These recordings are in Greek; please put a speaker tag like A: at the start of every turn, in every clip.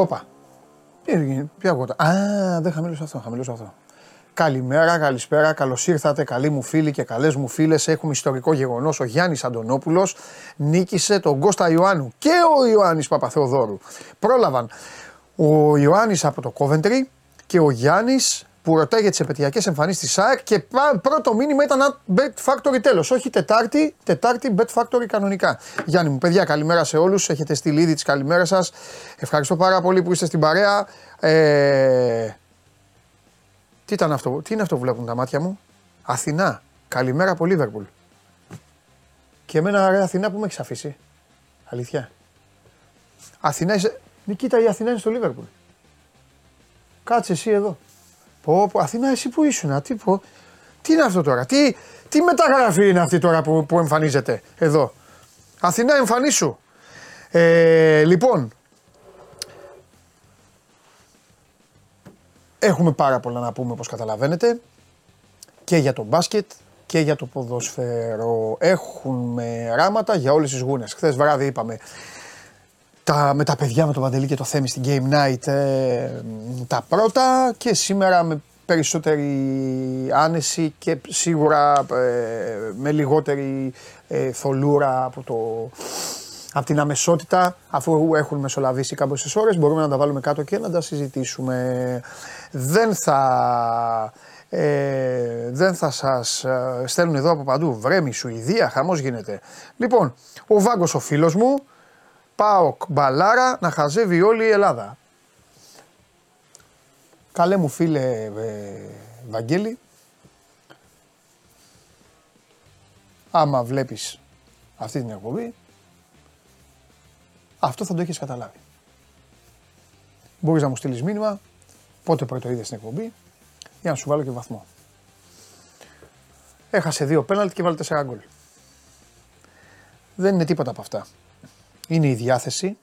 A: Όπα. Τι έγινε, ποια γότα. Α, δεν χαμηλούσα αυτό, χαμηλούσα αυτό. Καλημέρα, καλησπέρα, καλώς ήρθατε, καλοί μου φίλοι και καλές μου φίλες. Έχουμε ιστορικό γεγονός. Ο Γιάννης Αντωνόπουλος νίκησε τον Κώστα Ιωάννου και ο Ιωάννης Παπαθεοδόρου. Πρόλαβαν ο Ιωάννης από το Coventry και ο Γιάννης που ρωτάει για τις επαιτειακές εμφανίσεις της ΣΑΕΚ και πρώτο μήνυμα ήταν Bet Factory τέλος. Όχι Τετάρτη, Τετάρτη Bet Factory κανονικά. Γιάννη μου, παιδιά, καλημέρα σε όλους. Έχετε στείλει ήδη τις καλημέρα σας. Ευχαριστώ πάρα πολύ που είστε στην παρέα. Ε, τι ήταν αυτό, τι είναι αυτό που βλέπουν τα μάτια μου; Αθηνά. Καλημέρα από Λίβερπουλ. Και εμένα ρε Αθηνά που με έχεις αφήσει; Αλήθεια. Αθηνά είσαι. Νικήτα η Αθηνά είναι στο Λίβερπουλ. Κάτσε εσύ εδώ. Πω, πω, Αθηνά, εσύ που ήσουν, τι, πω, τι είναι αυτό τώρα, τι, τι μεταγραφή είναι αυτή τώρα που, που εμφανίζεται εδώ; Αθηνά, εμφανίσου. Ε, λοιπόν, έχουμε πάρα πολλά να πούμε όπως καταλαβαίνετε και για το μπάσκετ και για το ποδόσφαιρο. Έχουμε ράματα για όλες τις γούνες. Χθες βράδυ είπαμε τα, με τα παιδιά, με τον Παντελή και το Θέμη στην Game Night ε, τα πρώτα και σήμερα με περισσότερη άνεση και σίγουρα ε, με λιγότερη ε, θολούρα από, το, από την αμεσότητα αφού έχουν μεσολαβήσει κάποιες ώρες μπορούμε να τα βάλουμε κάτω και να τα συζητήσουμε. Δεν θα... Ε, δεν θα σας ε, στέλνουν εδώ από παντού βρέμι, Σουηδία, χαμός γίνεται. Λοιπόν, ο Βάγκος ο φίλος μου, ΠΑΟΚ μπαλάρα να χαζεύει όλη η Ελλάδα. Καλέ μου φίλε ε, Βαγγέλη, άμα βλέπεις αυτή την εκπομπή, αυτό θα το έχεις καταλάβει. Μπορείς να μου στείλεις μήνυμα, πότε πρώτο είδες την εκπομπή, για να σου βάλω και βαθμό. Έχασε δύο πέναλτ και βάλε τέσσερα γκολ. Δεν είναι τίποτα από αυτά είναι η διάθεση.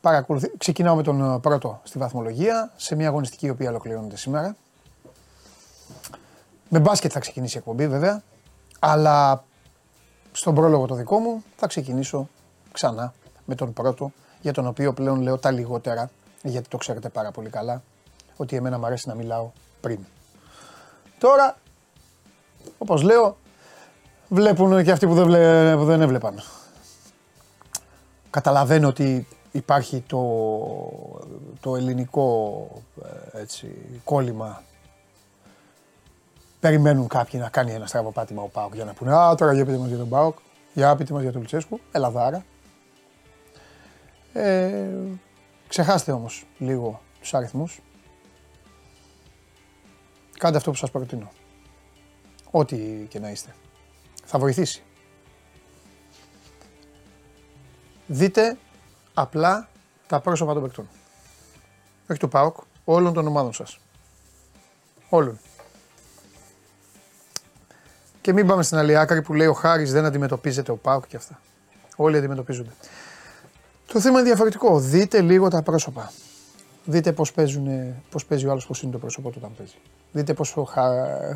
A: Παρακολουθή... Ξεκινάω με τον ε, πρώτο στη βαθμολογία, σε μια αγωνιστική η οποία ολοκληρώνεται σήμερα. Με μπάσκετ θα ξεκινήσει η εκπομπή βέβαια, αλλά στον πρόλογο το δικό μου θα ξεκινήσω ξανά με τον πρώτο, για τον οποίο πλέον λέω τα λιγότερα, γιατί το ξέρετε πάρα πολύ καλά, ότι εμένα μου αρέσει να μιλάω πριν. Τώρα, όπως λέω, βλέπουν και αυτοί που δεν, βλέ... που δεν έβλεπαν. Καταλαβαίνω ότι υπάρχει το, το ελληνικό ε, έτσι, κόλλημα. Περιμένουν κάποιοι να κάνει ένα στραβοπάτημα ο Πάοκ για να πούνε Α, τώρα για πείτε μας για τον Πάοκ, για πείτε μας για τον Λουτσέσκου. Ελλαδάρα. Ε, ξεχάστε όμως λίγο τους αριθμούς. Κάντε αυτό που σας προτείνω. Ό,τι και να είστε. Θα βοηθήσει. Δείτε απλά τα πρόσωπα των παικτών. Όχι του ΠΑΟΚ, όλων των ομάδων σας. Όλων. Και μην πάμε στην άλλη άκρη που λέει ο Χάρης δεν αντιμετωπίζεται ο ΠΑΟΚ και αυτά. Όλοι αντιμετωπίζονται. Το θέμα είναι διαφορετικό. Δείτε λίγο τα πρόσωπα. Δείτε πώς, παίζουν, πώς παίζει ο άλλος, πώς είναι το πρόσωπό του όταν παίζει. Δείτε πόσο χα,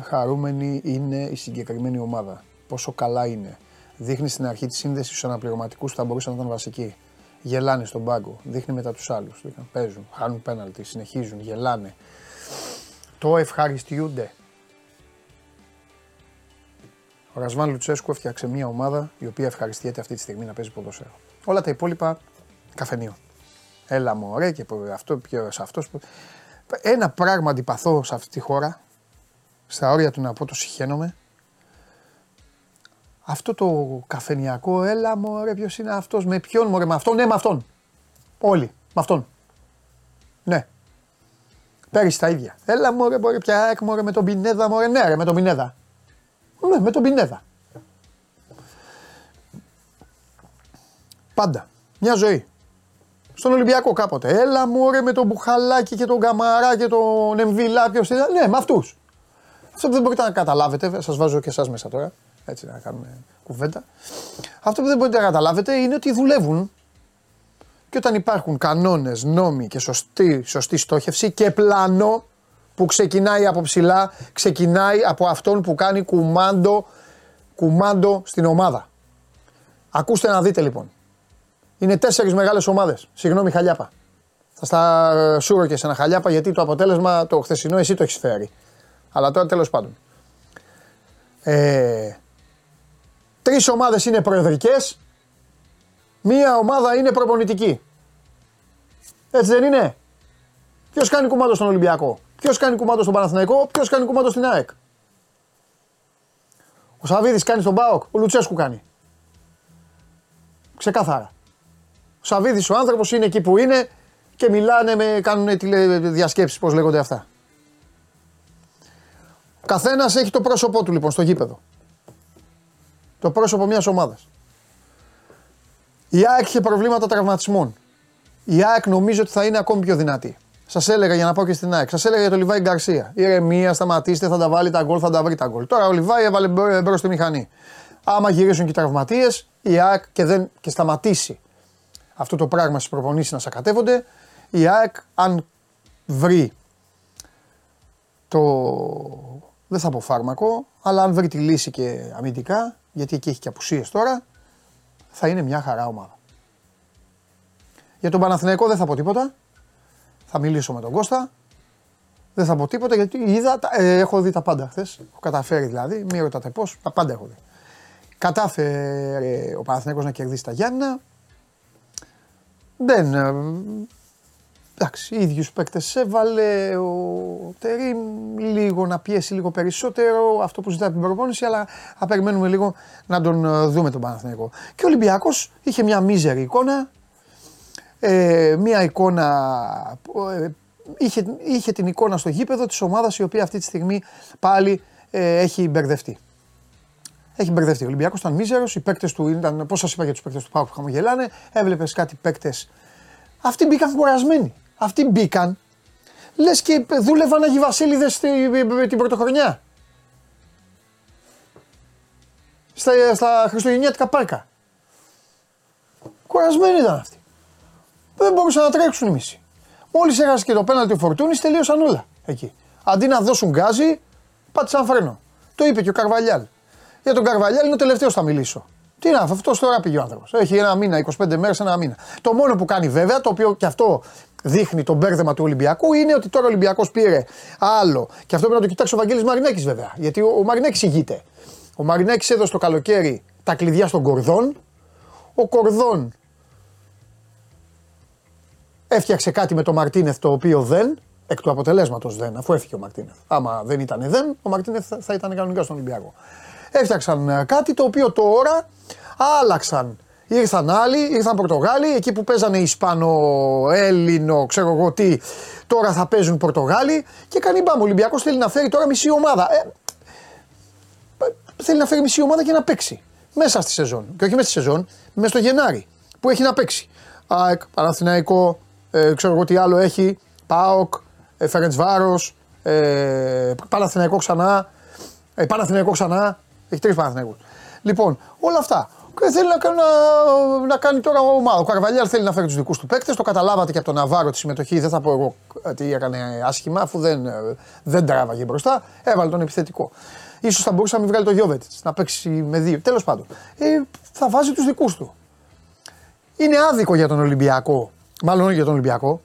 A: χαρούμενη είναι η συγκεκριμένη ομάδα. Πόσο καλά είναι Δείχνει στην αρχή της σύνδεσης στους αναπληρωματικούς που θα μπορούσαν να ήταν βασικοί. Γελάνε στον πάγκο. Δείχνει μετά τους άλλους. Παίζουν, χάνουν πέναλτι, συνεχίζουν, γελάνε. Το ευχαριστιούνται. Ο Ρασβάν Λουτσέσκου έφτιαξε μια ομάδα η οποία ευχαριστιέται αυτή τη στιγμή να παίζει ποδοσφαίρο. Όλα τα υπόλοιπα καφενείο. Έλα μου, ωραία και αυτό, ποιο, αυτός. Ένα πράγμα αντιπαθώ σε αυτή τη χώρα, στα όρια του να πω το συχαίνομαι, αυτό το καφενιακό, έλα μωρέ ποιος είναι αυτός, με ποιον μωρέ, με αυτόν, ναι με αυτόν. Όλοι, με αυτόν. Ναι. Πέρυσι τα ίδια. Έλα μωρέ, μωρέ πια μωρέ με τον Πινέδα, μωρέ, ναι ρε με τον Πινέδα. Ναι, με τον Πινέδα. Πάντα. Μια ζωή. Στον Ολυμπιακό κάποτε. Έλα μωρέ με τον Μπουχαλάκη και τον Καμαρά και τον Εμβιλά, ποιος είναι. Ναι, με αυτούς. Αυτό που δεν μπορείτε να καταλάβετε, σας βάζω και εσάς μέσα τώρα έτσι να κάνουμε κουβέντα. Αυτό που δεν μπορείτε να καταλάβετε είναι ότι δουλεύουν και όταν υπάρχουν κανόνες, νόμοι και σωστή, σωστή στόχευση και πλάνο που ξεκινάει από ψηλά, ξεκινάει από αυτόν που κάνει κουμάντο, κουμάντο στην ομάδα. Ακούστε να δείτε λοιπόν. Είναι τέσσερις μεγάλες ομάδες. Συγγνώμη Χαλιάπα. Θα στα σούρο και σε ένα χαλιάπα γιατί το αποτέλεσμα το χθεσινό εσύ το έχεις φέρει. Αλλά τώρα τέλος πάντων. Ε, Τρεις ομάδες είναι προεδρικές, μία ομάδα είναι προπονητική. Έτσι δεν είναι; Ποιος κάνει κουμάντο στον Ολυμπιακό, ποιος κάνει κουμάντο στον Παναθηναϊκό, ποιος κάνει κουμάντο στην ΑΕΚ; Ο Σαββίδης κάνει στον Μπάοκ, ο Λουτσέσκου κάνει. Ξεκάθαρα. Ο Σαββίδης ο άνθρωπος είναι εκεί που είναι και μιλάνε, με, κάνουν διασκέψεις, πώς λέγονται αυτά. Ο καθένας έχει το πρόσωπό του λοιπόν στο γήπεδο. Το πρόσωπο μιας ομάδας. Η ΑΕΚ είχε προβλήματα τραυματισμών. Η ΑΕΚ νομίζω ότι θα είναι ακόμη πιο δυνατή. Σας έλεγα για να πάω και στην ΑΕΚ. Σας έλεγα για τον Λιβάη Γκαρσία. Ηρεμία, σταματήστε, θα τα βάλει τα γκολ, θα τα βρει τα γκολ. Τώρα ο Λιβάη έβαλε μπρος στη μηχανή. Άμα γυρίσουν και οι τραυματίες, η ΑΕΚ και, δεν, και σταματήσει αυτό το πράγμα στις προπονήσεις να σακατεύονται, η ΑΕΚ αν βρει το. Δεν θα πω φάρμακο, αλλά αν βρει τη λύση και αμυντικά, γιατί εκεί έχει και απουσίες τώρα, θα είναι μια χαρά ομάδα. Για τον Παναθηναϊκό δεν θα πω τίποτα. Θα μιλήσω με τον Κώστα. Δεν θα πω τίποτα γιατί είδα, ε, έχω δει τα πάντα χθες. Έχω καταφέρει δηλαδή, μην ρωτάτε πώς, τα πάντα έχω δει. Κατάφερε ο Παναθηναϊκός να κερδίσει τα Γιάννα. Δεν. Ε, εντάξει, οι ίδιους παίκτες έβαλε. Ο Τερήμ λίγο να πιέσει λίγο περισσότερο αυτό που ζητάει την προπόνηση, αλλά θα περιμένουμε λίγο να τον ε, δούμε τον Παναθηναϊκό. Και ο Ολυμπιακός είχε μια μίζερη εικόνα ε, μία εικόνα, ε, είχε, είχε την εικόνα στο γήπεδο της ομάδας η οποία αυτή τη στιγμή πάλι ε, έχει μπερδευτεί. Έχει μπερδευτεί. Ο Ολυμπιακός ήταν μίζερος, οι παίκτες του ήταν, πώς σας είπα για τους παίκτες του Πάου που χαμογελάνε, έβλεπες κάτι παίκτες. Αυτοί μπήκαν κουρασμένοι. Αυτοί μπήκαν, λες και δούλευαν Αγί Βασίλειδες την πρωτοχρονιά. Στα, στα χριστουγεννιάτικα πάρκα. Κουρασμένοι ήταν αυτοί. Δεν μπορούσαν να τρέξουν οι μισοί. Μόλις έχασε και το πέναλτι ο Φορτούνης, τελείωσαν όλα εκεί. Αντί να δώσουν γκάζι, πάτησαν φρένο. Το είπε και ο Καρβαλιάλ. Για τον Καρβαλιάλ είναι ο τελευταίος θα μιλήσω. Τι είναι αυτός τώρα πήγε ο άνθρωπος. Έχει ένα μήνα, 25 μέρες, ένα μήνα. Το μόνο που κάνει βέβαια, το οποίο και αυτό δείχνει το μπέρδεμα του Ολυμπιακού, είναι ότι τώρα ο Ολυμπιακός πήρε άλλο. Και αυτό πρέπει να το κοιτάξει ο Βαγγέλης Μαρινέκης βέβαια. Γιατί ο, ο Μαρινέκης ηγείται. Ο Μαρινέκης έδωσε το καλοκαίρι τα κλειδιά στον Κορδόν. Ο Κορδόν Έφτιαξε κάτι με τον Μαρτίνεθ το οποίο δεν, εκ του αποτελέσματος δεν, αφού έφυγε ο Μαρτίνεθ. Άμα δεν ήταν δεν, ο Μαρτίνεθ θα ήταν κανονικά στον Ολυμπιακό. Έφτιαξαν ε, κάτι το οποίο τώρα άλλαξαν. Ήρθαν άλλοι, ήρθαν Πορτογάλοι, εκεί που παίζανε Ισπανο, Έλληνο, ξέρω εγώ τι, τώρα θα παίζουν Πορτογάλοι και κάνει μπαμ. Ο Ολυμπιακός θέλει να φέρει τώρα μισή ομάδα. Ε, θέλει να φέρει μισή ομάδα και να παίξει. Μέσα στη σεζόν. Και όχι μέσα στη σεζόν, μέσα στο Γενάρη που έχει να παίξει. ΑΕΚ, Παναθηναϊκό, ε, ξέρω εγώ τι άλλο έχει, ΠΑΟΚ, ε, Φερεντσβάρος, ε, Παναθηναϊκό ξανά, ε, Παναθηναϊκό ξανά, έχει τρεις Παναθηναϊκούς. Λοιπόν, όλα αυτά. Και θέλει να, να, να κάνει τώρα ομάδα. Ο Καρβαλιάλ θέλει να φέρει τους δικούς του παίκτες. Το καταλάβατε και από τον Ναβάρο τη συμμετοχή. Δεν θα πω εγώ τι έκανε άσχημα, αφού δεν, δεν τράβαγε μπροστά. Έβαλε τον επιθετικό. σω θα μπορούσε να μην βγάλει το Γιώβετ να παίξει με δύο. Τέλος πάντων. Ε, θα βάζει τους δικούς του. Είναι άδικο για τον Ολυμπιακό Μάλλον για τον Ολυμπιακό.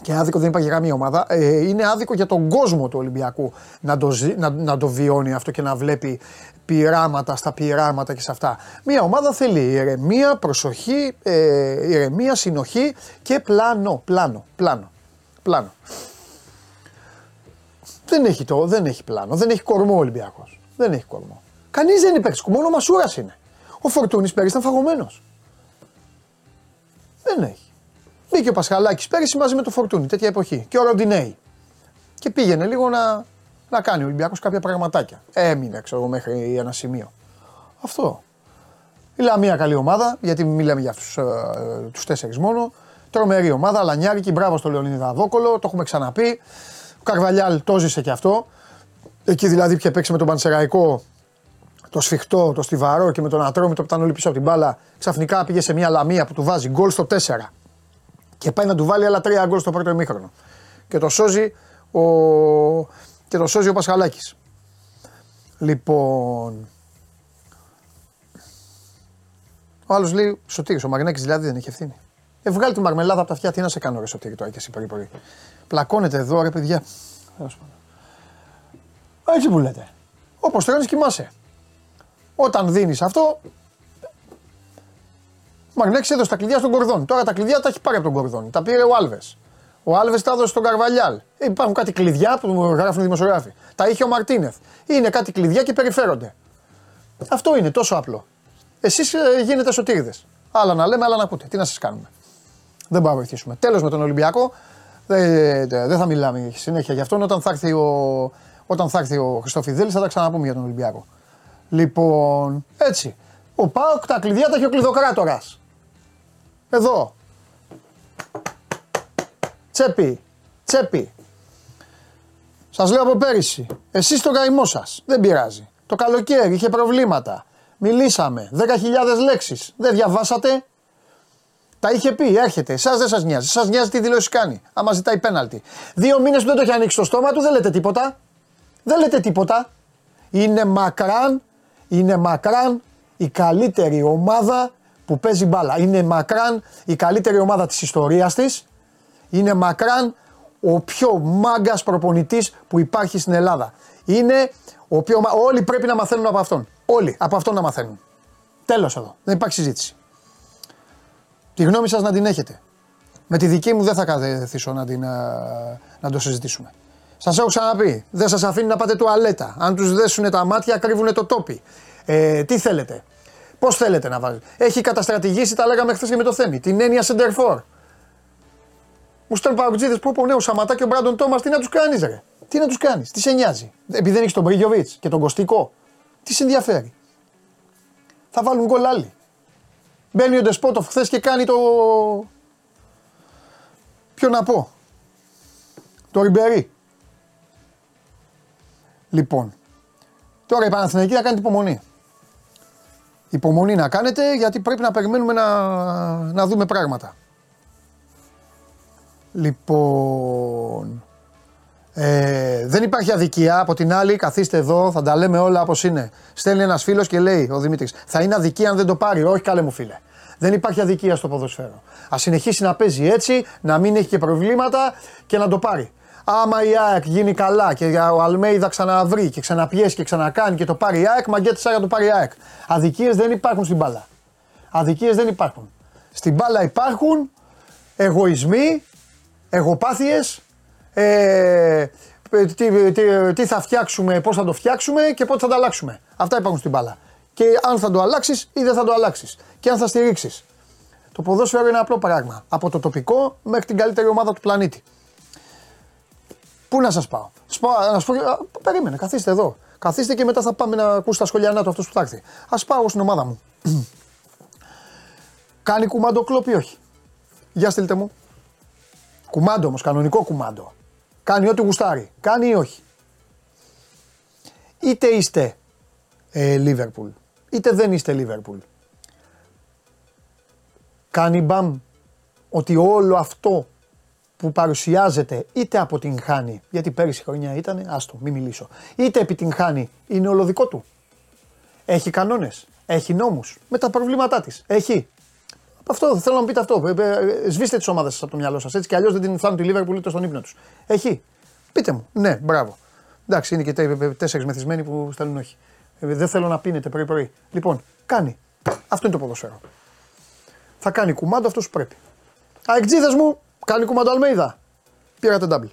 A: Και άδικο δεν υπάρχει για καμία ομάδα. Ε, είναι άδικο για τον κόσμο του Ολυμπιακού να το, να, να το βιώνει αυτό και να βλέπει πειράματα στα πειράματα και σε αυτά. Μια ομάδα θέλει ηρεμία, προσοχή, ε, ηρεμία, συνοχή και πλάνο. Πλάνο. Πλάνο. πλάνο. Δεν έχει, το, δεν έχει πλάνο. Δεν έχει κορμό ο Ολυμπιακός. Δεν έχει κορμό. Κανείς δεν είναι παίκτη. Μόνο ο Μασούρας είναι. Ο Φορτούνης πέρυσι ήταν φαγωμένος. Δεν έχει. Μπήκε ο Πασχαλάκης πέρυσι μαζί με το Φορτούνι τέτοια εποχή. Και ο Ροντινέη. Και πήγαινε λίγο να, να κάνει ο Ολυμπιακός κάποια πραγματάκια. Έμεινε, ξέρω εγώ, μέχρι ένα σημείο. Αυτό. Η Λαμία καλή ομάδα, γιατί μιλάμε για αυτούς ε, τους τέσσερις μόνο. Τρομερή ομάδα, Λανιάρικη, μπράβο στο Λεωνίδα Δόκολο, το έχουμε ξαναπεί. Ο Καρβαλιάλ το ζήσε και αυτό. Εκεί δηλαδή πια παίξει με τον Πανσεραϊκό το σφιχτό, το στιβαρό και με τον Ατρόμητο που ήταν όλοι πίσω από την μπάλα. Ξαφνικά πήγε σε μια λαμία που του βάζει γκολ στο 4 και πάει να του βάλει άλλα τρία γκολ στο πρώτο ημίχρονο. Και το σώζει ο, και το σώζει ο Πασχαλάκης. Λοιπόν, ο άλλος λέει: Σωτήρης, ο Μαρινάκης δηλαδή δεν έχει ευθύνη. Ε, βγάλει τη μαρμελάδα από τα αυτιά, τι να σε κάνω ρε σωτήρι τώρα και εσύ πρωί πρωί. Πλακώνετε εδώ ρε παιδιά. Τέλος πάντων. Έτσι που λέτε. Όπως τρώνε κοιμάσαι. Όταν δίνεις αυτό. Μαρινέξι έδωσε τα κλειδιά στον Κορδόν. Τώρα τα κλειδιά τα έχει πάρει από τον Κορδόν. Τα πήρε ο Άλβες. Ο Άλβες τα έδωσε στον Καρβαλιάλ. Ε, υπάρχουν κάτι κλειδιά που γράφουν οι δημοσιογράφοι. Τα είχε ο Μαρτίνεθ. Είναι κάτι κλειδιά και περιφέρονται. Αυτό είναι τόσο απλό. Εσείς ε, γίνετε σωτήριδες. Άλλα να λέμε, άλλα να ακούτε. Τι να σας κάνουμε. Δεν μπορούμε να βοηθήσουμε. Τέλος με τον Ολυμπιακό. Δεν, δεν θα μιλάμε συνέχεια γι' αυτόν. Όταν θα έρθει ο, όταν θα έρθει ο Χριστόφιδέλης θα τα ξαναπούμε για τον Ολυμπιακό. Λοιπόν, έτσι. Ο Πάοκ τα κλειδιά τα έχει ο κλειδοκράτορας. Εδώ. Τσέπη. Τσέπη. Σας λέω από πέρυσι. Εσείς στον καημό σας. Δεν πειράζει. Το καλοκαίρι είχε προβλήματα. Μιλήσαμε. 10.000 λέξεις. Δεν διαβάσατε. Τα είχε πει, έρχεται. Εσάς δεν σας νοιάζει. Σας νοιάζει τι δηλώσεις κάνει. Άμα ζητάει πέναλτι. Δύο μήνες που δεν το έχει ανοίξει το στόμα του, δεν λέτε τίποτα. Δεν λέτε τίποτα. Είναι μακράν, είναι μακράν η καλύτερη ομάδα που παίζει μπάλα. Είναι μακράν η καλύτερη ομάδα της ιστορίας της. Είναι μακράν ο πιο μάγκας προπονητής που υπάρχει στην Ελλάδα. Είναι ο πιο, όλοι πρέπει να μαθαίνουν από αυτόν. Όλοι από αυτόν να μαθαίνουν. Τέλος εδώ. Δεν υπάρχει συζήτηση. Τη γνώμη σας να την έχετε. Με τη δική μου δεν θα καθίσω να, την, να το συζητήσουμε. Σας έχω ξαναπεί. Δεν σας αφήνει να πάτε τουαλέτα. Αν τους δέσουν τα μάτια, κρύβουν το τόπι. Ε, τι θέλετε; Πώς θέλετε να βάλει. Έχει καταστρατηγήσει, τα λέγαμε χθες και με το Θέμη. Την έννοια Σεντερφόρ. Μου στέλνουν παγκοτζίδε που ο νέος Σαματά και ο Μπράντον Τόμας, τι να τους κάνεις, ρε; Τι να τους κάνεις, τι σε νοιάζει; Επειδή δεν έχεις τον Μπρίγιοβιτς και τον Κωστικό, τι σε ενδιαφέρει; Θα βάλουν γκολ άλλοι. Μπαίνει ο Ντεσπότοφ χθες και κάνει το. Ποιο να πω; Το Ριμπερί. Λοιπόν, τώρα η Παναθηναϊκή θα κάνει υπομονή. Υπομονή να κάνετε γιατί πρέπει να περιμένουμε να, να δούμε πράγματα. Λοιπόν, ε, δεν υπάρχει αδικία. Από την άλλη, καθίστε εδώ, θα τα λέμε όλα όπως είναι. Στέλνει ένας φίλος και λέει ο Δημήτρης: Θα είναι αδικία αν δεν το πάρει. Όχι, καλέ μου φίλε. Δεν υπάρχει αδικία στο ποδοσφαίρο. Α συνεχίσει να παίζει έτσι, να μην έχει και προβλήματα και να το πάρει. Άμα η ΑΕΚ γίνει καλά και ο Αλμέιδα ξαναβρει και ξαναπιέσει και ξανακάνει και το πάρει η ΑΕΚ, μαγκέτε να το πάρει η ΑΕΚ. Αδικίες δεν υπάρχουν στην μπάλα. Αδικίες δεν υπάρχουν. Στην μπάλα υπάρχουν εγωισμοί, εγωπάθειες, ε, τι, τι, τι, θα φτιάξουμε, πώς θα το φτιάξουμε και πότε θα το αλλάξουμε. Αυτά υπάρχουν στην μπάλα. Και αν θα το αλλάξεις ή δεν θα το αλλάξεις. Και αν θα στηρίξεις. Το ποδόσφαιρο είναι απλό πράγμα. Από το τοπικό μέχρι την καλύτερη ομάδα του πλανήτη. Πού να σας πάω; Να σα πω. Περίμενε, καθίστε εδώ. Καθίστε και μετά θα πάμε να ακούσει τα σχολιά του αυτό που θα έρθει. Α πάω στην ομάδα μου. Κάνει κουμάντο κλόπ ή όχι; Για στείλτε μου. Κουμάντο όμως, κανονικό κουμάντο. Κάνει ό,τι γουστάρει. Κάνει ή όχι; Είτε είστε Λίβερπουλ, είτε δεν είστε Λίβερπουλ. Κάνει μπαμ ότι όλο αυτό που παρουσιάζεται είτε από την χάνη, γιατί πέρυσι χρονιά ήταν, άστο, μην μιλήσω, είτε επιτυγχάνει, είναι όλο δικό του. Έχει κανόνες, έχει νόμους, με τα προβλήματά της. Έχει. Από αυτό θέλω να μου πείτε αυτό. Ε, ε, σβήστε τις ομάδες σας από το μυαλό σας. Έτσι κι αλλιώς δεν την φτάνουν τη Λίβερπουλ ούτε στον ύπνο τους. Έχει. Πείτε μου. Ναι, μπράβο. Εντάξει, είναι και τέσσερις μεθυσμένοι που στέλνουν όχι. Ε, δεν θέλω να πίνετε πρωί-πρωί. Λοιπόν, κάνει. Αυτό είναι το ποδοσφαίρο. Θα κάνει κουμάντο αυτός που πρέπει. Αεκτζίδες μου, Κάνει κουμάντο Αλμέιδα. Πήρατε double.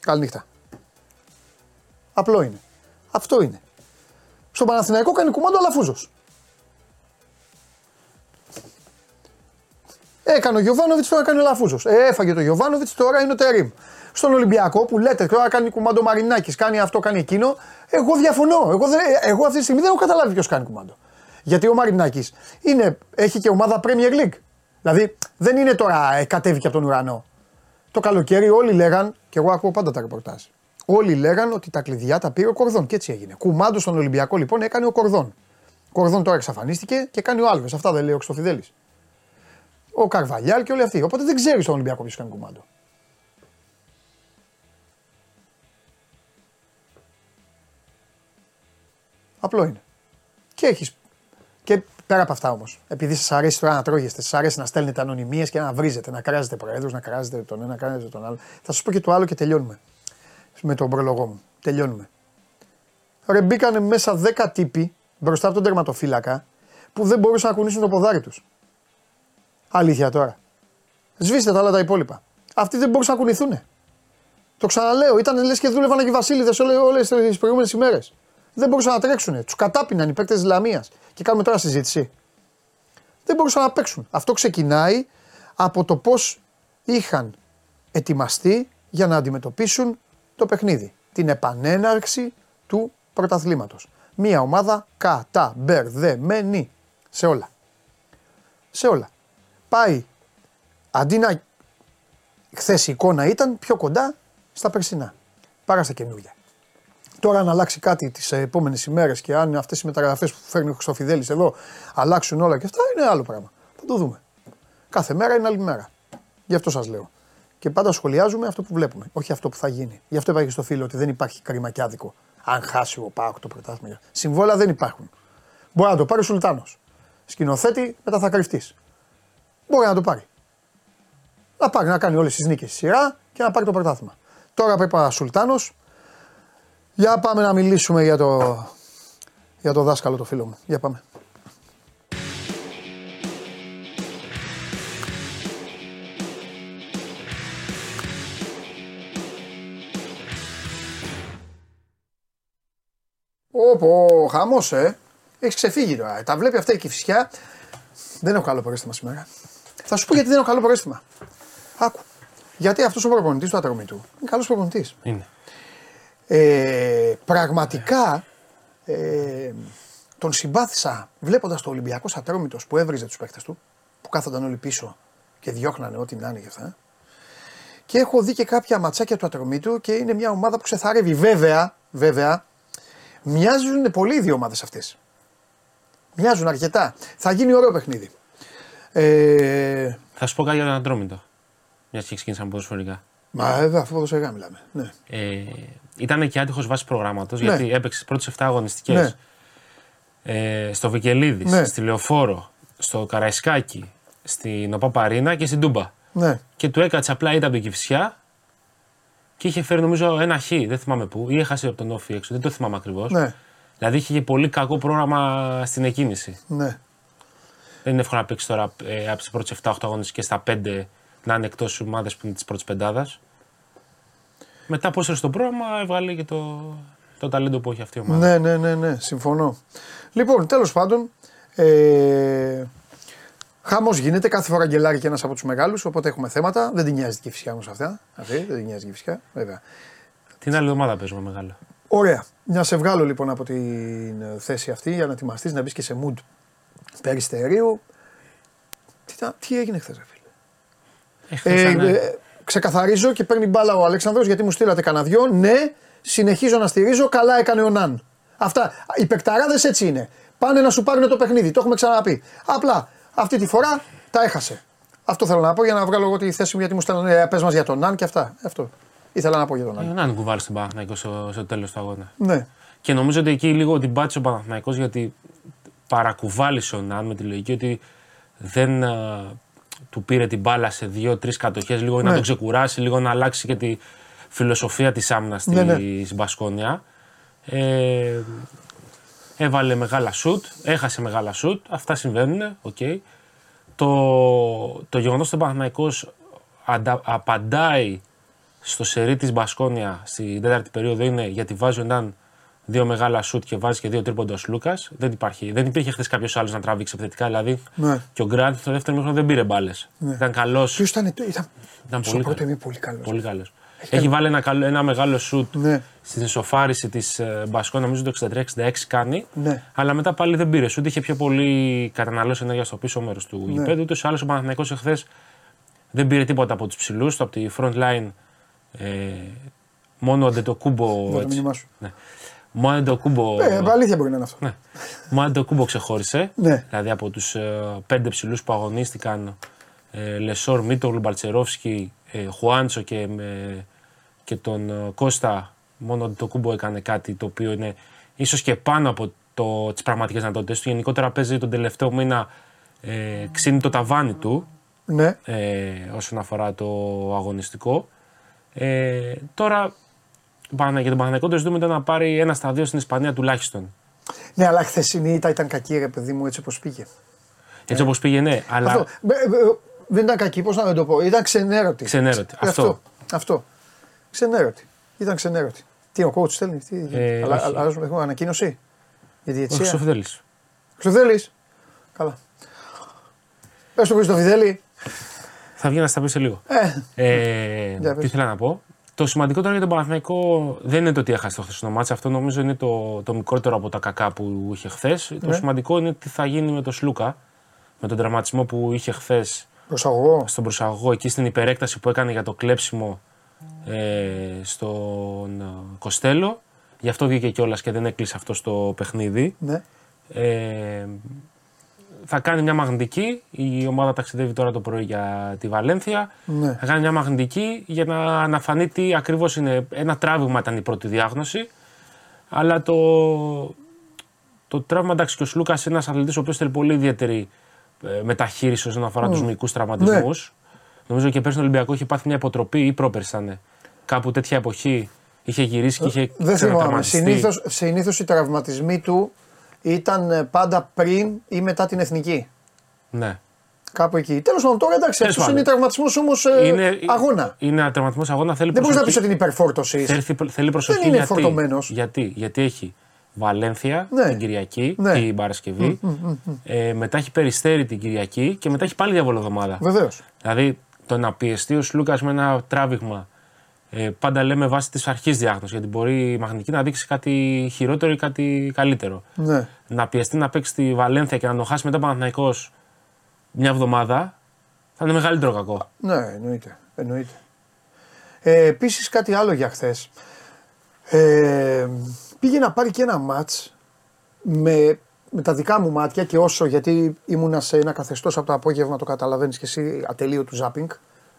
A: Καληνύχτα. Απλό είναι. Αυτό είναι. Στο Παναθηναϊκό κάνει κουμάντο Αλαφούζος. Έκανε ο Γιωβάνοβιτς, τώρα κάνει ο Λαφούζο. Ε, έφαγε το Γιωβάνοβιτς, τώρα είναι ο Τερήμ. Στον Ολυμπιακό που λέτε τώρα κάνει κουμάντο Μαρινάκης, κάνει αυτό, κάνει εκείνο. Εγώ διαφωνώ. Εγώ, δε, εγώ αυτή τη στιγμή δεν έχω καταλάβει ποιος κάνει κουμάντο. Γιατί ο Μαρινάκης έχει και ομάδα Premier League. Δηλαδή δεν είναι τώρα ε, κατέβηκε από τον ουρανό. Το καλοκαίρι όλοι λέγαν, και εγώ ακούω πάντα τα ρεπορτάζ. Όλοι λέγαν ότι τα κλειδιά τα πήρε ο Κορδόν και έτσι έγινε. Κουμάντος στον Ολυμπιακό λοιπόν έκανε ο Κορδόν. Ο Κορδόν τώρα εξαφανίστηκε και κάνει ο Άλβες. Αυτά δεν λέει ο Ξτοφιδέλη. Ο Καρβαλιάλ και όλοι αυτοί. Οπότε δεν ξέρεις στον Ολυμπιακό ποιος κάνει κουμάντο. Απλό είναι. Και έχει Και πέρα από αυτά όμως, επειδή σας αρέσει τώρα να τρώγεστε, σας αρέσει να στέλνετε ανωνυμίες και να βρίζετε, να κράζετε προέδρους, να κράζετε τον ένα, να κράζετε τον άλλο. Θα σας πω και το άλλο και τελειώνουμε. Με τον προλογό μου. Τελειώνουμε. Ρε μπήκανε μέσα 10 τύποι μπροστά από τον τερματοφύλακα που δεν μπορούσαν να κουνήσουν το ποδάρι τους. Αλήθεια τώρα. Σβήστε τα άλλα τα υπόλοιπα. Αυτοί δεν μπορούσαν να κουνηθούν. Το ξαναλέω, ήταν λες και δούλευαν και οι Βασίλειδες όλες τις προηγούμενες ημέρες. Δεν μπορούσαν να τρέξουν. Τους κατάπιναν οι παίκτες της Λαμίας. Και κάνουμε τώρα συζήτηση. Δεν μπορούσαν να παίξουν. Αυτό ξεκινάει από το πώς είχαν ετοιμαστεί για να αντιμετωπίσουν το παιχνίδι. Την επανέναρξη του πρωταθλήματος. Μία ομάδα καταμπερδεμένη σε όλα. Σε όλα. Πάει αντί να χθες η εικόνα ήταν πιο κοντά στα περσινά. Παρά στα καινούργια. Τώρα, αν αλλάξει κάτι τις επόμενες ημέρες και αν αυτές οι μεταγραφές που φέρνει ο Χρυστοφιδέλη εδώ αλλάξουν όλα και αυτά, είναι άλλο πράγμα. Θα το δούμε. Κάθε μέρα είναι άλλη μέρα. Γι' αυτό σας λέω. Και πάντα σχολιάζουμε αυτό που βλέπουμε, όχι αυτό που θα γίνει. Γι' αυτό είπα και στο φίλο ότι δεν υπάρχει κρίμα και άδικο. Αν χάσει ο Πάοκ το πρωτάθλημα. Συμβόλα δεν υπάρχουν. Μπορεί να το πάρει ο Σουλτάνος. Σκηνοθέτη, μετά θα κρυφτείς. Μπορεί να το πάρει. Να πάρει να κάνει όλες τις νίκες στη σειρά και να πάρει το πρωτάθλημα. Τώρα πρέπει να Σουλτάνος. Για πάμε να μιλήσουμε για το, για το δάσκαλο το φίλο μου. Για πάμε. Όπο, χαμός, ε. Έχεις ξεφύγει τώρα. Τα βλέπει αυτά η κυφσιά. Δεν έχω καλό πρόστιμα σήμερα. Θα σου πω γιατί δεν έχω καλό πρόστιμα. Άκου. Γιατί αυτός ο προπονητής του ατρωμίτου είναι καλός προπονητής.
B: Είναι.
A: Ε, πραγματικά ε, τον συμπάθησα βλέποντας το Ολυμπιακό Ατρόμητο που έβριζε τους παίκτες του, που κάθονταν όλοι πίσω και διώχνανε ό,τι να είναι και αυτά. Και έχω δει και κάποια ματσάκια του Ατρομήτου και είναι μια ομάδα που ξεθαρεύει. Βέβαια, βέβαια, μοιάζουν πολύ οι δύο ομάδες αυτές. Μοιάζουν αρκετά. Θα γίνει ωραίο παιχνίδι. Ε,
B: Θα σου πω κάτι για τον Ατρόμητο. Μιας και ξεκίνησαμε ποδοσφαιρικά.
A: Μα εδώ αφού ποδοσφαιρικά μιλάμε. Ναι.
B: Ε, ήταν και άτυχος βάσης προγράμματος
A: Ναι.
B: γιατί έπαιξες τι πρώτες 7 αγωνιστικές
A: Ναι.
B: ε, στο Βικελίδης,
A: Ναι.
B: στη Λεωφόρο, στο Καραϊσκάκι, στην Οπαπαρίνα και στην Τούμπα.
A: ναι.
B: Και του έκατσε απλά ήταν από την Κυφσιά και είχε φέρει νομίζω ένα χ, δεν θυμάμαι πού, ή έχασε από τον Όφη έξω, δεν το θυμάμαι ακριβώς.
A: Ναι.
B: Δηλαδή είχε και πολύ κακό πρόγραμμα στην εκκίνηση.
A: ναι.
B: Δεν είναι εύκολο να παίξεις τώρα ε, από τις πρώτες 7-8 αγωνιστικές στα 5 να είναι εκτός ομάδες που είναι της πρώτης πεντάδας. Μετά πώ στο πρόγραμμα έβγαλε και το, το ταλέντο που έχει αυτή η ομάδα.
A: Ναι, ναι, ναι, ναι, συμφωνώ. Λοιπόν, τέλος πάντων, ε, χαμός γίνεται κάθε φορά γκελάρει και ένας από τους μεγάλους, οπότε έχουμε θέματα. Δεν την νοιάζει και φυσικά όμως αυτά. Αυτή, δεν την νοιάζει και φυσικά, βέβαια.
B: Την άλλη εβδομάδα παίζουμε μεγάλο.
A: Ωραία. Να σε βγάλω λοιπόν από την ε, θέση αυτή για να ετοιμαστείς να μπεις και σε mood περιστερίου. Τι, τα- τι έγινε χθες, φίλε.
B: Ε, χθες
A: Ε,
B: ήταν,
A: ε, ξεκαθαρίζω και παίρνει μπάλα ο Αλέξανδρος γιατί μου στείλατε κανένα δυο. Ναι, συνεχίζω να στηρίζω. Καλά έκανε ο Ναν. Αυτά. Οι παικταράδες έτσι είναι. Πάνε να σου πάρουν το παιχνίδι. Το έχουμε ξαναπεί. Απλά αυτή τη φορά τα έχασε. Αυτό θέλω να πω για να βγάλω εγώ τη θέση μου γιατί μου στέλνανε ε, πες μας για τον Ναν και αυτά. Αυτό. Ήθελα να πω για τον Ναν.
B: ε, να είναι που βάλει στην Παναθηναϊκό στο, στο τέλος του αγώνα.
A: Ναι.
B: Και νομίζω ότι εκεί λίγο την πάτησε ο Παναθηναϊκός γιατί παρακουβάλισε ο Ναν με τη λογική ότι δεν α, του πήρε την μπάλα σε δύο-τρεις κατοχές, λίγο να
A: Ναι.
B: τον ξεκουράσει, λίγο να αλλάξει και τη φιλοσοφία της άμυνας στη
A: Ναι, ναι.
B: Μπασκόνια. Ε, έβαλε μεγάλα σουτ, έχασε μεγάλα σουτ, αυτά συμβαίνουν, οκ. Το, το γεγονός ότι ο Παναθηναϊκός αντα- απαντάει στο σερί της Μπασκόνια στην τέταρτη περίοδο είναι γιατί βάζει ο Ναν δύο μεγάλα σουτ και βάζεις και δύο τρίποντα ο Λούκας. Δεν, υπάρχει, δεν υπήρχε χθες κάποιος άλλος να τραβήξει επιθετικά. Δηλαδή
A: Ναι.
B: και ο Γκραντ στο δεύτερο μήχρονο δεν πήρε μπάλες. Ήταν καλός.
A: Ποιος ήταν, ήταν,
B: Ήταν
A: στο
B: πολύ
A: πρώτο
B: καλός.
A: ημί πολύ καλός.
B: Πολύ καλός. Έχει βάλει ένα, καλό, ένα μεγάλο σουτ
A: Ναι.
B: στην ισοφάριση της Μπασκό, νομίζω το 63-66 κάνει.
A: Ναι.
B: Αλλά μετά πάλι δεν πήρε. Ούτε είχε πιο πολύ καταναλώσει ενέργεια στο πίσω μέρος του
A: Ναι.
B: γηπέδου. Ούτω ή άλλω ο Παναθηναϊκός εχθές δεν πήρε τίποτα από τους ψηλούς, από τη front line. Ε, μόνο ο Αντετοκούμπο.
A: Το
B: έτσι.
A: μήνυμά σου.
B: Ναι. Μόνο ο Αντετοκούμπο.
A: Ε, αλήθεια μπορεί να είναι αυτό.
B: Ναι. Μόνο ο Αντετοκούμπο ξεχώρισε.
A: Ναι.
B: Δηλαδή από τους πέντε ψηλούς που αγωνίστηκαν, ε, Λεσόρ, Μίτογλου, Μπαλτσερόφσκι, ε, Χουάντσο και, με, και τον ε, Κώστα, μόνο ο Αντετοκούμπο έκανε κάτι το οποίο είναι ίσως και πάνω από το, τις πραγματικές δυνατότητες του. Γενικότερα παίζει τον τελευταίο μήνα ε, ξύνει το ταβάνι του
A: Ναι.
B: ε, όσον αφορά το αγωνιστικό. Ε, τώρα Πανα- για τον Παναγενικό το ζητούμε ήταν να πάρει ένα στα δύο στην Ισπανία τουλάχιστον.
A: ναι, αλλά χθεσινή ήττα ήταν κακή, ρε παιδί μου, έτσι όπως πήγε.
B: Έτσι όπως πήγε, ναι, αλλά
A: Αυτό. Μπε- μπε- δεν ήταν κακή, πώς να το πω. Ήταν ξενέρωτη.
B: Ξενέρωτη,
A: Ε,
B: αυτό.
A: αυτό. αυτό. Ξενέρωτη. Ήταν ξενέρωτη. Τι ο coach στέλνει, τι.
B: Ε,
A: αλλά,
B: όχι.
A: αλλά, έχουμε ανακοίνωση; Για τη
B: ο
A: διετησία.
B: Χρυσοφιδέλης.
A: Χρυστοφιδέλη. Καλά. Πες το Χρυστοφιδέλη.
B: Θα βγει να στα πει σε λίγο.
A: Ε,
B: Ε,
A: Για
B: τι
A: πες.
B: ήθελα να πω; Το σημαντικό τώρα για τον Παναθηναϊκό δεν είναι το ότι έχασε το χθεσινό μάτς. Αυτό νομίζω είναι το, το μικρότερο από τα κακά που είχε χθες. Το
A: Ναι.
B: σημαντικό είναι τι θα γίνει με τον Σλούκα. Με τον τραυματισμό που είχε χθες
A: προσαγωγό.
B: στον προσαγωγό εκεί στην υπερέκταση που έκανε για το κλέψιμο ε, στον ε, Κοστέλο. Γι' αυτό βγήκε κιόλας και δεν έκλεισε αυτό στο παιχνίδι.
A: Ναι.
B: Ε, θα κάνει μια μαγνητική. Η ομάδα ταξιδεύει τώρα το πρωί για τη Βαλένθια.
A: Ναι.
B: Θα κάνει μια μαγνητική για να αναφανεί τι ακριβώς είναι. Ένα τράβημα ήταν η πρώτη διάγνωση. Αλλά το, το τραύμα εντάξει και ο Σλούκας είναι ένας αθλητής ο οποίος θέλει πολύ ιδιαίτερη ε, μεταχείριση όσον αφορά τους μυϊκούς τραυματισμούς.
A: Ναι.
B: Νομίζω και πέρσι στον Ολυμπιακό είχε πάθει μια υποτροπή ή πρόπερσι ήταν. Κάπου τέτοια εποχή είχε γυρίσει και είχε
A: Δεν θυμάμαι.
B: ξανατραυματιστεί.
A: Συνήθως, συνήθως οι τραυματισμοί του ήταν ε, πάντα πριν ή μετά την εθνική.
B: Ναι.
A: Κάπου εκεί. Τέλος πάντων, τώρα εντάξει,
B: Τέλος
A: αυτός
B: πάντων.
A: είναι τραυματισμό όμως αγώνα.
B: Είναι ένα τραυματισμός αγώνα. Θέλει
A: Δεν μπορείς να πεις
B: προσοχή.
A: ότι είναι υπερφόρτωσης.
B: Θέλει, θέλει προσοχή
A: Δεν είναι
B: γιατί,
A: φορτωμένος.
B: γιατί, γιατί έχει Βαλένθια
A: Ναι.
B: την Κυριακή,
A: Ναι.
B: την Παρασκευή, ε, μετά έχει Περιστέρη την Κυριακή και μετά έχει πάλι διαβολοδομάδα.
A: Βεβαίως.
B: Δηλαδή το να πιεστεί ο Σλούκας με ένα τράβηγμα, ε, πάντα λέμε βάσει της αρχής διάγνωσης, γιατί μπορεί η μαγνητική να δείξει κάτι χειρότερο ή κάτι καλύτερο.
A: Ναι.
B: Να πιεστεί να παίξει τη Βαλένθια και να το χάσει μετά Παναθηναϊκός μια εβδομάδα, θα είναι μεγαλύτερο κακό.
A: Ναι, εννοείται. εννοείται. Ε, Επίσης κάτι άλλο για χθες. Ε, πήγε να πάρει και ένα μάτς με, με τα δικά μου μάτια και όσο γιατί ήμουνα σε ένα καθεστώς από το απόγευμα, το καταλαβαίνεις και εσύ, ατελείο του ζάπινγκ.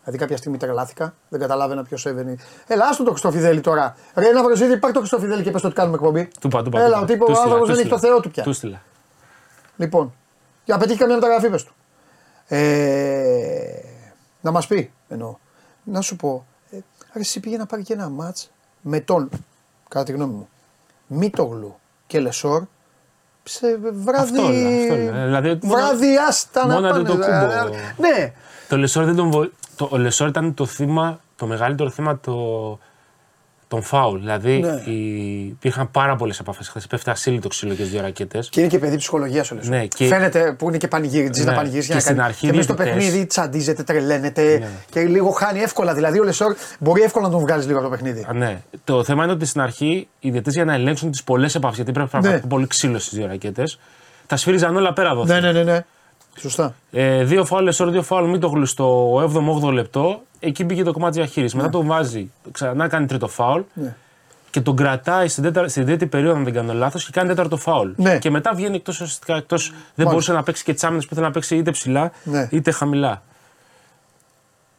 A: Δηλαδή κάποια στιγμή τρελάθηκα, δεν καταλάβαινα ποιος έβαινε. Έλα, άστο το Χριστόφιδέλη τώρα. Ρε, ένα βρεζίδι, πάρ το Χριστόφιδέλη και πες το ότι κάνουμε εκπομπή.
B: Του πα, του πα,
A: Έλα,
B: του
A: ο
B: πα.
A: τύπος
B: Του
A: ο
B: στείλα,
A: άνθρωπος
B: του
A: δεν έχει το
B: στείλα.
A: Θεό του πια.
B: Του στείλα.
A: Λοιπόν, για να πετύχει καμία μεταγραφή, πες του. Ε, να μας πει, εννοώ. Να σου πω, ε, ρε, εσύ πήγε να πάρει και ένα μάτς με τον, κατά τη γνώμη μου, Μίτογλου και Λεσόρ, σε βράδυ,
B: Αυτό λέω, αυτό λέω. Δηλαδή, μόνο-
A: βράδυ άστα να
B: μόνο
A: πάνε.
B: το κούμπο.
A: δηλαδή, ναι,
B: Το Λεσόρ, δεν τον βο... το, ο Λεσόρ ήταν το θύμα, το μεγαλύτερο θύμα το, των φάουλ. Δηλαδή
A: Ναι.
B: οι... υπήρχαν πάρα πολλές επαφές χθες. Πέφτει ασύλλη το ξύλο και στι δύο ρακέτες.
A: και είναι και παιδί ψυχολογίας ο Λεσόρ.
B: Ναι, και-
A: Φαίνεται που είναι και πανηγύρι,
B: Ναι,
A: να πανηγυρίζει
B: και
A: για να
B: στην
A: κάνει.
B: αρχή
A: και μέσα στο
B: διαιτητές.
A: παιχνίδι τσαντίζεται, τρελαίνεται
B: Ναι.
A: και λίγο χάνει εύκολα. Δηλαδή ο Λεσόρ μπορεί εύκολα να τον βγάλεις λίγο από το παιχνίδι.
B: Α, ναι. Το θέμα είναι ότι στην αρχή οι διαιτητές για να ελέγξουν τις πολλές επαφές, γιατί πρέπει να
A: Ναι.
B: ναι. πολύ ξύλο στις δύο ρακέτες, τα σφύριζαν όλα πέρα εδώ.
A: Ναι, ναι, ναι, ναι. Σωστά.
B: Ε, δύο φάουλ Λεσόρ, δύο φάουλ Μίτογλου στο 7ο-8ο λεπτό. Εκεί μπήκε το κομμάτι διαχείρισης. Μετά το βάζει, ξανά κάνει τρίτο φάουλ.
A: Ναι.
B: Και τον κρατάει στην, τέταρτη, στην τρίτη περίοδο, αν δεν κάνω λάθος, και κάνει τέταρτο φάουλ.
A: Ναι.
B: Και μετά βγαίνει εκτός ουσιαστικά. Εκτός, δεν μπορούσε να παίξει και τις άμυνες που ήθελε να παίξει είτε ψηλά
A: Ναι.
B: είτε χαμηλά.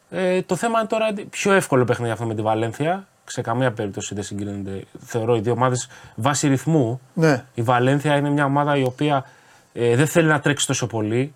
B: Ε, το θέμα είναι τώρα πιο εύκολο παιχνίδι αυτό με τη Βαλένθια. Σε καμία περίπτωση δεν συγκρίνονται. Θεωρώ οι δύο ομάδες βάσει ρυθμού.
A: Ναι.
B: Η Βαλένθια είναι μια ομάδα η οποία ε, δεν θέλει να τρέξει τόσο πολύ.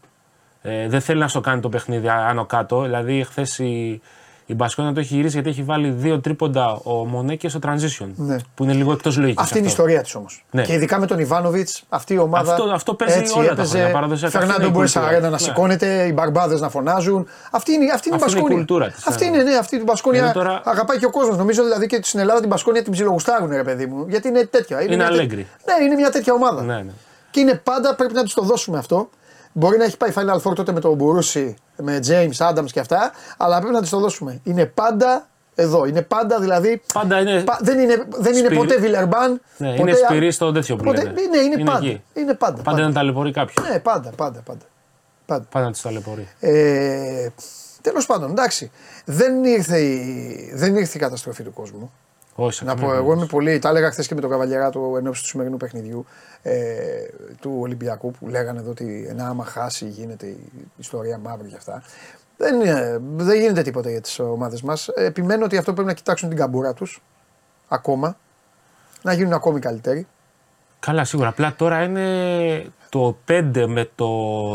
B: Ε, δεν θέλει να στο κάνει το παιχνίδι άνω κάτω. Δηλαδή, χθες η, η Μπασκόνια το έχει γυρίσει γιατί έχει βάλει δύο τρίποντα ο Μονέκε στο transition.
A: Ναι.
B: Που είναι λίγο εκτός λογικής.
A: Αυτή είναι η ιστορία της όμως.
B: Ναι.
A: Και ειδικά με τον Ιβάνοβιτς, αυτή η ομάδα.
B: Αυτό- αυτό παίζει
A: έτσι
B: όλα τα
A: έπαιζε.
B: χρόνια, παραδοσιακά. Αυτή
A: Φερνάντο
B: είναι η
A: Μπουέσα
B: κουλτούρα.
A: Αρένα να
B: Ναι.
A: σηκώνεται, οι μπαρμπάδες να φωνάζουν. Αυτή είναι, αυτή είναι η
B: Αυτή είναι η
A: Μπασκόνια.
B: κουλτούρα της,
A: Αυτή
B: ναι.
A: είναι, ναι, αυτή την Μπασκόνια
B: Ενώ τώρα-
A: αγαπάει και ο κόσμος. Νομίζω δηλαδή και στην Ελλάδα την Μπασκόνια την ψιλογουστάρουν, ρε παιδί μου. Γιατί είναι τέτοια.
B: Είναι
A: μια τέ-
B: αλέγκρι.
A: Ναι, είναι μια τέτοια ομάδα.
B: Ναι, ναι.
A: Και είναι πάντα, πρέπει να του το δώσουμε αυτό. Μπορεί να έχει πάει Final Four τότε με τον Μπουρούση, με James Adams και αυτά, αλλά πρέπει να του το δώσουμε. Είναι πάντα εδώ. Είναι πάντα δηλαδή.
B: Πάντα είναι.
A: Πα- δεν είναι, δεν είναι
B: Σπυρί-
A: ποτέ Βιλερμπάν.
B: Ναι,
A: ποτέ,
B: είναι σπυρί στο τέτοιο που
A: ποτέ,
B: λένε.
A: ναι, είναι, πάντα.
B: εκεί.
A: Είναι πάντα.
B: Πάντα να ταλαιπωρεί κάποιον.
A: Ναι, πάντα, πάντα, πάντα. πάντα.
B: Πάντα να του ταλαιπωρεί.
A: Ε, Τέλος πάντων, εντάξει. Δεν ήρθε, η, δεν ήρθε η καταστροφή του κόσμου.
B: Όχι, σε
A: Να
B: καμία
A: πω, εγώ
B: περίπτωση.
A: είμαι πολύ. Τα έλεγα χθες και με τον Καβαλιέρα του ενώπιση του σημερινού παιχνιδιού ε, του Ολυμπιακού που λέγανε εδώ ότι ένα άμα χάσει γίνεται η ιστορία μαύρη και αυτά. Δεν, είναι- δεν γίνεται τίποτα για τις ομάδες μας. Επιμένω ότι αυτό πρέπει να κοιτάξουν την καμπούρα τους ακόμα. Να γίνουν ακόμη καλύτεροι.
B: Καλά, σίγουρα. Απλά τώρα είναι το 5 με το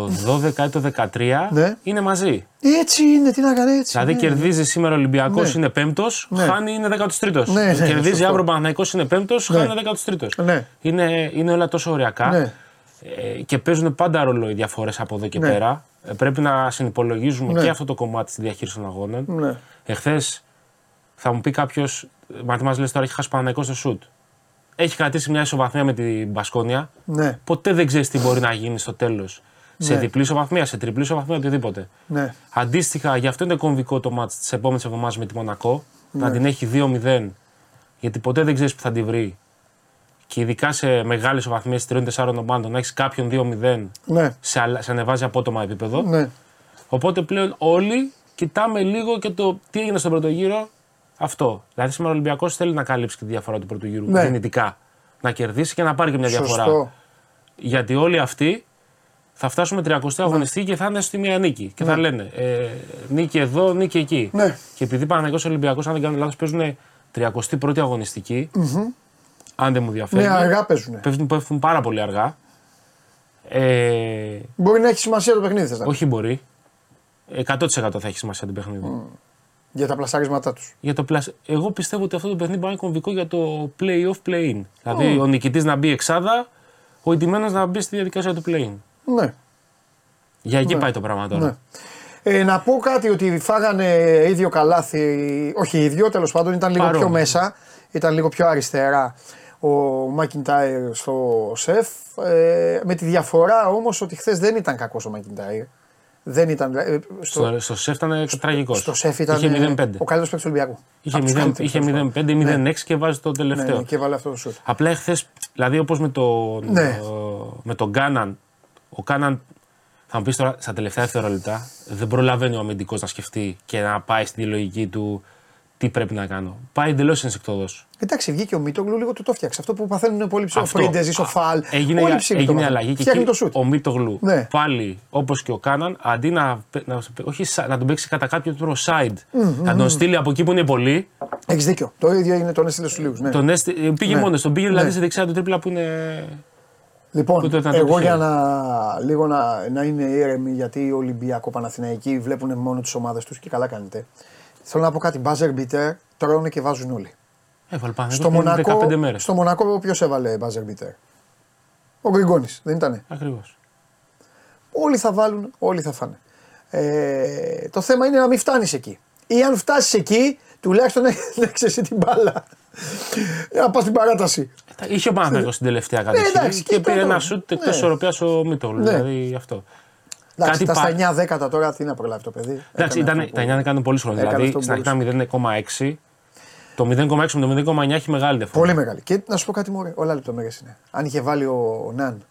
B: 12 ή το 13
A: Ναι.
B: είναι μαζί.
A: Έτσι είναι, τι να κάνει έτσι.
B: Δηλαδή
A: ναι.
B: κερδίζει σήμερα ο Ολυμπιακός
A: Ναι.
B: είναι πέμπτος,
A: Ναι.
B: χάνει είναι 13ο.
A: Ναι, ναι,
B: κερδίζει
A: σωστό.
B: αύριο ο Παναθηναϊκός είναι πέμπτος,
A: Ναι.
B: χάνει είναι 13ο.
A: Ναι.
B: Είναι, είναι όλα τόσο ωριακά
A: Ναι.
B: ε, και παίζουν πάντα ρόλο οι διαφορές από εδώ και
A: Ναι.
B: πέρα. Ε, πρέπει να συνυπολογίζουμε
A: Ναι.
B: και αυτό το κομμάτι στη διαχείριση των αγώνων.
A: Ναι.
B: Εχθές θα μου πει κάποιος, μα τι μας λες τώρα, έχει χάσει ο Παναθηναϊκός στο σουτ. Έχει κρατήσει μια ισοβαθμία με την Μπασκόνια.
A: Ναι.
B: Ποτέ δεν ξέρεις τι μπορεί να γίνει στο τέλος. Σε
A: Ναι.
B: διπλή ισοβαθμία, σε τριπλή ισοβαθμία, οτιδήποτε.
A: Ναι.
B: Αντίστοιχα, γι' αυτό είναι κομβικό το μάτς της επόμενης εβδομάδας με τη Μονακό.
A: Ναι.
B: Να την έχει 2-0, γιατί ποτέ δεν ξέρεις που θα τη βρει. Και ειδικά σε μεγάλες ισοβαθμίες τριών-τεσσάρων ομάδων, να έχεις κάποιον 2-0,
A: Ναι.
B: σε, αλα- σε ανεβάζει απότομα επίπεδο.
A: Ναι.
B: Οπότε πλέον όλοι κοιτάμε λίγο και το τι έγινε στον πρώτο γύρο. Αυτό. Δηλαδή σήμερα ο Ολυμπιακός θέλει να καλύψει και τη διαφορά του πρώτου γύρου.
A: Ναι.
B: Δυνητικά. Να κερδίσει και να πάρει και μια διαφορά.
A: Σωστό.
B: Γιατί όλοι αυτοί θα φτάσουμε 30 αγωνιστική και θα είναι στη μία νίκη. Και θα λένε ε, νίκη εδώ, νίκη εκεί.
A: Ναι.
B: Και επειδή Παναγιώ Ολυμπιακός, αν δεν κάνω λάθος, παίζουν 31η αγωνιστική. Αν δεν μου διαφέρει.
A: Ναι, αργά παίζουν.
B: Πέφτουν, πέφτουν πάρα πολύ αργά. Ε,
A: Μπορεί να έχει σημασία το παιχνίδι, θες να πεις.
B: όχι μπορεί. 100% θα έχει σημασία την παιχνίδι.
A: Για τα πλασάρίσματά τους.
B: Για το plus, εγώ πιστεύω ότι αυτό το παιχνίδι μπορεί να είναι κομβικό για το play-off play-in. Δηλαδή ο νικητής να μπει εξάδα, ο ηττημένος να μπει στη διαδικασία του play-in.
A: Ναι.
B: Για εκεί πάει το πράγμα τώρα.
A: ναι. Ε, να πω κάτι ότι φάγανε ίδιο καλάθι, όχι ίδιο, τέλος πάντων ήταν λίγο
B: Παρόμοιο.
A: πιο μέσα, ήταν λίγο πιο αριστερά ο Μάκιντάιρ στο σεφ. Ε, με τη διαφορά όμως ότι χθες δεν ήταν κακός ο Μάκιντάιρ. Δεν ήταν. ε, στο,
B: Στο, στο σεφ ήταν τραγικός.
A: στο σεφ ήταν
B: Είχε
A: ε,
B: 0-5.
A: ο καλύτερος παίκτης του Ολυμπιακού.
B: Είχε
A: Από τους
B: 0-
A: καλύτερους,
B: Είχε
A: τέλος
B: 0-5 ή
A: πάντων.
B: 0-6 και βάζει το
A: Ναι,
B: τελευταίο.
A: ναι, και έβαλε αυτό το σουτ.
B: Απλά εχθές, δηλαδή όπως με, το,
A: Ναι.
B: με τον Κάναν, ο Κάναν θα μου πεις τώρα στα τελευταία δευτερόλεπτα, δεν προλαβαίνει ο αμυντικός να σκεφτεί και να πάει στην λογική του τι πρέπει να κάνω. Πάει εντελώς ενσεκτόδο.
A: Εντάξει, βγήκε ο Μίτογλου λίγο του το φτιάξε. Αυτό που παθαίνουν πολύ ψηλό.
B: Αυτό.
A: Πρίντεζ, Ισοφάλ.
B: Έγινε,
A: όλοι ψηλοί το
B: έγινε
A: παθαίνουν.
B: αλλαγή και
A: Φτιάχνει
B: εκεί
A: το σουτ.
B: ο Μίτογλου
A: Ναι.
B: πάλι όπως και ο Κάναν αντί να, να, όχι, σα- να τον παίξει κατά κάποιο τρόπο side, να τον στείλει από εκεί που είναι πολύ.
A: Έχεις δίκιο. Το ίδιο έγινε τον έστειλε στους λίγους. Ναι.
B: Τον έστη, πήγε
A: Ναι.
B: μόνος, τον πήγε δηλαδή
A: Ναι.
B: στη δεξιά του τρίπλα που είναι.
A: Λοιπόν,
B: Που το ήταν το
A: εγώ
B: τυχαίο.
A: για να, λίγο να, να είναι ήρεμοι γιατί οι Ολυμπιακό Παναθηναϊκοί βλέπουν μόνο τις ομάδες τους και καλά κάνετε. Θέλω να πω κάτι. Μπάζερ μπιτέρ τρώνε και βάζουν όλοι.
B: Έβαλε πάνω.
A: Στο Μονακό,
B: 15 μέρες.
A: στο Μονακό ποιος έβαλε μπάζερ μπιτέρ. Ο Γκριγκόνης, δεν ήτανε;
B: Ακριβώς.
A: Όλοι θα βάλουν, όλοι θα φάνε. Ε, το θέμα είναι να μην φτάνεις εκεί. Ή αν φτάσεις εκεί, τουλάχιστον να έχεις εσύ την μπάλα. να πας στην παράταση.
B: Είχε ο Παναθηναϊκός στην τελευταία κατοχή
A: Ναι. εντάξει,
B: και
A: κοίτα
B: πήρε
A: το.
B: ένα σουτ εκτός
A: Ναι.
B: ισορροπία ο Μίτογλου.
A: Ναι.
B: Δηλαδή αυτό.
A: Εντάξει,
B: Κάτι
A: τα
B: πα-
A: στα 9 δέκατα τώρα τι να προλάβει το παιδί;
B: Εντάξει,
A: Έκανε
B: ήταν,
A: αυτό
B: τα
A: που-
B: 9 δεν κάνουν πολύ χρόνο.
A: έκανε
B: Δηλαδή
A: αυτό που
B: στην αρχή ήταν 0,6. Το 0,6 με το 0,9 έχει μεγάλη διαφορά.
A: Πολύ μεγάλη. Και να σου πω κάτι μωρέ, όλα λεπτομέρειες είναι. Αν είχε βάλει ο Ναν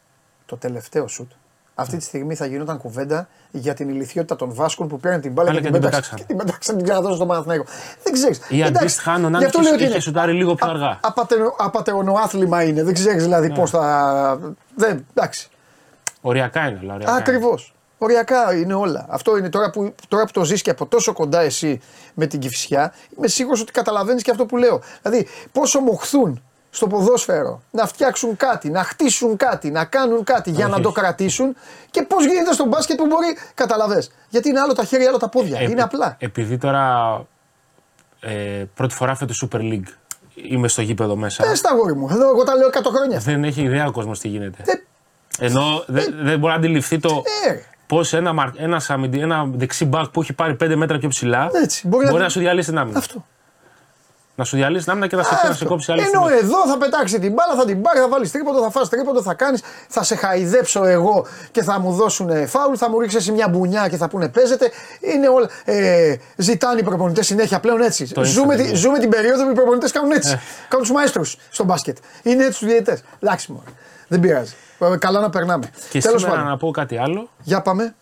A: το τελευταίο σουτ, αυτή τη στιγμή θα γινόταν κουβέντα για την ηλικιότητα των Βάσκων που πήραν την μπάλα
B: Πάλι
A: και,
B: και
A: την
B: την
A: πέταξαν.
B: πετάξαν.
A: Και την πέταξαν την ξαναδώσαν στον Παναθηναϊκό. Δεν ξέρεις.
B: Ή αντίστοιχα, αν ο Ναν είχε- είχε σουτάρει λίγο πιο αργά.
A: Απατεωνοάθλημα είναι. Δεν ξέρεις δηλαδή
B: Ναι.
A: πώς θα. Δεν, εντάξει.
B: Οριακά είναι, αλλά οριακά. είναι.
A: Ακριβώς. Οριακά είναι όλα. Αυτό είναι τώρα που, τώρα που το ζεις και από τόσο κοντά εσύ με την κυφσιά, είμαι σίγουρος ότι καταλαβαίνεις και αυτό που λέω. Δηλαδή, πόσο μοχθούν στο ποδόσφαιρο να φτιάξουν κάτι, να χτίσουν κάτι, να κάνουν κάτι για
B: Όχι,
A: να το
B: όχι.
A: κρατήσουν και πώς γίνεται στο μπάσκετ που μπορεί. Καταλαβέ. Γιατί είναι άλλο τα χέρια, άλλο τα πόδια.
B: Ε,
A: είναι απλά.
B: Επειδή τώρα ε, πρώτη φορά φέτος Super League είμαι στο γήπεδο μέσα.
A: Πες τα γόρι μου. Εδώ εγώ τα λέω 100 χρόνια.
B: Δεν έχει ιδέα ο κόσμος τι γίνεται.
A: Ε,
B: Ενώ δεν δεν μπορεί να αντιληφθεί το
A: Ε.
B: πώς ένα, μαρ- ένας αμυντι- ένα δεξί μπακ που έχει πάρει 5 μέτρα πιο ψηλά
A: Έτσι, μπορεί
B: μπορεί,
A: να-
B: να... σου διαλύσει την άμυνα.
A: αυτό.
B: Να σου διαλύσει την άμυνα και να σε, να σε
A: Αυτό.
B: κόψει άλλη
A: Ενώ
B: στιγμή.
A: εδώ θα πετάξει την μπάλα, θα την πάρει, θα βάλεις τρίποντο, θα φας τρίποντο, θα κάνεις, θα σε χαϊδέψω εγώ και θα μου δώσουν φάουλ, θα μου ρίξεις εσύ μια μπουνιά και θα πούνε παίζεται. Είναι όλα. Ε, ζητάνε οι προπονητές συνέχεια πλέον έτσι.
B: Το
A: Ζούμε,
B: Instagram,
A: τη,
B: ναι.
A: ζούμε την περίοδο που οι προπονητές κάνουν έτσι.
B: Ε.
A: κάνουν τους μαέστρους στο μπάσκετ. Είναι έτσι τους διαιτητές. Εντάξει μόνο. Δεν πειράζει. Ε, Καλά να περνάμε.
B: Και
A: Τέλος
B: σήμερα
A: πάντων.
B: να πω κάτι άλλο.
A: Για πάμε.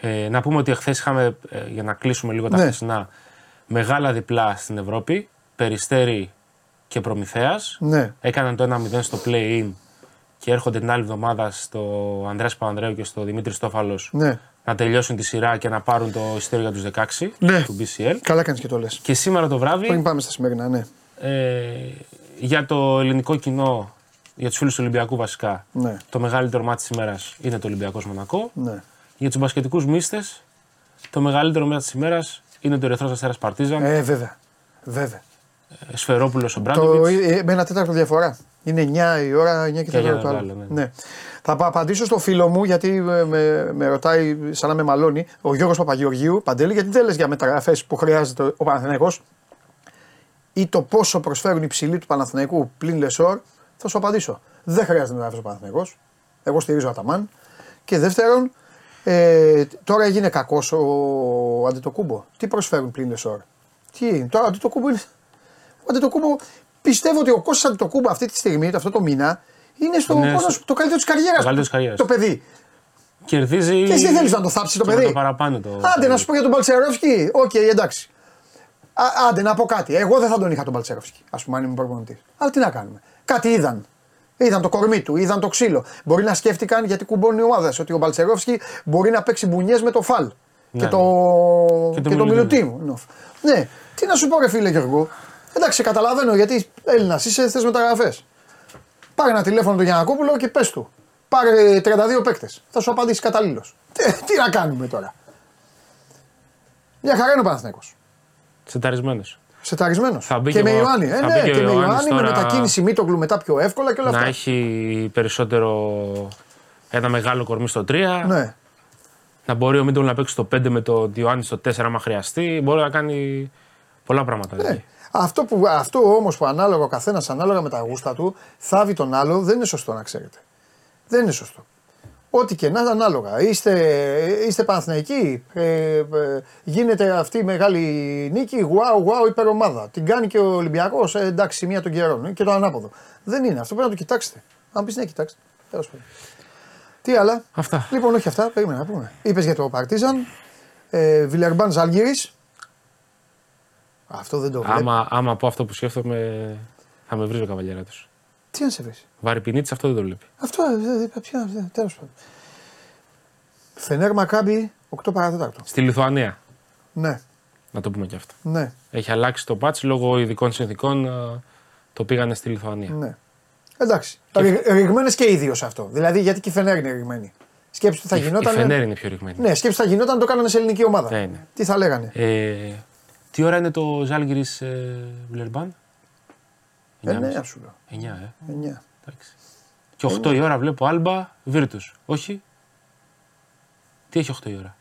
B: Ε, να πούμε ότι χθε είχαμε, ε, για να κλείσουμε λίγο τα
A: Ναι.
B: χθεσινά, μεγάλα διπλά στην Ευρώπη. Περιστέρη και Προμηθέας.
A: Ναι.
B: Έκαναν το 1-0 στο play-in και έρχονται την άλλη εβδομάδα στο Ανδρέας Παπανδρέου και στο Δημήτρης Στόφαλος
A: Ναι.
B: να τελειώσουν τη σειρά και να πάρουν το ειστήριο για τους 16
A: Ναι.
B: του BCL.
A: Καλά κάνεις και το λες.
B: Και σήμερα το βράδυ
A: Πριν πάμε στα σημερινά, ναι.
B: ε, για το ελληνικό κοινό για τους φίλους του Ολυμπιακού βασικά,
A: Ναι.
B: το μεγαλύτερο μάτι της ημέρας είναι το Ολυμπιακός Μονακό.
A: Ναι.
B: Για τους μπασκετικούς μίστες, το μεγαλύτερο μάτι της ημέρας είναι το Ερυθρός Αστέρας Παρτίζαν.
A: Ε, βέβαια. Βέβαια.
B: Σφερόπουλος ο
A: Το,
B: Μπράντοβιτς.
A: ε, με ένα τέταρτο διαφορά. Είναι 9 η ώρα, 9 και 4
B: για
A: το
B: το
A: άλλο.
B: άλλο,
A: Ναι.
B: ναι.
A: Θα πα- απαντήσω στο φίλο μου γιατί ε, με, με ρωτάει σαν να με μαλώνει ο Γιώργος Παπαγεωργίου. Παντέλη, γιατί δεν λες για μεταγραφές που χρειάζεται ο Παναθηναϊκός ή το πόσο προσφέρουν οι ψηλοί του Παναθηναϊκού πλην Λεσόρ. Θα σου απαντήσω. Δεν χρειάζεται μεταγραφές ο Παναθηναϊκός. Εγώ στηρίζω Αταμάν. Και δεύτερον, ε, τώρα έγινε κακός ο Αντετοκούμπο. Τι προσφέρουν πλην Λεσόρ; Τι είναι, τώρα ο Αντετοκούμπο είναι. Ο Αντετοκούμπο, πιστεύω ότι ο Κώστας Αντετοκούμπο αυτή τη στιγμή, αυτό το μήνα, είναι στο
B: Ναι,
A: πώς να
B: στο-
A: σου- το καλύτερο της καριέρας.
B: το καλύτερο της καριέρας.
A: Το παιδί.
B: Κερδίζει.
A: Και εσύ δεν θέλεις να το θάψεις το
B: και με
A: παιδί.
B: Το παραπάνω το.
A: Άντε να σου πω για τον Παλτσερόφσκι. Οκ, εντάξει. Α, άντε να πω κάτι. Εγώ δεν θα τον είχα τον Μπαλτσερόφσκι, ας πούμε, αν ήμουν προπονητής. Αλλά τι να κάνουμε. Κάτι είδαν. Είδαν το κορμί του, είδαν το ξύλο. Μπορεί να σκέφτηκαν γιατί κουμπώνει οι ομάδες ότι ο Μπαλτσερόφσκι μπορεί να παίξει μπουνιές με το φαλ.
B: Ναι.
A: Και το,
B: Και το
A: και το
B: Μιλουτίνοφ.
A: Μιλουτίνοφ. Ναι, τι να σου πω, ρε φίλε Γιώργο. Εντάξει, σε καταλαβαίνω γιατί Έλληνας είσαι, θες μεταγραφές. Πάρε ένα τηλέφωνο του Γιανακόπουλο και πες του. Πάρε 32 παίκτες. Θα σου απαντήσει καταλήλως. Τι, τι να κάνουμε τώρα. Μια χαρά είναι ο Παναθηναϊκός.
B: Σεταρισμένος.
A: Σεταρισμένος.
B: Θα μπει
A: και
B: και
A: με
B: ο-
A: Ιωάννη. Ε,
B: θα
A: ναι,
B: μπει και
A: και
B: ο
A: με
B: Ιωάννης
A: Ιωάννη, με
B: τώρα-
A: μετακίνηση Μήτογλου μετά πιο εύκολα και όλα
B: Να
A: αυτά.
B: έχει περισσότερο. Ένα μεγάλο κορμί στο 3.
A: Ναι.
B: Να μπορεί ο Μίτογλου να παίξει στο 5 με το Διωάννη στο 4 άμα χρειαστεί. Μπορεί να κάνει πολλά πράγματα.
A: Ναι.
B: δηλαδή.
A: Αυτό, που, αυτό όμως που ανάλογα ο καθένας ανάλογα με τα γούστα του θάβει τον άλλο δεν είναι σωστό να ξέρετε. Δεν είναι σωστό. Ό,τι και να είναι ανάλογα. Είστε, είστε Παναθηναϊκοί, ε, ε, γίνεται αυτή η μεγάλη νίκη, γουάου, γουάου, υπερομάδα. Την κάνει και ο Ολυμπιακός, ε, εντάξει, μία των καιρών. Και το ανάποδο. Δεν είναι. Αυτό πρέπει να το κοιτάξετε. Αν πεις ναι, κοιτάξτε. Τέλος πάντων. Τι άλλα;
B: Αυτά.
A: Λοιπόν, όχι αυτά, περίμενα να πούμε. Είπες για το Παρτίζαν, ε, Βιλερμπάν Ζαλγίρι. Αυτό δεν το βλέπω.
B: Άμα, άμα πω αυτό που σκέφτομαι, θα με βρει ο καβαλιέρα τους.
A: Τι να σε βρεις.
B: Βαρυπινίτη αυτό δεν το βλέπει.
A: Αυτό δεν είπα πια. Τέλος πάντων. Φενέρ Μακάμπι 8 παρατέταρτο.
B: Στη Λιθουανία.
A: Ναι,
B: Να το πούμε και αυτό.
A: ναι,
B: Έχει αλλάξει το πάτς λόγω ειδικών συνθήκων. α, Το πήγανε στη Λιθουανία.
A: ναι. Εντάξει. Ρηγμένες και οι δύο σε αυτό. Δηλαδή γιατί και η Φενέρ είναι ρηγμένη. Σκέψτε τι θα
B: Η-
A: γινόταν.
B: Η Φενέρ είναι πιο ρηγμένη.
A: Ναι, σκέψτε τι θα γινόταν αν το κάνανε σε ελληνική ομάδα.
B: Ναι, ναι.
A: Τι θα λέγανε;
B: Ε, τι ώρα είναι το Ζάλγκυρη ε, Βιλερμπάν;
A: Ε, ναι, σου λέω.
B: 9, ε.
A: Εννιά.
B: Εντάξει. Και 8 η ώρα βλέπω Άλμπα Βίρτους. Όχι. Τι έχει 8 η ώρα;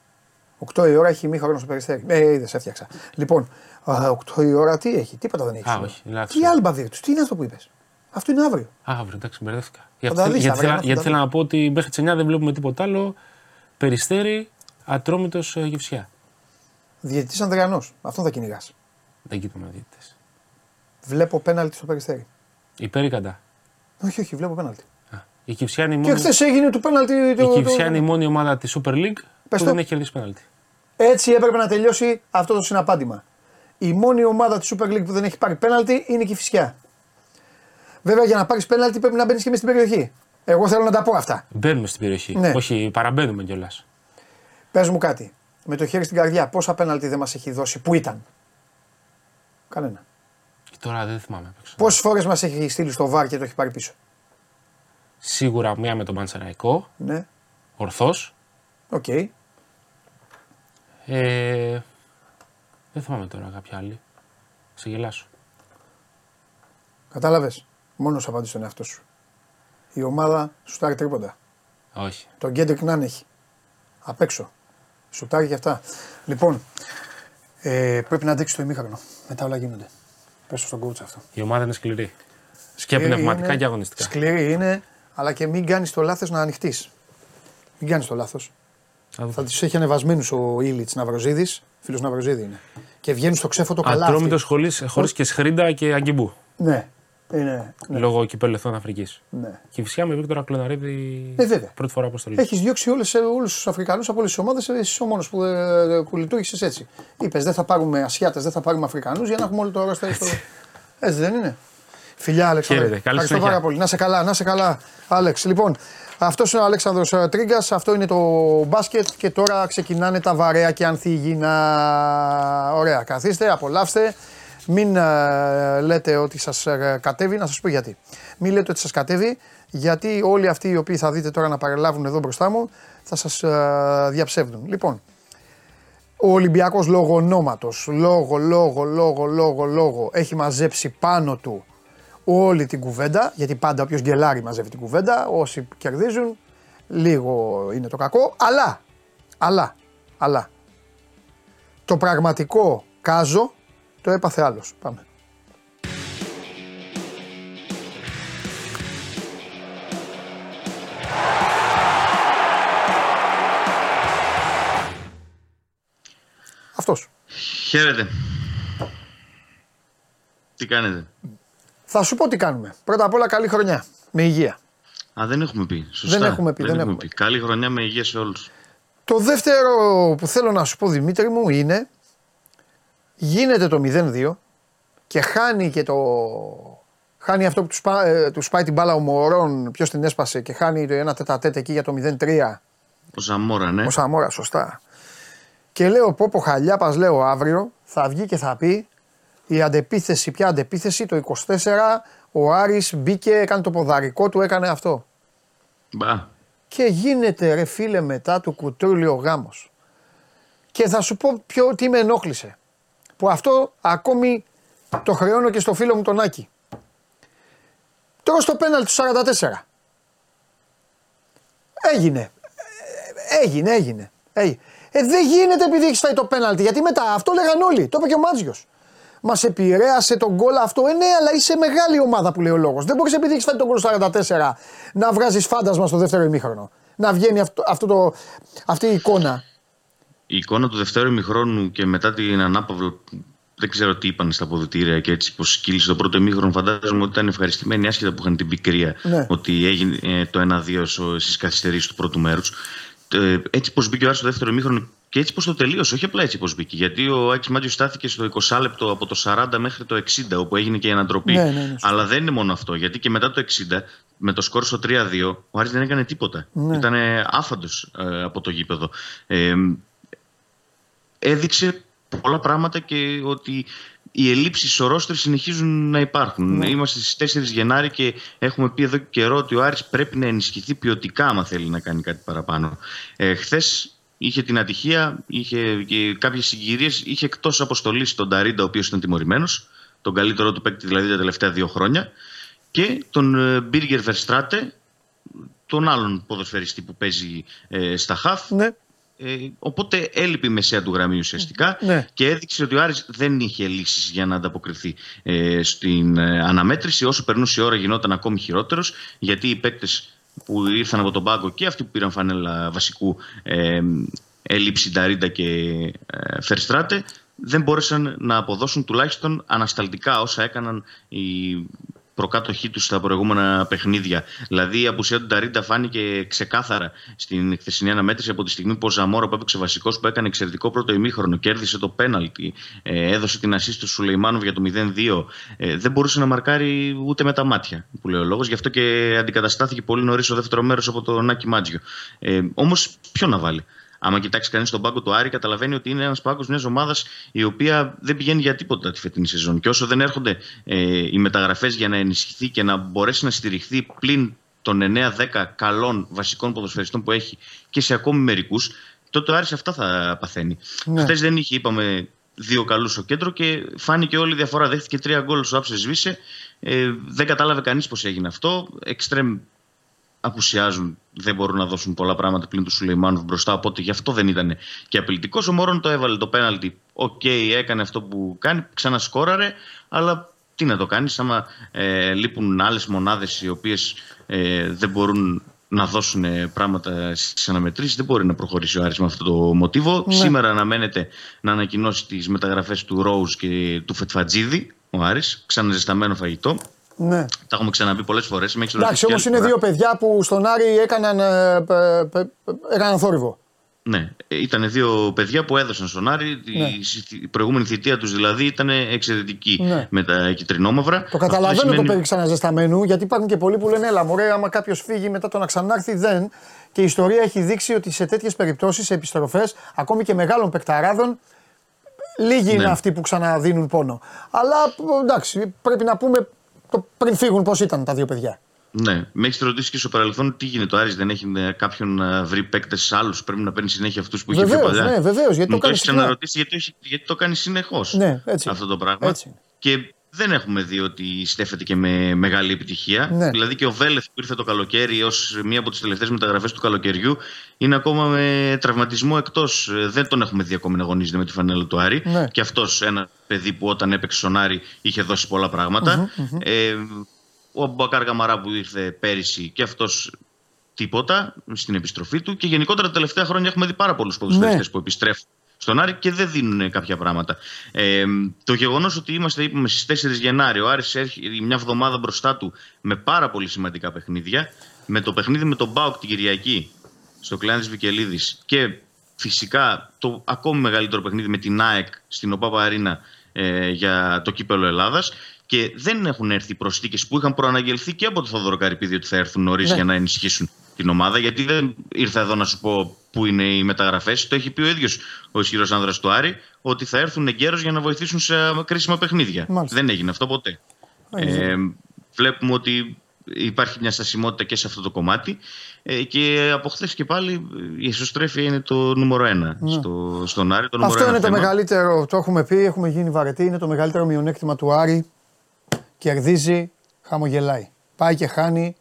A: 8 η ώρα έχει μήχρονο στο περιστέρι. Ε, είδες, έφτιαξα. Λοιπόν, α, 8 η ώρα τι έχει, τίποτα δεν έχει.
B: Α,
A: σου λέω.
B: όχι, λάθος.
A: Τι άλμπα του, τι είναι αυτό που είπες; Αυτό είναι αύριο.
B: Α, αύριο, εντάξει, μπερδεύτηκα. Γιατί,
A: τα δεις
B: γιατί,
A: αύριο,
B: θέλω-
A: θα
B: γιατί
A: τα
B: θέλω να πω ότι μέχρι τις 9 δεν βλέπουμε τίποτα άλλο. Περιστέρι, ατρόμητος γευσιά.
A: Διαιτητής Ανδριανός. Αυτό θα κυνηγάς.
B: Δεν κοιτάμε διαιτητές.
A: Βλέπω πέναλτι στο περιστέρι.
B: Υπέρ ή κατά;
A: Όχι, όχι, βλέπω πέναλτι.
B: Α, Η Κυψιά είναι η
A: Και
B: μόνη,
A: χθες έγινε του πέναλτι.
B: η
A: Το,
B: Κυψιά
A: το-
B: είναι η μόνη ομάδα της Super League
A: Πες
B: που
A: το.
B: δεν έχει κερδίσει πέναλτι.
A: Έτσι έπρεπε να τελειώσει αυτό το συναπάντημα. Η μόνη ομάδα της Super League που δεν έχει πάρει πέναλτι είναι η Κυφυσιά. Βέβαια για να πάρεις πέναλτι πρέπει να μπαίνεις και μες στην περιοχή. Εγώ θέλω να τα πω αυτά.
B: Μπαίνουμε στην περιοχή.
A: Ναι.
B: Όχι, παραμπαίνουμε κιόλας.
A: Πες μου κάτι. Με το χέρι στην καρδιά, πόσα πέναλτι δεν μας έχει δώσει, πού ήταν; Κανένα.
B: Τώρα δεν θυμάμαι. απ' έξω.
A: Πόσες φορές μας έχει στείλει στο βάρ και το έχει πάρει πίσω;
B: Σίγουρα μία με τον Πανσεραϊκό,
A: Ναι,
B: ορθώς.
A: οκ.
B: Ε, δεν θυμάμαι τώρα κάποια άλλη. Σε γελάσω.
A: Κατάλαβες; Μόνος σου απαντήσει στον εαυτό σου. Η ομάδα σουτάρει τρίποντα.
B: Όχι.
A: Τον Γκέντρικ να έχει. Απ' έξω. Σουτάρει και αυτά. Λοιπόν, ε, πρέπει να αντέξει το ημίχρονο. Μετά όλα γίνονται. Πες το στον coach αυτό.
B: Η ομάδα είναι σκληρή. Και
A: Σκληρή
B: πνευματικά
A: είναι,
B: και αγωνιστικά.
A: Σκληρή είναι, αλλά και μην κάνεις το λάθος να ανοιχτείς. Μην κάνεις το λάθος.
B: Θα δούμε.
A: Θα τους έχει ανεβασμένους ο Ήλιτς Ναυροζίδης. Φίλος Ναυροζίδη είναι. Και βγαίνουν στο ξέφωτο καλά.
B: Ατρόμητος
A: αυτοί.
B: χωρίς και σχρίντα και αγκιμπού.
A: Ναι, είναι. Ναι.
B: Λόγω κυπέλου Εθνών Αφρικής.
A: ναι.
B: Και φυσικά με Βίκτορα Κλωναρίδη
A: Ε, βέβαια.
B: πρώτη φορά αποστολή.
A: Έχεις διώξει όλους τους Αφρικανούς από όλες τις ομάδες. Εσύ ο μόνος που, ε, που λειτουργήσες έτσι. Είπες δεν θα πάρουμε Ασιάτες, δεν θα πάρουμε Αφρικανούς για να έχουμε όλο το όρο στο. Έτσι δεν είναι. Φιλιά, Άλεξ.
B: Χαίρετε.
A: ωραία.
B: Καλή
A: Ευχαριστώ
B: συνέχεια.
A: πάρα πολύ. Να σε καλά, να σε καλά, Άλεξ. Λοιπόν, αυτός είναι ο Αλέξανδρος ε, Τρίγκας. Αυτό είναι το μπάσκετ και τώρα ξεκινάνε τα βαρέα και ανθίγυνα. Ωραία, καθίστε, απολαύστε. Μην ε, λέτε ότι σας ε, κατέβει, να σας πω γιατί. Μην λέτε ότι σας κατέβει, γιατί όλοι αυτοί οι οποίοι θα δείτε τώρα να παρελάβουν εδώ μπροστά μου θα σας ε, διαψεύδουν. Λοιπόν, ο Ολυμπιακός λόγω ονόματο, λόγω, λόγω, λόγω, λόγω, λόγω, έχει μαζέψει πάνω του όλη την κουβέντα. Γιατί πάντα όποιος γκελάρει μαζεύει την κουβέντα. Όσοι κερδίζουν, λίγο είναι το κακό. Αλλά, αλλά, αλλά, το πραγματικό κάζο το έπαθε άλλος. Πάμε. Αυτός.
C: Χαίρετε. Τι κάνετε;
A: Θα σου πω τι κάνουμε. Πρώτα απ' όλα καλή χρονιά. Με υγεία.
C: Α, δεν έχουμε πει. Σωστά.
A: Δεν έχουμε πει, δεν έχουμε πει.
C: Καλή χρονιά με υγεία σε όλους.
A: Το δεύτερο που θέλω να σου πω Δημήτρη μου είναι γίνεται το 0-2 και χάνει και το... Χάνει αυτό που τους, σπά, ε, τους σπάει την μπάλα ο Μωρόν, ποιος την έσπασε και χάνει το ένα τέτα εκεί για το 0-3.
C: Ο Ζαμόρα, ναι.
A: Ο Ζαμόρα, σωστά. Και λέω πω πω χαλιάπας λέω αύριο θα βγει και θα πει η αντεπίθεση, ποια αντεπίθεση το 24 ο Άρης μπήκε, έκανε το ποδαρικό του, έκανε αυτό.
C: Μπα.
A: Και γίνεται ρε φίλε μετά του κουτρούλιο γάμος. Και θα σου πω ποιο, τι με ενόχλησε. Που αυτό ακόμη το χρεώνω και στο φίλο μου τον Άκη. Τώρα στο πέναλ του 44. Έγινε. Ε, έγινε, έγινε. έγινε. Ε, δεν γίνεται επειδή έχει φάει το πέναλτι. Γιατί μετά αυτό λέγαν όλοι. Το είπε και ο Μάτζιος. Μας επηρέασε τον γκολ αυτό. Ε, ναι, αλλά είσαι μεγάλη ομάδα που λέει ο λόγος. Δεν μπορείς επειδή έχεις φάει τον γκολ 44 να βγάζεις φάντασμα στο δεύτερο ημίχρονο. Να βγαίνει αυτό, αυτό το, αυτή η εικόνα.
C: Η εικόνα του δεύτερου ημίχρονου και μετά την ανάπαυλο δεν ξέρω τι είπαν στα αποδητήρια και έτσι πως κύλησε το πρώτο ημίχρονο. Φαντάζομαι ότι ήταν ευχαριστημένοι άσχετα που είχαν την πικρία ναι. ότι έγινε ε, το 1-2 στι καθυστερήσει του πρώτου μέρους. Ε, έτσι πως μπήκε ο Άρης στο δεύτερο ημίχρονο και έτσι πως το τελείωσε. Όχι απλά έτσι πως μπήκε. Γιατί ο Άκης Μάτζιο στάθηκε στο 20 λεπτό από το 40 μέχρι το 60, όπου έγινε και η ανατροπή.
A: Ναι, ναι, ναι,
C: Αλλά δεν είναι μόνο αυτό. Γιατί και μετά το 60, με το σκόρ στο 3-2, ο Άρης δεν έκανε τίποτα. Ναι. Ήταν άφαντος ε, από το γήπεδο. Ε, έδειξε πολλά πράγματα και ότι οι ελλείψεις στο ρόστρε συνεχίζουν να υπάρχουν. Ναι. Είμαστε στις 4 Γενάρη και έχουμε πει εδώ και καιρό ότι ο Άρης πρέπει να ενισχυθεί ποιοτικά, άμα θέλει να κάνει κάτι παραπάνω. Ε, Χθες είχε την ατυχία, είχε και κάποιες συγκυρίες, είχε εκτός αποστολής τον Ταρίντα, ο οποίος ήταν τιμωρημένος, τον καλύτερο του παίκτη δηλαδή τα τελευταία δύο χρόνια, και τον Μπίργκερ Βερστράτε, τον άλλον ποδοσφαιριστή που παίζει ε, στα χαφ.
A: Ναι.
C: Ε, οπότε έλειπε η μεσαία του γραμμή ουσιαστικά ναι. και έδειξε ότι ο Άρης δεν είχε λύσεις για να ανταποκριθεί ε, στην ε, αναμέτρηση. Όσο περνούσε η ώρα γινόταν ακόμη χειρότερος γιατί οι παίκτες που ήρθαν από τον πάγκο και αυτοί που πήραν φανέλα βασικού ε, έλλειψη Νταρίντα και ε, Φερστράτε δεν μπόρεσαν να αποδώσουν τουλάχιστον ανασταλτικά όσα έκαναν οι προκάτοχή τους στα προηγούμενα παιχνίδια. Δηλαδή η απουσία του Νταρίντα φάνηκε ξεκάθαρα στην χθεσινή αναμέτρηση από τη στιγμή που ο Ζαμόρα που έπαιξε βασικός που έκανε εξαιρετικό πρώτο ημίχρονο, κέρδισε το πέναλτι, ε, έδωσε την ασίστ του Σουλεϊμάνοβ για το 0-2. Ε, δεν μπορούσε να μαρκάρει ούτε με τα μάτια, που λέει ο λόγος. Γι' αυτό και αντικαταστάθηκε πολύ νωρίς ο δεύτερο μέρος από τον Νάκη Μάτζιο. Ε, Όμως, ποιο να βάλει; Άμα κοιτάξει κανείς τον πάγκο του Άρη, καταλαβαίνει ότι είναι ένας πάγκος μιας ομάδας η οποία δεν πηγαίνει για τίποτα τη φετινή σεζόν. Και όσο δεν έρχονται ε, οι μεταγραφές για να ενισχυθεί και να μπορέσει να στηριχθεί πλην των 9-10 καλών βασικών ποδοσφαιριστών που έχει και σε ακόμη μερικούς, τότε ο Άρης αυτά θα παθαίνει. Ναι. Χθες δεν είχε, είπαμε, δύο καλούς στο κέντρο και φάνηκε όλη η διαφορά. Δέχτηκε τρία γκολ στο άψε σβήσε. Ε, δεν κατάλαβε κανείς πώς έγινε αυτό. Εξτρεμ απουσιάζουν, δεν μπορούν να δώσουν πολλά πράγματα πλην τους Σουλεϊμάνους μπροστά. Οπότε γι' αυτό δεν ήταν και απειλητικός. Ο Μόρον το έβαλε το πέναλτι. Ok, okay, έκανε αυτό που κάνει, ξανασκόραρε, αλλά τι να το κάνει, άμα ε, λείπουν άλλες μονάδες οι οποίες ε, δεν μπορούν να δώσουν πράγματα στις αναμετρήσεις. Δεν μπορεί να προχωρήσει ο Άρης με αυτό το μοτίβο. Ναι. Σήμερα αναμένεται να ανακοινώσει τις μεταγραφές του Ρόουζ και του Φετφατζίδη, ο Άρης, ξαναζεσταμένο φαγητό.
A: Ναι.
C: Τα έχουμε ξαναπεί πολλές φορές.
A: Εντάξει, όμως είναι δύο παιδιά που στον Άρη έκαναν, ε, έκαναν θόρυβο.
C: Ναι, ήταν δύο παιδιά που έδωσαν στον Άρη. Ναι. Η προηγούμενη θητεία τους δηλαδή ήταν εξαιρετική ναι. με τα κυτρινόμαυρα.
A: Το καταλαβαίνω σημαίνει... το παιδί ξαναζεσταμένου, γιατί υπάρχουν και πολλοί που λένε Ελά, μωρέ, άμα κάποιος φύγει μετά το να ξανάρθει, δεν. Και η ιστορία έχει δείξει ότι σε τέτοιες περιπτώσεις, σε επιστροφές, ακόμη και μεγάλων παικταράδων, Λίγοι είναι ναι. αυτοί που ξαναδίνουν πόνο. Αλλά εντάξει, πρέπει να πούμε το πριν φύγουν πώς ήταν τα δύο παιδιά;
C: Ναι, με έχεις ρωτήσει και στο παρελθόν τι γίνεται. Ο Άρης δεν έχει ε, κάποιον να βρει παίκτες άλλους. Πρέπει να παίρνει συνέχεια αυτούς που βεβαίως, είχε
A: βρει παλιά. Ναι, βεβαίως. Γιατί
C: το, το έχεις ξαναρωτήσει γιατί, γιατί το κάνει συνεχώς
A: ναι,
C: αυτό το πράγμα. Έτσι. Και δεν έχουμε δει ότι στέφεται και με μεγάλη επιτυχία. Ναι. Δηλαδή και ο Βέλεθ που ήρθε το καλοκαίρι ως μία από τις τελευταίες μεταγραφές του καλοκαιριού είναι ακόμα με τραυματισμό εκτός. Δεν τον έχουμε δει ακόμα να αγωνίζεται με τη φανέλα του Άρη. Ναι. Και αυτός ένα παιδί που όταν έπαιξε στον Άρη είχε δώσει πολλά Ε, ο Μπακάρ Καμαρά που ήρθε πέρυσι και αυτός τίποτα στην επιστροφή του. Και γενικότερα τα τελευταία χρόνια έχουμε δει πάρα πολλούς ποδοσφαιριστές ναι. που επιστρέφουν στον Άρη και δεν δίνουν κάποια πράγματα. Ε, το γεγονός ότι είμαστε είπαμε, στις 4 Γενάρη, ο Άρης έχει μια εβδομάδα μπροστά του με πάρα πολύ σημαντικά παιχνίδια. Με το παιχνίδι με τον Μπάουκ την Κυριακή στο Κλάνη Βικελίδης και φυσικά το ακόμη μεγαλύτερο παιχνίδι με την ΑΕΚ στην ΟΠΑΠΑ Αρίνα ε, για το κύπελο Ελλάδας. Και δεν έχουν έρθει προσθήκες που είχαν προαναγγελθεί και από το Θοδωρό Καρυπίδη ότι θα έρθουν νωρίς ναι. για να ενισχύσουν την ομάδα. Γιατί δεν ήρθα εδώ να σου πω πού είναι οι μεταγραφές. Το έχει πει ο ίδιος ο ισχυρός άνδρας του Άρη ότι θα έρθουν εγκαίρως για να βοηθήσουν σε κρίσιμα παιχνίδια. Δεν έγινε αυτό ποτέ. Ε, βλέπουμε ότι υπάρχει μια στασιμότητα και σε αυτό το κομμάτι ε, και από χθες και πάλι η εσωστρέφεια είναι το νούμερο ένα ναι. στο, στον Άρη. Το
A: αυτό είναι το μεγαλύτερο, το έχουμε πει, έχουμε γίνει βαρετοί, είναι το μεγαλύτερο μειονέκτημα του Άρη. Κερδίζει, χαμογελάει. Πάει και χάνει,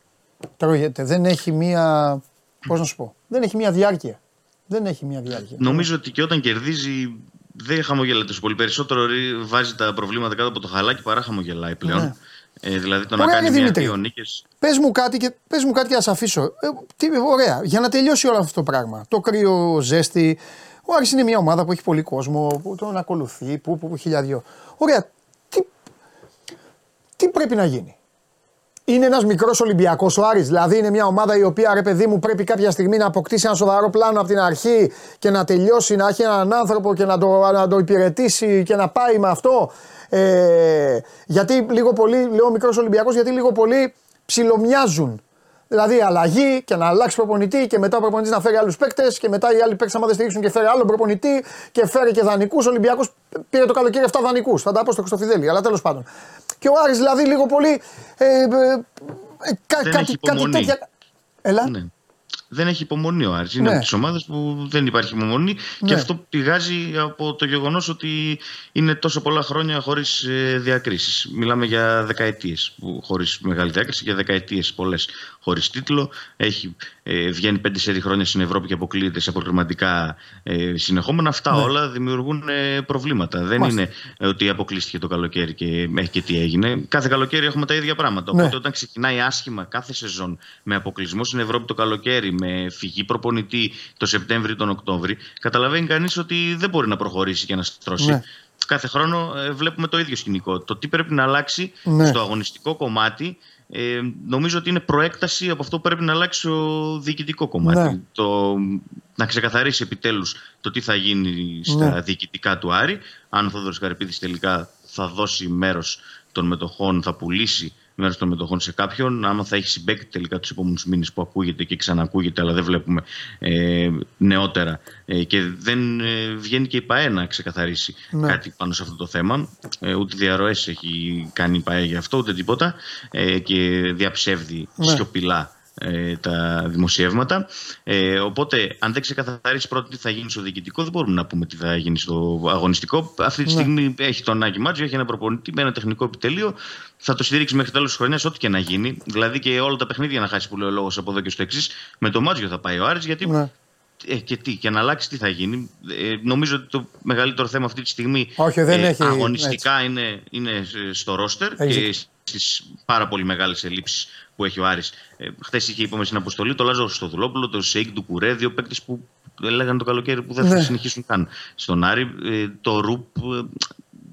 A: τρώγεται. Δεν έχει μία. Πώς να σου πω, δεν έχει μία διάρκεια. Δεν έχει μία διάρκεια.
C: Νομίζω ότι και όταν κερδίζει δεν χαμογελάει τόσο πολύ. Περισσότερο βάζει τα προβλήματα κάτω από το χαλάκι παρά χαμογελάει πλέον. Ναι. Ε, δηλαδή το να κάνει μια δύο νίκες.
A: Πες μου κάτι και πες μου κάτι και ας αφήσω. Ε, τι, ωραία, για να τελειώσει όλο αυτό το πράγμα. Το κρύο ζέστη. Ο Άρης είναι μια ομάδα που έχει πολύ κόσμο, που τον ακολουθεί, που, που, που χιλιαδιό. Ωραία, τι, τι πρέπει να γίνει; Είναι ένας μικρός Ολυμπιακός ο Άρης. Δηλαδή είναι μια ομάδα η οποία ρε παιδί μου πρέπει κάποια στιγμή να αποκτήσει ένα σοβαρό πλάνο από την αρχή και να τελειώσει, να έχει έναν άνθρωπο και να το, να το υπηρετήσει και να πάει με αυτό. Ε, γιατί λίγο πολύ, λέω μικρός Ολυμπιακός, γιατί λίγο πολύ ψιλομοιάζουν. Δηλαδή αλλαγή και να αλλάξει προπονητή και μετά ο προπονητής να φέρει άλλους παίκτες και μετά οι άλλοι παίκτες, άμα δεν στηρίξουν και φέρει άλλο προπονητή και φέρει και δανεικούς. Ο Ολυμπιακός πήρε το καλοκαίρι 7 δανεικούς. Θα τα πω στο Χρυστοφιδέλη, αλλά τέλος πάντων. Και ο Άρης δηλαδή λίγο πολύ. Ε, ε,
C: ε κάτι, κάτι τέτοια. Έλα. Ναι δεν έχει υπομονή ο Άρης. Είναι ναι. από τις ομάδες που δεν υπάρχει υπομονή και ναι. αυτό πηγάζει από το γεγονός ότι είναι τόσο πολλά χρόνια χωρίς ε, διακρίσεις. Μιλάμε για δεκαετίες χωρίς μεγάλη διάκριση, για δεκαετίες πολλές χωρίς τίτλο. Έχει ε, βγαίνει 5-4 χρόνια στην Ευρώπη και αποκλείεται σε αποκριματικά ε, συνεχόμενα. Αυτά ναι. όλα δημιουργούν ε, προβλήματα. Δεν είναι ότι αποκλείστηκε το καλοκαίρι και έχει και τι έγινε. Κάθε καλοκαίρι έχουμε τα ίδια πράγματα. Ναι. Οπότε όταν ξεκινάει άσχημα κάθε σεζόν με αποκλεισμό στην Ευρώπη το καλοκαίρι, με φυγή προπονητή το Σεπτέμβριο ή τον Οκτώβρη, καταλαβαίνει κανείς ότι δεν μπορεί να προχωρήσει και να στρώσει. Ναι. Κάθε χρόνο ε, βλέπουμε το ίδιο σκηνικό. Το τι πρέπει να αλλάξει ναι. στο αγωνιστικό κομμάτι ε, νομίζω ότι είναι προέκταση από αυτό που πρέπει να αλλάξει το διοικητικό κομμάτι. Ναι. Το, να ξεκαθαρίσει επιτέλους το τι θα γίνει στα ναι. διοικητικά του Άρη. Αν ο Θόδωρος Καρυπίδης τελικά θα δώσει μέρος των μετοχών, θα πουλήσει μέρος των μετοχών σε κάποιον. Άμα θα έχει συμπέκτη τελικά τους επόμενους μήνες που ακούγεται και ξανακούγεται, αλλά δεν βλέπουμε ε, νεότερα. Ε, και δεν ε, βγαίνει και η ΠαΕ να ξεκαθαρίσει ναι. κάτι πάνω σε αυτό το θέμα. Ε, ούτε διαρροές έχει κάνει η ΠαΕ για αυτό, ούτε τίποτα. Ε, και διαψεύδει ναι. σιωπηλά ε, τα δημοσιεύματα. Ε, οπότε, αν δεν ξεκαθαρίσεις πρώτα τι θα γίνει στο διοικητικό, δεν μπορούμε να πούμε τι θα γίνει στο αγωνιστικό. Αυτή τη ναι. στιγμή έχει τον Άγιο Μάτζιο, έχει ένα προπονητή με ένα τεχνικό επιτελείο. Θα το στηρίξει μέχρι τέλος της χρονιάς, ό,τι και να γίνει. Δηλαδή και όλα τα παιχνίδια να χάσει που λέει ο λόγος από εδώ και στο εξής. Με το Μάτζιο θα πάει ο Άρης, γιατί ναι. Ε, και τι, και να αλλάξει τι θα γίνει. Ε, νομίζω ότι το μεγαλύτερο θέμα αυτή τη στιγμή
A: Όχι, δεν ε, έχει,
C: αγωνιστικά είναι, είναι στο ρόστερ και στις πάρα πολύ μεγάλες ελλείψεις που έχει ο Άρης. Ε, Χθες είχε είπαμε στην αποστολή το Λάζο Χριστοδουλόπουλο, το Σέικ Ντουκουρέ, δύο παίκτες που έλεγαν το καλοκαίρι που δεν θα ναι. συνεχίσουν καν στον Άρη. Ε, το Ρουπ ε,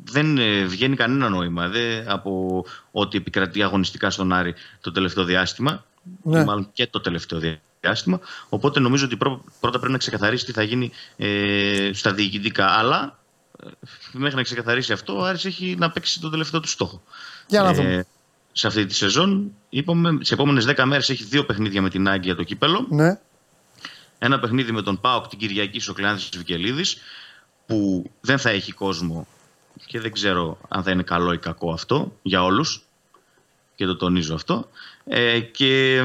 C: δεν ε, βγαίνει κανένα νόημα δε, από ό,τι επικρατεί αγωνιστικά στον Άρη το τελευταίο διάστημα. Ναι. Μάλλον και το τελευταίο διάστημα. Οπότε νομίζω ότι πρώτα πρέπει να ξεκαθαρίσει τι θα γίνει ε, στα διοικητικά. Αλλά μέχρι να ξεκαθαρίσει αυτό, ο Άρης έχει να παίξει το τελευταίο του στόχο.
A: Για να δούμε
C: σε αυτή τη σεζόν. Είπαμε, σε επόμενες 10 μέρες έχει δύο παιχνίδια με την Άγκια το κύπελο.
A: Ναι.
C: Ένα παιχνίδι με τον Πάοκ την Κυριακή στο Κλεάνθης τη Βικελίδης. που δεν θα έχει κόσμο και δεν ξέρω αν θα είναι καλό ή κακό αυτό για όλους και το τονίζω αυτό ε, και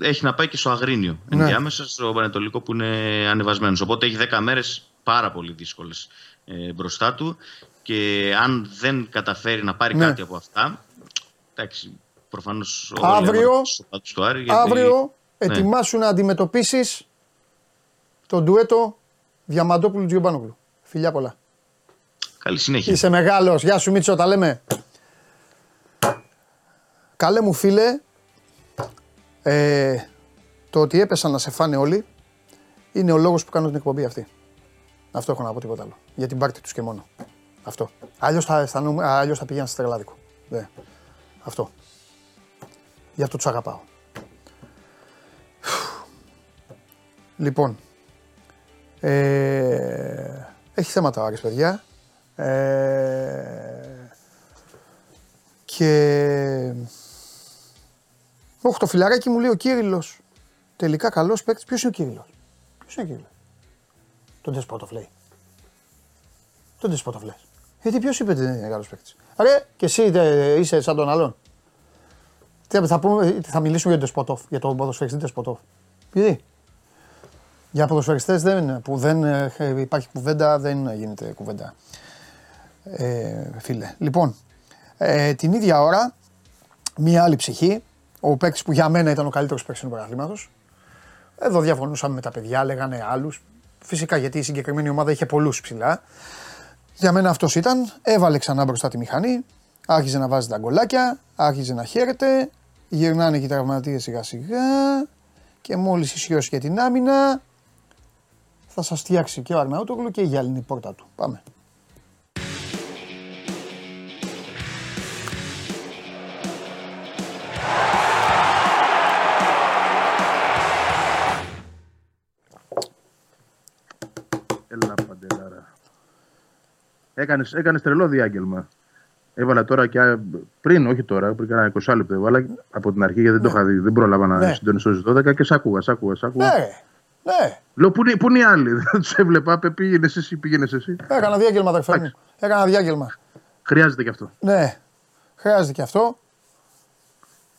C: έχει να πάει και στο Αγρίνιο ναι. ενδιάμεσα στο Πανετολικό που είναι ανεβασμένος οπότε έχει 10 μέρες πάρα πολύ δύσκολες ε, μπροστά του και αν δεν καταφέρει να πάρει ναι. κάτι από αυτά εντάξει προφανώς
A: αύριο, στο Άρη, γιατί... αύριο ναι. ετοιμάσου να αντιμετωπίσεις το ντουέτο Διαμαντόπουλου Τζιομπάνογλου φιλιά πολλά
C: Καλή συνέχεια.
A: Είσαι μεγάλος. Γεια σου Μίτσο, τα λέμε. Καλέ μου φίλε, ε, το ότι έπεσαν να σε φάνε όλοι είναι ο λόγος που κάνω την εκπομπή αυτή. Αυτό έχω να πω τίποτα άλλο. Για την πάρτι τους και μόνο. Αυτό. Αλλιώς θα, θα, αλλιώς θα πηγαίναν σε τρελάδικο. Ναι. Αυτό. Για αυτό τους αγαπάω. Λοιπόν, ε, έχει θέματα ο Άρης, παιδιά. Ε, και όχι, το φιλαράκι μου λέει ο Κύριλο. Τελικά καλός παίκτης. Ποιος είναι ο Κύριλο. Ποιος είναι ο Κύριλο. Τον Τεσπότοφ λέει. Τον Τεσπότοφ λες. Γιατί ποιος είπε ότι δεν είναι καλός παίκτης. Ρε, και εσύ είσαι σαν τον άλλον. Τι θα, πούμε, θα μιλήσουμε για τον Τεσπότοφ, για τον ποδοσφαιριστή Τεσπότοφ. Γιατί; Για ποδοσφαιριστές δεν, που δεν ε, υπάρχει κουβέντα, δεν γίνεται κουβέντα. Ε, φίλε. Λοιπόν, ε, την ίδια ώρα, μία άλλη ψυχή, ο παίκτης που για μένα ήταν ο καλύτερος παίκτης του πρωταθλήματος. Εδώ διαφωνούσαμε με τα παιδιά, λέγανε άλλους. Φυσικά γιατί η συγκεκριμένη ομάδα είχε πολλούς ψηλά. Για μένα αυτός ήταν. Έβαλε ξανά μπροστά τη μηχανή. Άρχιζε να βάζει τα γκολάκια. Άρχιζε να χαίρεται. Γυρνάνε και οι τραυματίες σιγά σιγά. Και μόλις ισιώσει και την άμυνα, θα σας φτιάξει και ο Αρναούτογλου και η γυάλινη πόρτα του. Πάμε.
D: Έκανες, έκανες τρελό διάγγελμα. Έβαλα τώρα και πριν, όχι τώρα, πριν κάνα 20 λεπτό, έβαλα από την αρχή γιατί δεν το είχα δει. Δεν πρόλαβα να ναι. συντονιστώ στις 12 και σ' άκουγα, σ' άκουγα, σ' άκουγα.
A: Ναι, ναι.
D: Λέω πού είναι, πού είναι οι άλλοι, δεν τους έβλεπα, πήγαινες εσύ, πήγαινες εσύ.
A: Έκανα διάγγελμα, αδερφέ μου. Έκανα διάγγελμα.
D: Χρειάζεται και αυτό.
A: Ναι, χρειάζεται και αυτό.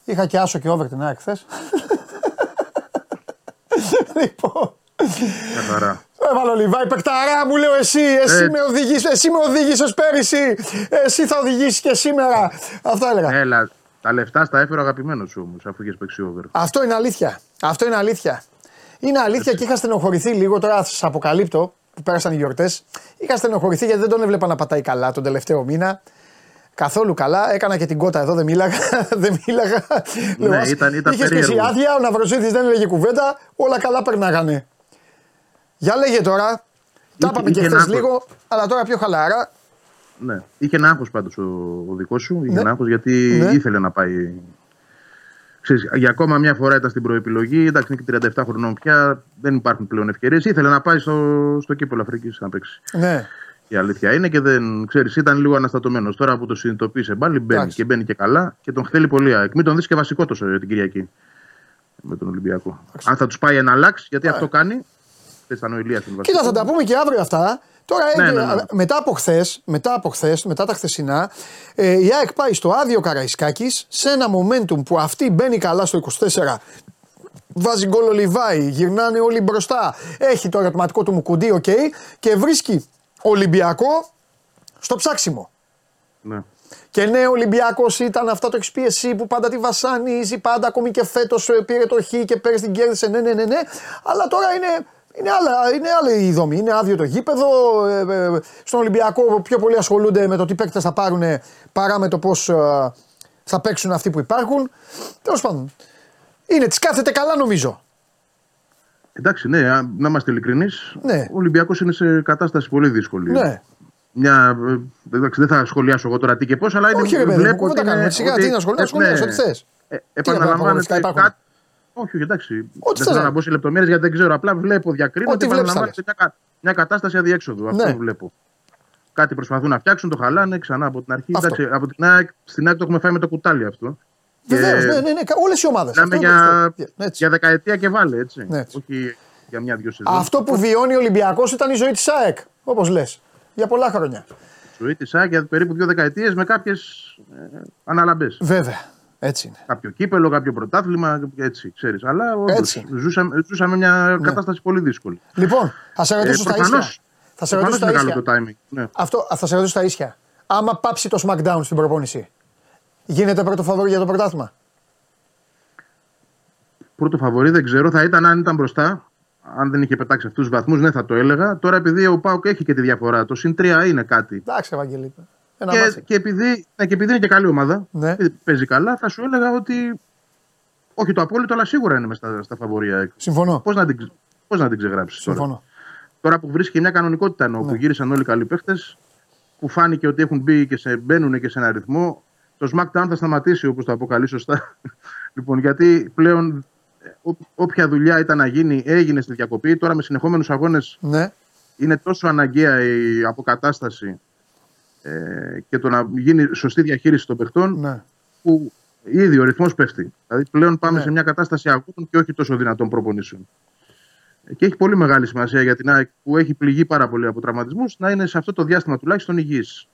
A: Είχα και άσο και over την ΑΕΚ χθες. λοιπόν.
D: Καθαρά.
A: Έβαλε ο Λιβάη, παικταρά μου λέω εσύ, εσύ ε. με οδηγείς, εσύ με οδήγησες πέρυσι, εσύ θα οδηγήσεις και σήμερα. Αυτά έλεγα.
D: Έλα, τα λεφτά στα έφερε ο αγαπημένος σου όμως, αφού είχες παίξει over.
A: Αυτό είναι αλήθεια. Αυτό είναι αλήθεια. Είναι αλήθεια και είχα στενοχωρηθεί λίγο. Τώρα σας αποκαλύπτω που πέρασαν οι γιορτές. Είχα στενοχωρηθεί γιατί δεν τον έβλεπα να πατάει καλά τον τελευταίο μήνα. Καθόλου καλά. Έκανα και την κότα εδώ, δεν μίλαγα. δεν μίλαγα.
D: Ναι, ήταν, ήταν Είχες και εσύ
A: άδεια, ο Ναυροσίδη δεν έλεγε κουβέντα. Όλα καλά περνάγανε. Για λέγε τώρα. Τα είπαμε και χθες λίγο, αλλά τώρα πιο χαλαρά.
D: Ναι. Είχε ένα άγχος πάντως ο, ο δικός σου. Είχε ναι. ένα άγχος γιατί ναι. ήθελε να πάει. Ξέρεις, για ακόμα μια φορά ήταν στην προεπιλογή. Εντάξει, είναι και 37 χρονών πια. Δεν υπάρχουν πλέον ευκαιρίες. Ήθελε να πάει στο, στο κύπελο Αφρικής να παίξει.
A: Ναι.
D: Η αλήθεια είναι και δεν ξέρεις, ήταν λίγο αναστατωμένος. Τώρα που το συνειδητοποίησε πάλι μπαίνει και μπαίνει και καλά και τον θέλει πολύ. Εκ μην τον δεις και βασικό τόσο την Κυριακή με τον Ολυμπιακό. Αν θα τους πάει ένα λάξ, γιατί αυτό κάνει,
A: Κοίτα, θα τα πούμε και αύριο αυτά. Τώρα ναι, ναι, ναι. μετά από χθες, μετά, από χθες, μετά τα χθεσινά, ε, η ΑΕΚ πάει στο άδειο Καραϊσκάκης σε ένα momentum που αυτή μπαίνει καλά στο 24. Βάζει γκολ ο Λιβάι, γυρνάνε όλοι μπροστά. Έχει το ερωτηματικό του Μουκουντή, ok. Okay, και βρίσκει Ολυμπιακό στο ψάξιμο.
D: Ναι.
A: Και ναι, ο Ολυμπιακός ήταν αυτό το XPSC που πάντα τη βασάνιζει, πάντα ακόμη και φέτος ε, πήρε το Χ και πέρυσι την κέρδισε. Ναι, ναι, ναι, ναι. Αλλά τώρα είναι είναι, άλλα, είναι άλλη η δομή. Είναι άδειο το γήπεδο. Ε, ε, στον Ολυμπιακό πιο πολλοί ασχολούνται με το τι παίκτες θα πάρουν παρά με το πώς ε, θα παίξουν αυτοί που υπάρχουν. Τέλος πάντων. Είναι, τη κάθεται καλά νομίζω.
D: Εντάξει, ναι, να είμαστε ειλικρινείς. Ναι. Ο Ολυμπιακός είναι σε κατάσταση πολύ δύσκολη.
A: Ναι.
D: Μια, εντάξει, δεν θα σχολιάσω εγώ τώρα τι και πώς, αλλά είναι.
A: Όχι, ρε παιδί, βλέπω, δεν τα κάνουμε. Σιγά, τι να σχολιάσω, ναι, ό,τι θες.
D: Επαναλαμβάνεται κάτι, όχι, εντάξει. Ό,τι δεν θέλω να μπω σε λεπτομέρειες γιατί δεν ξέρω. Απλά βλέπω διακρίνεται
A: ότι
D: μια, μια κατάσταση αδιέξοδου. Αυτό ναι. βλέπω. Κάτι προσπαθούν να φτιάξουν, το χαλάνε ξανά από την αρχή. Εντάξει, από την ΑΕΚ, στην ΑΕΚ το έχουμε φάει με το κουτάλι αυτό.
A: Βεβαίως, ναι, ναι, ναι, όλες οι ομάδες.
D: Μιλάμε για, για δεκαετία και βάλε, έτσι. Ναι, έτσι. Όχι για μια-δυο σεζόν.
A: Αυτό που βιώνει ο Ολυμπιακός ήταν η ζωή της ΑΕΚ, όπως λες. Για πολλά χρόνια.
D: Ζωή της ΑΕΚ για περίπου δύο δεκαετίες με κάποιες ε, αναλαμπές.
A: Βέβαια. Έτσι είναι.
D: Κάποιο κύπελο, κάποιο πρωτάθλημα, έτσι, ξέρεις. Αλλά όντως, ζούσαμε, ζούσαμε μια ναι. κατάσταση πολύ δύσκολη.
A: Λοιπόν, θα σε ρωτήσω ε, στα ίσια. Θα σε ρωτήσω στα ίσια.
D: Το timing. Ναι.
A: Αυτό, θα σε ρωτήσω στα ίσια. Άμα πάψει το SmackDown στην προπόνηση, γίνεται πρώτο φαβορή για το πρωτάθλημα;
D: Πρώτο φαβορή δεν ξέρω, θα ήταν αν ήταν μπροστά. Αν δεν είχε πετάξει αυτούς τους βαθμούς, ναι, θα το έλεγα. Τώρα επειδή ο Πάουκ έχει και τη διαφορά, το συν 3 είναι κάτι.
A: Εντάξει, Ευαγγελί.
D: Και, και, επειδή, ναι, και επειδή είναι και καλή ομάδα, ναι. παίζει καλά, θα σου έλεγα ότι. Όχι το απόλυτο, αλλά σίγουρα είναι μέσα στα, στα φαβορία.
A: Συμφωνώ.
D: Πώς να την, πώς να την ξεγράψεις τώρα; Τώρα που βρίσκει μια κανονικότητα ενώ ναι. που γύρισαν όλοι οι καλοί παίχτες, που φάνηκε ότι έχουν μπει και σε, μπαίνουν και σε ένα ρυθμό, το SmackDown θα σταματήσει όπως το αποκαλεί σωστά. λοιπόν, γιατί πλέον όποια δουλειά ήταν να γίνει έγινε στη διακοπή. Τώρα με συνεχόμενους αγώνες
A: ναι.
D: είναι τόσο αναγκαία η αποκατάσταση ε, και το να γίνει σωστή διαχείριση των παιχτών
A: ναι.
D: που ήδη ο ρυθμός πέφτει. Δηλαδή πλέον πάμε ναι. σε μια κατάσταση αγώνων και όχι τόσο δυνατών προπονήσεων. Και έχει πολύ μεγάλη σημασία για την ΑΕΚ που έχει πληγεί πάρα πολύ από τραυματισμούς να είναι σε αυτό το διάστημα τουλάχιστον υγιής.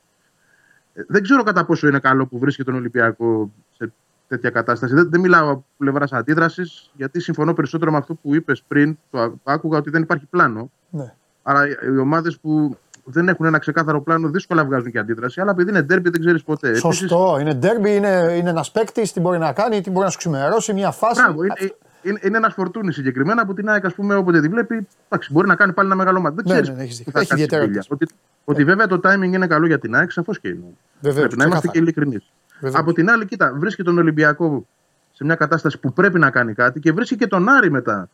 D: Ε, δεν ξέρω κατά πόσο είναι καλό που βρίσκεται τον Ολυμπιακό σε τέτοια κατάσταση. Δεν, δεν μιλάω από πλευράς αντίδρασης, γιατί συμφωνώ περισσότερο με αυτό που είπες πριν. Το άκουγα ότι δεν υπάρχει πλάνο.
A: Ναι.
D: Άρα οι ομάδες που δεν έχουν ένα ξεκάθαρο πλάνο δύσκολα βγάζουν και αντίδραση. Αλλά επειδή είναι ντέρμπι δεν ξέρεις ποτέ.
A: Σωστό. Επίσης... Είναι ντέρμπι, είναι, είναι ένας παίκτης, τι μπορεί να κάνει, τι μπορεί να σου ξημερώσει, μια φάση.
D: Μπράβο, είναι, είναι, είναι ένας φορτούνης συγκεκριμένα που την ΑΕΚ, ας πούμε, όποτε τη βλέπει, εντάξει, μπορεί να κάνει πάλι ένα μεγάλο μάτι. Δεν ξέρεις.
A: Ναι, ναι, έχεις ιδιαίτερη
D: Ότι, ότι βέβαια το timing είναι καλό για την ΑΕΚ, σαφώς και είναι.
A: Βεβαίως,
D: Πρέπει να είμαστε και ειλικρινείς. Από την άλλη, κοίτα, βρίσκει τον Ολυμπιακό σε μια κατάσταση που πρέπει να κάνει κάτι και βρίσκει και τον Άρη μετά,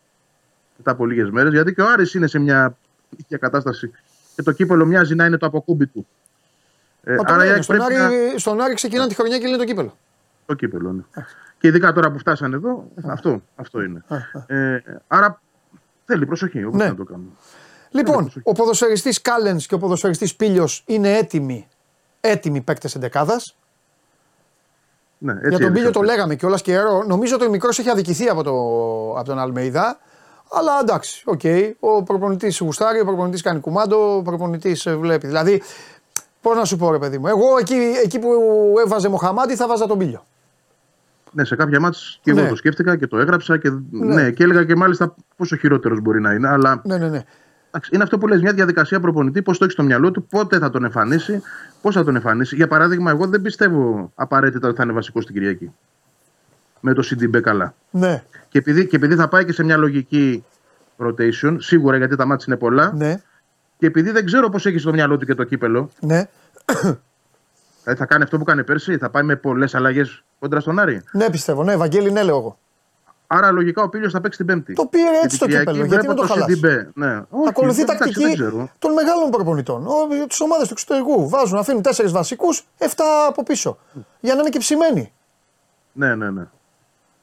D: μετά από λίγες μέρες. Γιατί και ο Άρης είναι σε μια κατάσταση και το κύπελο μοιάζει να είναι το αποκούμπι του.
A: Ε, άρα είναι, στον, Άρη, να... στον Άρη ξεκινάνε τη χρονιά και λένε το κύπελο.
D: Το κύπελο, ναι. Και ειδικά τώρα που φτάσανε εδώ, αυτό, αυτό είναι. Ε, άρα θέλει προσοχή, όπως ναι. να το κάνουμε.
A: Λοιπόν, ο ποδοσφαιριστής Κάλενς και ο ποδοσφαιριστής Πίλιος είναι έτοιμοι, έτοιμοι παίκτες εντεκάδας.
D: Ναι, έτσι
A: Για τον Πίλιο το λέγαμε κιόλας και καιρό. Νομίζω ότι ο μικρός έχει αδικηθεί από, το, από τον Αλμέιδα. Αλλά εντάξει, ok. Okay. Ο προπονητής γουστάρει, ο προπονητής κάνει κουμάντο, ο προπονητής ε, βλέπει. Δηλαδή, πώς να σου πω, ρε παιδί μου, εγώ εκεί, εκεί που έβαζε Μοχαμάτι θα βάζα τον Πίλιο.
D: Ναι, σε κάποια μάτια και εγώ ναι. το σκέφτηκα και το έγραψα και, ναι. ναι. και έλεγα και μάλιστα πόσο χειρότερος μπορεί να είναι. Αλλά
A: ναι, ναι, ναι.
D: Είναι αυτό που λες, μια διαδικασία προπονητή, πώς το έχεις στο μυαλό του, πότε θα τον εμφανίσει, πώς θα τον εμφανίσει. Για παράδειγμα, εγώ δεν πιστεύω απαραίτητα ότι θα είναι βασικός στην Κυριακή. Με το CDB καλά.
A: Ναι.
D: Και επειδή, και επειδή θα πάει και σε μια λογική rotation, σίγουρα γιατί τα μάτια είναι πολλά.
A: Ναι.
D: Και επειδή δεν ξέρω πώς έχει στο μυαλό του και το κύπελο.
A: Ναι.
D: Δηλαδή θα κάνει αυτό που κάνει πέρσι, θα πάει με πολλές αλλαγές κόντρα στον Άρη.
A: Ναι, πιστεύω. Ναι, Ευαγγέλη, ναι, λέω εγώ.
D: Άρα λογικά ο Πίλιο θα παίξει την Πέμπτη.
A: Το πήρε έτσι το κύπελο. Γιατί να το χαλάσει.
D: Ναι.
A: Ακολουθεί τακτική των μεγάλων προπονητών. Τις ομάδες του εξωτερικού βάζουν, αφήνουν τέσσερις βασικούς, 7 από πίσω. Για να είναι και ψημένοι.
D: Ναι, ναι, ναι.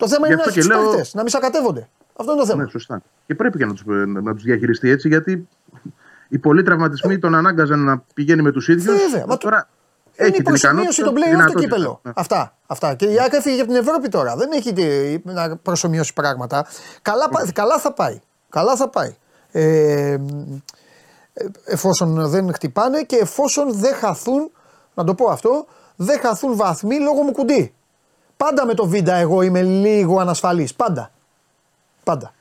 A: Το θέμα είναι να λέω... να μην σακατεύονται. Αυτό είναι το θέμα.
D: Ναι, σωστά. Και πρέπει και να τους να τους διαχειριστεί έτσι, γιατί οι πολλοί τραυματισμοί τον ανάγκαζαν να πηγαίνει με τους ίδιους.
A: Βέβαια. Τώρα είναι η προσωμείωση των play το κύπελο. Ναι. Αυτά, αυτά. Και η ΑΕΚ έφυγε για την Ευρώπη τώρα. Δεν έχει να προσωμιώσει πράγματα. Καλά, ναι. καλά θα πάει. Καλά θα πάει. Ε, εφόσον δεν χτυπάνε και εφόσον δεν χαθούν, να το πω αυτό, δεν χαθούν βαθμοί λόγω μου κουντί. Πάντα με το Βίντα εγώ είμαι λίγο ανασφαλής. Πάντα. Πάντα.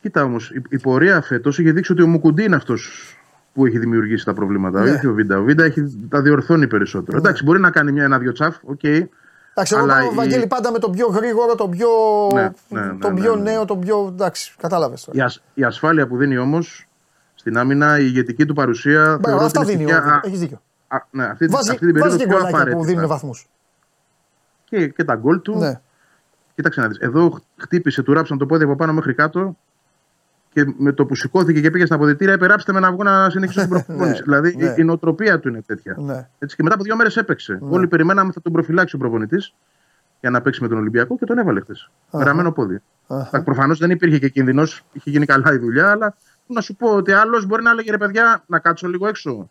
D: Κοίτα όμως, η, η πορεία φέτος είχε δείξει ότι ο Μουκουντή είναι αυτός που έχει δημιουργήσει τα προβλήματα. Ναι. Όχι ο Βίντα. Ο Βίντα έχει, τα διορθώνει περισσότερο. Ναι. Εντάξει, μπορεί να κάνει μια, ένα-δυο τσαφ, ok. Okay,
A: Εντάξει, εγώ πάω, η... Βαγγέλη, πάντα με τον πιο γρήγορο, τον πιο, ναι, ναι, ναι, τον πιο νέο, τον πιο. Εντάξει, κατάλαβες.
D: Η, ασ, η ασφάλεια που δίνει όμως στην άμυνα, η ηγετική του παρουσία.
A: Μπράβο, αυτά δίνει. Έχεις δίκιο.
D: Α, ναι, αυτή, βάζει, αυτή την περίοδο βάζει
A: και γκολάκια που δίνουν βαθμούς.
D: Και, και τα γκολ του.
A: Ναι.
D: Κοίταξε να δεις. Εδώ χτύπησε, του ράψαν το πόδι από πάνω μέχρι κάτω και με το που σηκώθηκε και πήγε στα αποδητήρια, περάψτε με να βγω να συνεχίσω την προπόνηση. Ναι, δηλαδή ναι. η νοοτροπία του είναι τέτοια.
A: Ναι.
D: Έτσι, και μετά από δύο μέρες έπαιξε. Όλοι περιμέναμε θα τον προφυλάξει ο προπονητής για να παίξει με τον Ολυμπιακό και τον έβαλε χθες. Γραμμένο πόδι. Προφανώς δεν υπήρχε και κίνδυνος, είχε γίνει καλά η δουλειά, αλλά να σου πω ότι άλλος μπορεί να έλεγε ρε παιδιά να κάτσω λίγο έξω.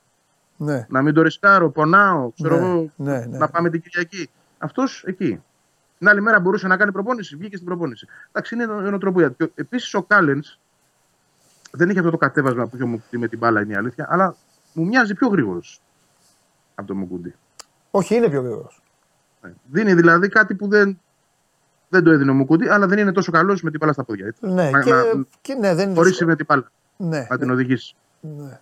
A: Ναι.
D: Να μην το ρισκάρω, πονάω, ξέρω εγώ, να πάμε την Κυριακή. Αυτός εκεί. Την άλλη μέρα μπορούσε να κάνει προπόνηση, βγήκε στην προπόνηση. Εντάξει, είναι η νοοτροπία. Επίσης ο Κάλενς δεν είχε αυτό το κατέβασμα που είχε μου με την μπάλα, είναι η αλήθεια. Αλλά μου μοιάζει πιο γρήγορος από το Μουκούντι.
A: Όχι, είναι πιο γρήγορος.
D: Ναι. Δίνει δηλαδή κάτι που δεν, δεν το έδινε ο Μουκούντι, αλλά δεν είναι τόσο καλός με την μπάλα στα πόδια.
A: Ναι, και, να, και ναι, δεν
D: είναι. με την μπάλα. Ναι, να την οδηγήσει.
A: Ναι.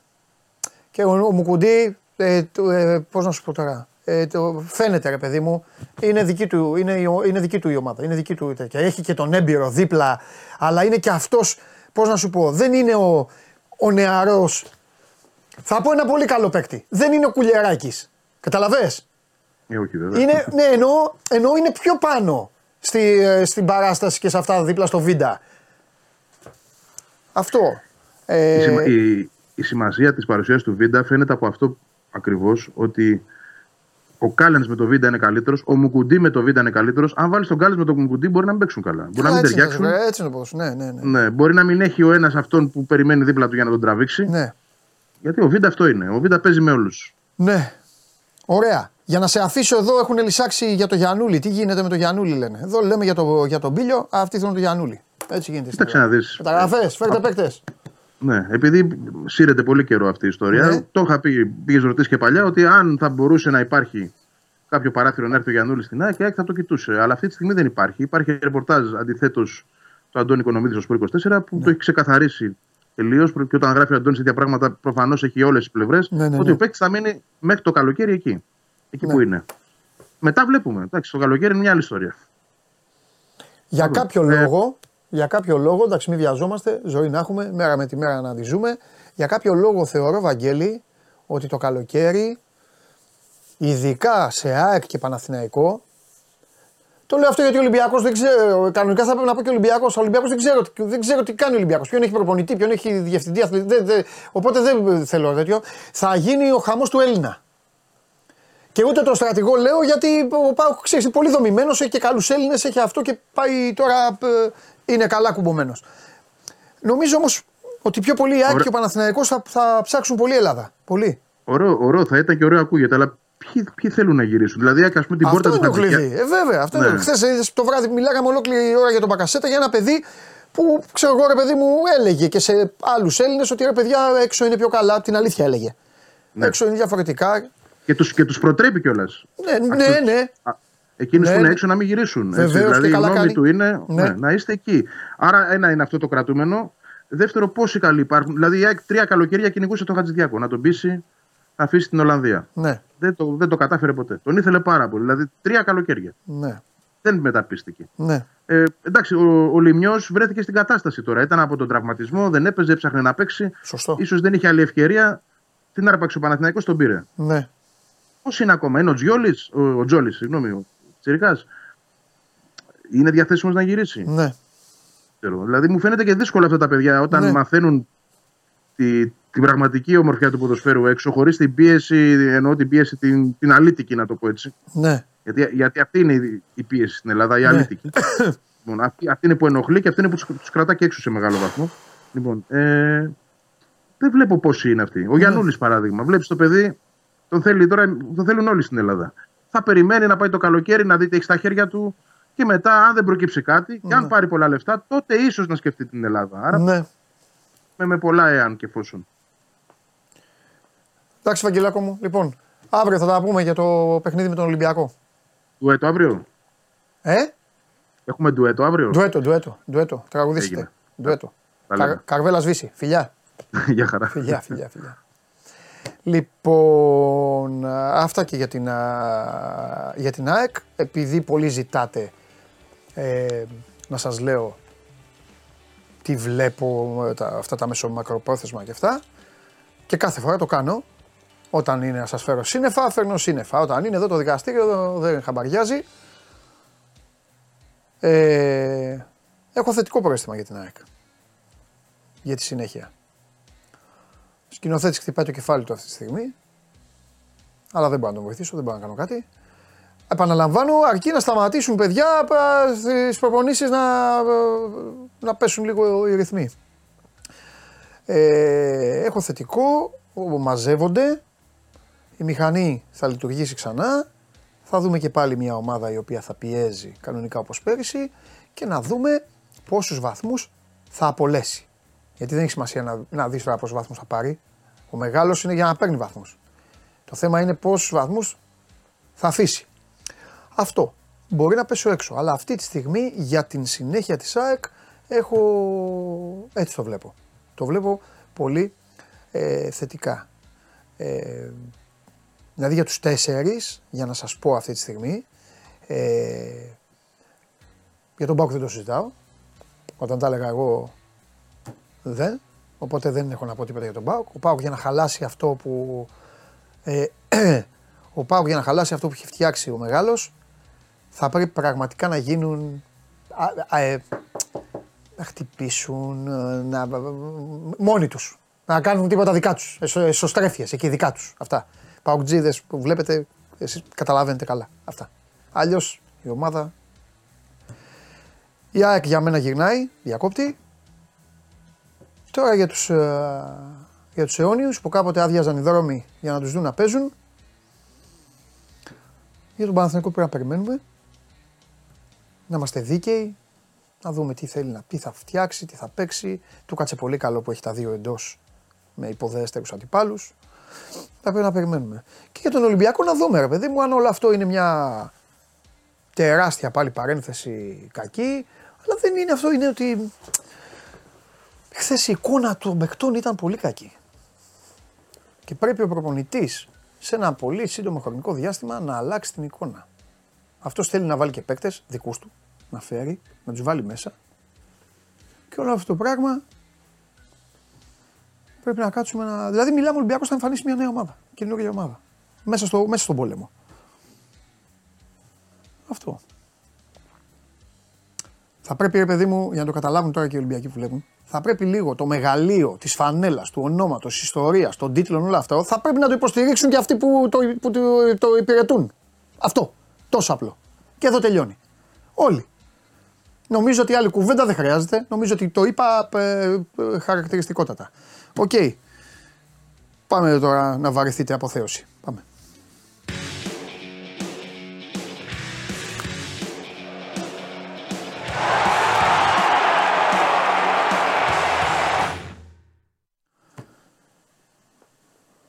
A: Και ο, ο Μουκουντή, ε, ε, πώς να σου πω τώρα, ε, το, φαίνεται ρε παιδί μου, είναι δική, του, είναι, είναι δική του η ομάδα. Είναι δική του τέτοια. Έχει και τον έμπειρο δίπλα, αλλά είναι και αυτός, πώς να σου πω, δεν είναι ο, ο νεαρός. Θα πω ένα πολύ καλό παίκτη. Δεν είναι ο Κουλιαράκης. Καταλαβέ.
D: Ε, όχι,
A: Είναι, ναι, εννοώ, εννοώ είναι πιο πάνω στη, ε, στην παράσταση και σε αυτά δίπλα στο Βίντα. Αυτό.
D: Ε... Η, η, σημασία της παρουσίας του Βίντα φαίνεται από αυτό ακριβώς ότι ο Κάλενς με το Βίντα είναι καλύτερος, ο Μουκουντή με το Βίντα είναι καλύτερος. Αν βάλεις τον Κάλενς με το Μουκουντή, μπορεί να μην παίξουν καλά. Μπορεί να μην ταιριάξουν.
A: Έτσι είναι πώ. Ναι, ναι, ναι. ναι,
D: μπορεί να μην έχει ο ένας αυτόν που περιμένει δίπλα του για να τον τραβήξει.
A: Ναι.
D: Γιατί ο Βίντα αυτό είναι. Ο Βίντα παίζει με όλους.
A: Ναι. Ωραία. Για να σε αφήσω εδώ έχουν λησάξει για το Γιανούλη. Τι γίνεται με το Γιανούλη λένε. Εδώ λέμε για, το, για τον Πίλιο, αυτοί θέλουν το Γιανούλη. Έτσι γίνεται.
D: Κοίταξε να δεις.
A: Καταγραφές, φέρτε παίκτες.
D: Ναι, επειδή σύρεται πολύ καιρό αυτή η ιστορία, ναι. το είχα πει, πήγες ρωτήσεις και παλιά, ότι αν θα μπορούσε να υπάρχει κάποιο παράθυρο να έρθει ο Γιανούλης στην ΑΕΚ, η θα το κοιτούσε. Αλλά αυτή τη στιγμή δεν υπάρχει. Υπάρχει ρεπορτάζ αντιθέτως του Αντώνη Οικονομίδης στο 24 που ναι. το έχει ξεκαθαρίσει τελείως. Και όταν γράφει ο Αντώνης τέτοια πράγματα, προφανώς έχει όλες τι πλευρές. Ναι, ναι, ότι ο παίκτης θα μείνει μέχρι το καλοκαίρι εκεί. Εκεί που είναι. Μετά βλέπουμε. Εντάξει, το καλοκαίρι είναι μια άλλη ιστορία.
A: Για κάποιο ε, λόγο, για κάποιο λόγο, εντάξει, μην βιαζόμαστε, ζωή να έχουμε, μέρα με τη μέρα να τη ζούμε. Για κάποιο λόγο θεωρώ, Βαγγέλη, ότι το καλοκαίρι, ειδικά σε ΑΕΚ και Παναθηναϊκό, το λέω αυτό γιατί ο Ολυμπιακός δεν ξέρω. Κανονικά θα πρέπει να πω και ο Ολυμπιακός. Ο Ολυμπιακός δεν, ξέρω, δεν ξέρω τι κάνει ο Ολυμπιακός. Ποιον έχει προπονητή, ποιον έχει διευθυντή. Δεν, δεν, οπότε δεν θέλω τέτοιο. Θα γίνει ο χαμός του Έλληνα. Και ούτε το στρατηγό λέω γιατί ο Πάουκ ξέρεις είναι πολύ δομημένος, έχει και καλούς Έλληνες, έχει αυτό και πάει τώρα. Ε, είναι καλά κουμπωμένος. Νομίζω όμως ότι πιο πολύ η Άκη και ο Παναθηναϊκός θα, θα ψάξουν πολύ Ελλάδα. Πολύ.
D: Ωραίο, ωραίο θα ήταν και ωραίο ακούγεται, αλλά ποιοι, ποιοι θέλουν να γυρίσουν; Δηλαδή, ας πούμε την
A: αυτό είναι το κλειδί. Ε, βέβαια, αυτό ναι. είναι. Χθες το βράδυ μιλάγαμε ολόκληρη ώρα για τον Μπακασέτα για ένα παιδί που ξέρω εγώ ρε παιδί μου έλεγε και σε άλλους Έλληνες ότι ρε παιδιά έξω είναι πιο καλά. Την αλήθεια έλεγε. Ναι. Έξω είναι διαφορετικά.
D: Και τους και τους προτρέπει κιόλας.
A: Ναι, ναι, ναι.
D: Εκείνους ναι, που είναι έξω να μην γυρίσουν. δηλαδή η γνώμη του είναι ναι. ναι. να είστε εκεί. Άρα ένα είναι αυτό το κρατούμενο. Δεύτερο, πόσοι καλοί υπάρχουν. Δηλαδή τρία καλοκαίρια κυνηγούσε τον Χατζηδιάκο να τον πείσει να αφήσει την Ολλανδία.
A: Ναι.
D: Δεν, το, δεν το κατάφερε ποτέ. Τον ήθελε πάρα πολύ. Δηλαδή τρία καλοκαίρια.
A: Ναι.
D: Δεν μεταπίστηκε.
A: Ναι.
D: Ε, εντάξει, ο, ο Λιμιός βρέθηκε στην κατάσταση τώρα. Ήταν από τον τραυματισμό, δεν έπαιζε, έψαχνε να παίξει.
A: Σωστό.
D: σω δεν είχε άλλη ευκαιρία. Την άρπαξε ο Παναθηναϊκός, τον πήρε.
A: Ναι.
D: Πώς είναι ακόμα, είναι ο Τζιόλης, ο, ο Τζόλη, συγγνώμη, ο Τσιρικάς. Είναι διαθέσιμος να γυρίσει.
A: Ναι.
D: Δηλαδή μου φαίνεται και δύσκολο αυτά τα παιδιά όταν ναι. μαθαίνουν τη, την πραγματική ομορφιά του ποδοσφαίρου έξω, χωρίς την πίεση, εννοώ την πίεση την, την αλήτικη, να το πω έτσι.
A: Ναι.
D: Γιατί, γιατί αυτή είναι η, η πίεση στην Ελλάδα, η ναι. αλήτικη. λοιπόν, αυτή, αυτή είναι που ενοχλεί και αυτή είναι που τους κρατά και έξω σε μεγάλο βαθμό. Λοιπόν, ε, δεν βλέπω πόσοι είναι αυτοί. Ο ναι. Γιαννούλης, παράδειγμα. Βλέπεις το παιδί, τον, θέλει, τώρα, τον θέλουν όλοι στην Ελλάδα. Θα περιμένει να πάει το καλοκαίρι να δει τι έχει στα χέρια του και μετά, αν δεν προκύψει κάτι και αν ναι. πάρει πολλά λεφτά, τότε ίσως να σκεφτεί την Ελλάδα. Άρα
A: ναι.
D: με, με πολλά εάν και εφόσον.
A: Εντάξει, Βαγγελάκο μου. Λοιπόν, αύριο θα τα πούμε για το παιχνίδι με τον Ολυμπιακό.
D: Ντουέτο αύριο;
A: Ε;
D: Έχουμε ντουέτο αύριο;
A: Ντουέτο, ντουέτο. ντουέτο. Τραγουδήσετε. Ντουέτο. Καρ, καρβέλας σβήσει. Φιλιά.
D: για χαρά.
A: Φιλιά, φιλιά, φιλιά. Λοιπόν, αυτά και για την, για την ΑΕΚ. Επειδή πολύ ζητάτε ε, να σας λέω τι βλέπω, τα, αυτά τα μεσομακροπρόθεσμα και αυτά. Και κάθε φορά το κάνω. Όταν είναι να σας φέρω σύννεφα, φέρνω σύννεφα. Όταν είναι εδώ το δικαστήριο δεν χαμπαριάζει. Ε, έχω θετικό πρόστιμα για την ΑΕΚ. Για τη συνέχεια. Σκηνοθέτης χτυπάει το κεφάλι του αυτή τη στιγμή. Αλλά δεν μπορώ να τον βοηθήσω, δεν μπορώ να κάνω κάτι. Επαναλαμβάνω, αρκεί να σταματήσουν παιδιά στις προπονήσεις να, να πέσουν λίγο οι ρυθμοί. Ε, έχω θετικό, μαζεύονται, η μηχανή θα λειτουργήσει ξανά, θα δούμε και πάλι μια ομάδα η οποία θα πιέζει κανονικά όπως πέρυσι και να δούμε πόσους βαθμούς θα απολέσει. Γιατί δεν έχει σημασία να, να δεις τώρα πόσους βαθμούς θα πάρει ο Ο μεγάλος είναι για να παίρνει βαθμούς. Το θέμα είναι πόσους βαθμούς θα αφήσει. Αυτό. Μπορεί να πέσω έξω. Αλλά αυτή τη στιγμή για την συνέχεια της ΑΕΚ έχω. Έτσι το βλέπω. Το βλέπω πολύ ε, θετικά. Ε, δηλαδή για τους τέσσερις, για να σας πω αυτή τη στιγμή, ε, για τον Πάουκ δεν το συζητάω. Όταν τα έλεγα εγώ δεν. Οπότε δεν έχω να πω τίποτα για τον Πάουκ. Ο Πάουκ για να χαλάσει αυτό που. Ε, ο Πάουκ για να χαλάσει αυτό που έχει φτιάξει ο μεγάλος θα πρέπει πραγματικά να γίνουν. Α, ε, να χτυπήσουν, ε, να, μόνοι τους. Να κάνουν τίποτα δικά τους. Εσωστρέφειε εκεί δικά τους. Αυτά. Παοκτζίδε που βλέπετε, εσείς καταλαβαίνετε καλά. Αυτά. Αλλιώς η ομάδα. Η ΑΕΚ για μένα γυρνάει, διακόπτη. Τώρα για τους, ε, για τους αιώνιους που κάποτε άδειαζαν οι δρόμοι για να τους δουν να παίζουν. Για τον Παναθηναϊκό πρέπει να περιμένουμε. Να είμαστε δίκαιοι. Να δούμε τι θέλει να πει, θα φτιάξει, τι θα παίξει. Του κάτσε πολύ καλό που έχει τα δύο εντός με υποδέστερους αντιπάλους. Θα πρέπει να περιμένουμε. Και για τον Ολυμπιακό να δούμε ρε παιδί μου αν όλο αυτό είναι μια τεράστια πάλι παρένθεση κακή. Αλλά δεν είναι αυτό, είναι ότι Χθες η εικόνα των παικτών ήταν πολύ κακή. Και πρέπει ο προπονητής σε ένα πολύ σύντομο χρονικό διάστημα να αλλάξει την εικόνα. Αυτός θέλει να βάλει και παίκτες δικούς του, να φέρει, να τους βάλει μέσα. Και όλο αυτό το πράγμα πρέπει να κάτσουμε να. Δηλαδή, μιλάμε Ολυμπιακός θα εμφανίσει μια νέα ομάδα. Καινούργια ομάδα. Μέσα, στο, μέσα στον πόλεμο. Αυτό. Θα πρέπει, ρε παιδί μου, για να το καταλάβουν τώρα και οι Ολυμπιακοί που βλέπουν, θα πρέπει λίγο το μεγαλείο της φανέλας, του ονόματος, της ιστορίας, των τίτλων, όλο αυτό, θα πρέπει να το υποστηρίξουν και αυτοί που το, που το, το υπηρετούν. Αυτό. Τόσο απλό. Και εδώ τελειώνει. Όλοι. Νομίζω ότι άλλη κουβέντα δεν χρειάζεται. Νομίζω ότι το είπα ε, ε, χαρακτηριστικότατα. Οκ. Πάμε τώρα να βαρεθείτε αποθέωση. Πάμε.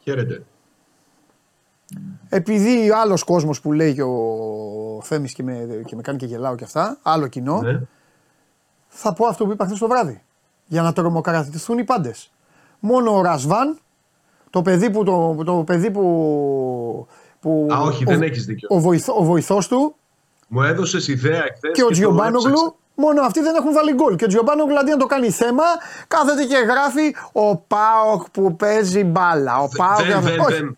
E: Χαίρετε.
A: Επειδή άλλος κόσμος που λέει και ο Θέμης και με, και με κάνει και γελάω και αυτά, άλλο κοινό, ναι. θα πω αυτό που είπα χθες το βράδυ. Για να τρομοκρατηθούν οι πάντες. Μόνο ο Ρασβάν, το παιδί που. Το, το παιδί που, που
E: Α, όχι, ο, δεν έχεις δίκιο.
A: Ο, βοηθό, ο βοηθός του.
E: Μου έδωσες ιδέα εχθέ.
A: Και ο Τζιομπάνογλου Μόνο αυτοί δεν έχουν βάλει γκολ. Και ο Τζιομπάνο αντί να το κάνει θέμα, κάθεται και γράφει ο Πάοκ που παίζει μπάλα. Ο Πάοκ.
E: Δεν, δεν, δεν,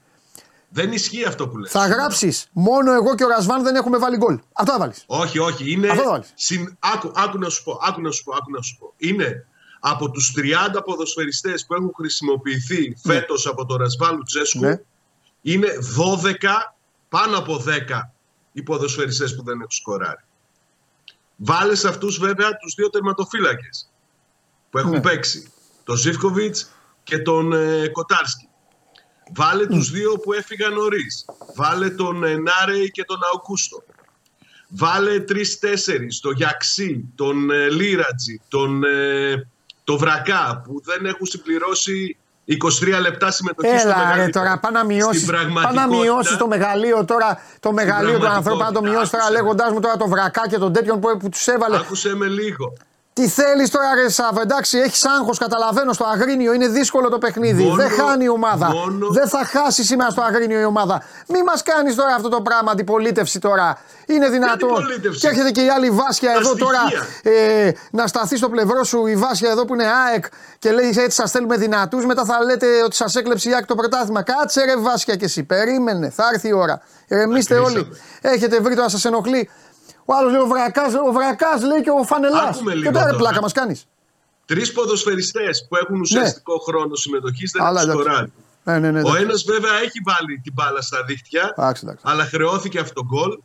E: δεν ισχύει αυτό που λες.
A: Θα γράψεις μόνο εγώ και ο Ρασβάν δεν έχουμε βάλει γκολ. Αυτό θα βάλεις.
E: Όχι, όχι. Είναι...
A: Αυτό θα βάλεις.
E: Συν... Άκου, άκου, να σου πω, άκου να σου πω, άκου να σου πω. Είναι από τους 30 ποδοσφαιριστές που έχουν χρησιμοποιηθεί ναι. φέτος από τον Ρασβάλου Τσέσκου, ναι. είναι 12, πάνω από 10 οι ποδοσφαιριστές που δεν έχουν σκοράρει. Βάλες σε αυτούς βέβαια τους δύο τερματοφύλακες που έχουν ναι. παίξει. Τον Ζήφκοβιτς και τον ε, Κοτάρσκι. Βάλε mm. τους δύο που έφυγαν νωρίς. Βάλε τον ε, Νάρεϊ και τον Αουκούστο. Βάλε τρει-τέσσερι. Τον Γιαξί, τον ε, Λίρατζι, τον ε, το Βρακά που δεν έχουν συμπληρώσει 23 λεπτά συμμετοχής
A: Έλα, στο ρε, τώρα πά να μειώσει το μεγαλείο τώρα, το μεγαλείο του ανθρώπου, να το μειώσει τώρα λέγοντάς μου τώρα το βρακά και τον τέτοιον που, που τους έβαλε.
E: Άκουσε με λίγο.
A: Τι θέλεις τώρα, Ρε Σάβα, εντάξει, έχεις άγχος, καταλαβαίνω στο Αγρίνιο, είναι δύσκολο το παιχνίδι. Μόνο, δεν χάνει η ομάδα. Μόνο... Δεν θα χάσει σήμερα στο Αγρίνιο η ομάδα. Μην μας κάνεις τώρα αυτό το πράγμα, αντιπολίτευση τώρα. Είναι δυνατόν. Και έρχεται και η άλλη Βάσια εδώ τώρα ε, να σταθεί στο πλευρό σου η Βάσια εδώ που είναι ΑΕΚ και λέει έτσι σας θέλουμε δυνατούς. Μετά θα λέτε ότι σας έκλεψε η ΑΕΚ το πρωτάθλημα. Κάτσε ρε Βάσια και εσύ, περίμενε, θα έρθει η ώρα. Ρεμίστε όλοι. Έχετε βρει τώρα σας ενοχλεί. Ο άλλος λέει ο Βρακάς, ο Βρακάς λέει και ο Φανελάς. Και τώρα πλάκα μας κάνεις.
E: Τρεις ποδοσφαιριστές που έχουν ουσιαστικό ναι. χρόνο συμμετοχής δεν έχουν σκοράρει.
A: Ναι, ναι, ναι,
E: ο ένας βέβαια έχει βάλει την μπάλα στα δίχτυα, αλλά χρεώθηκε αυτό το γκολ.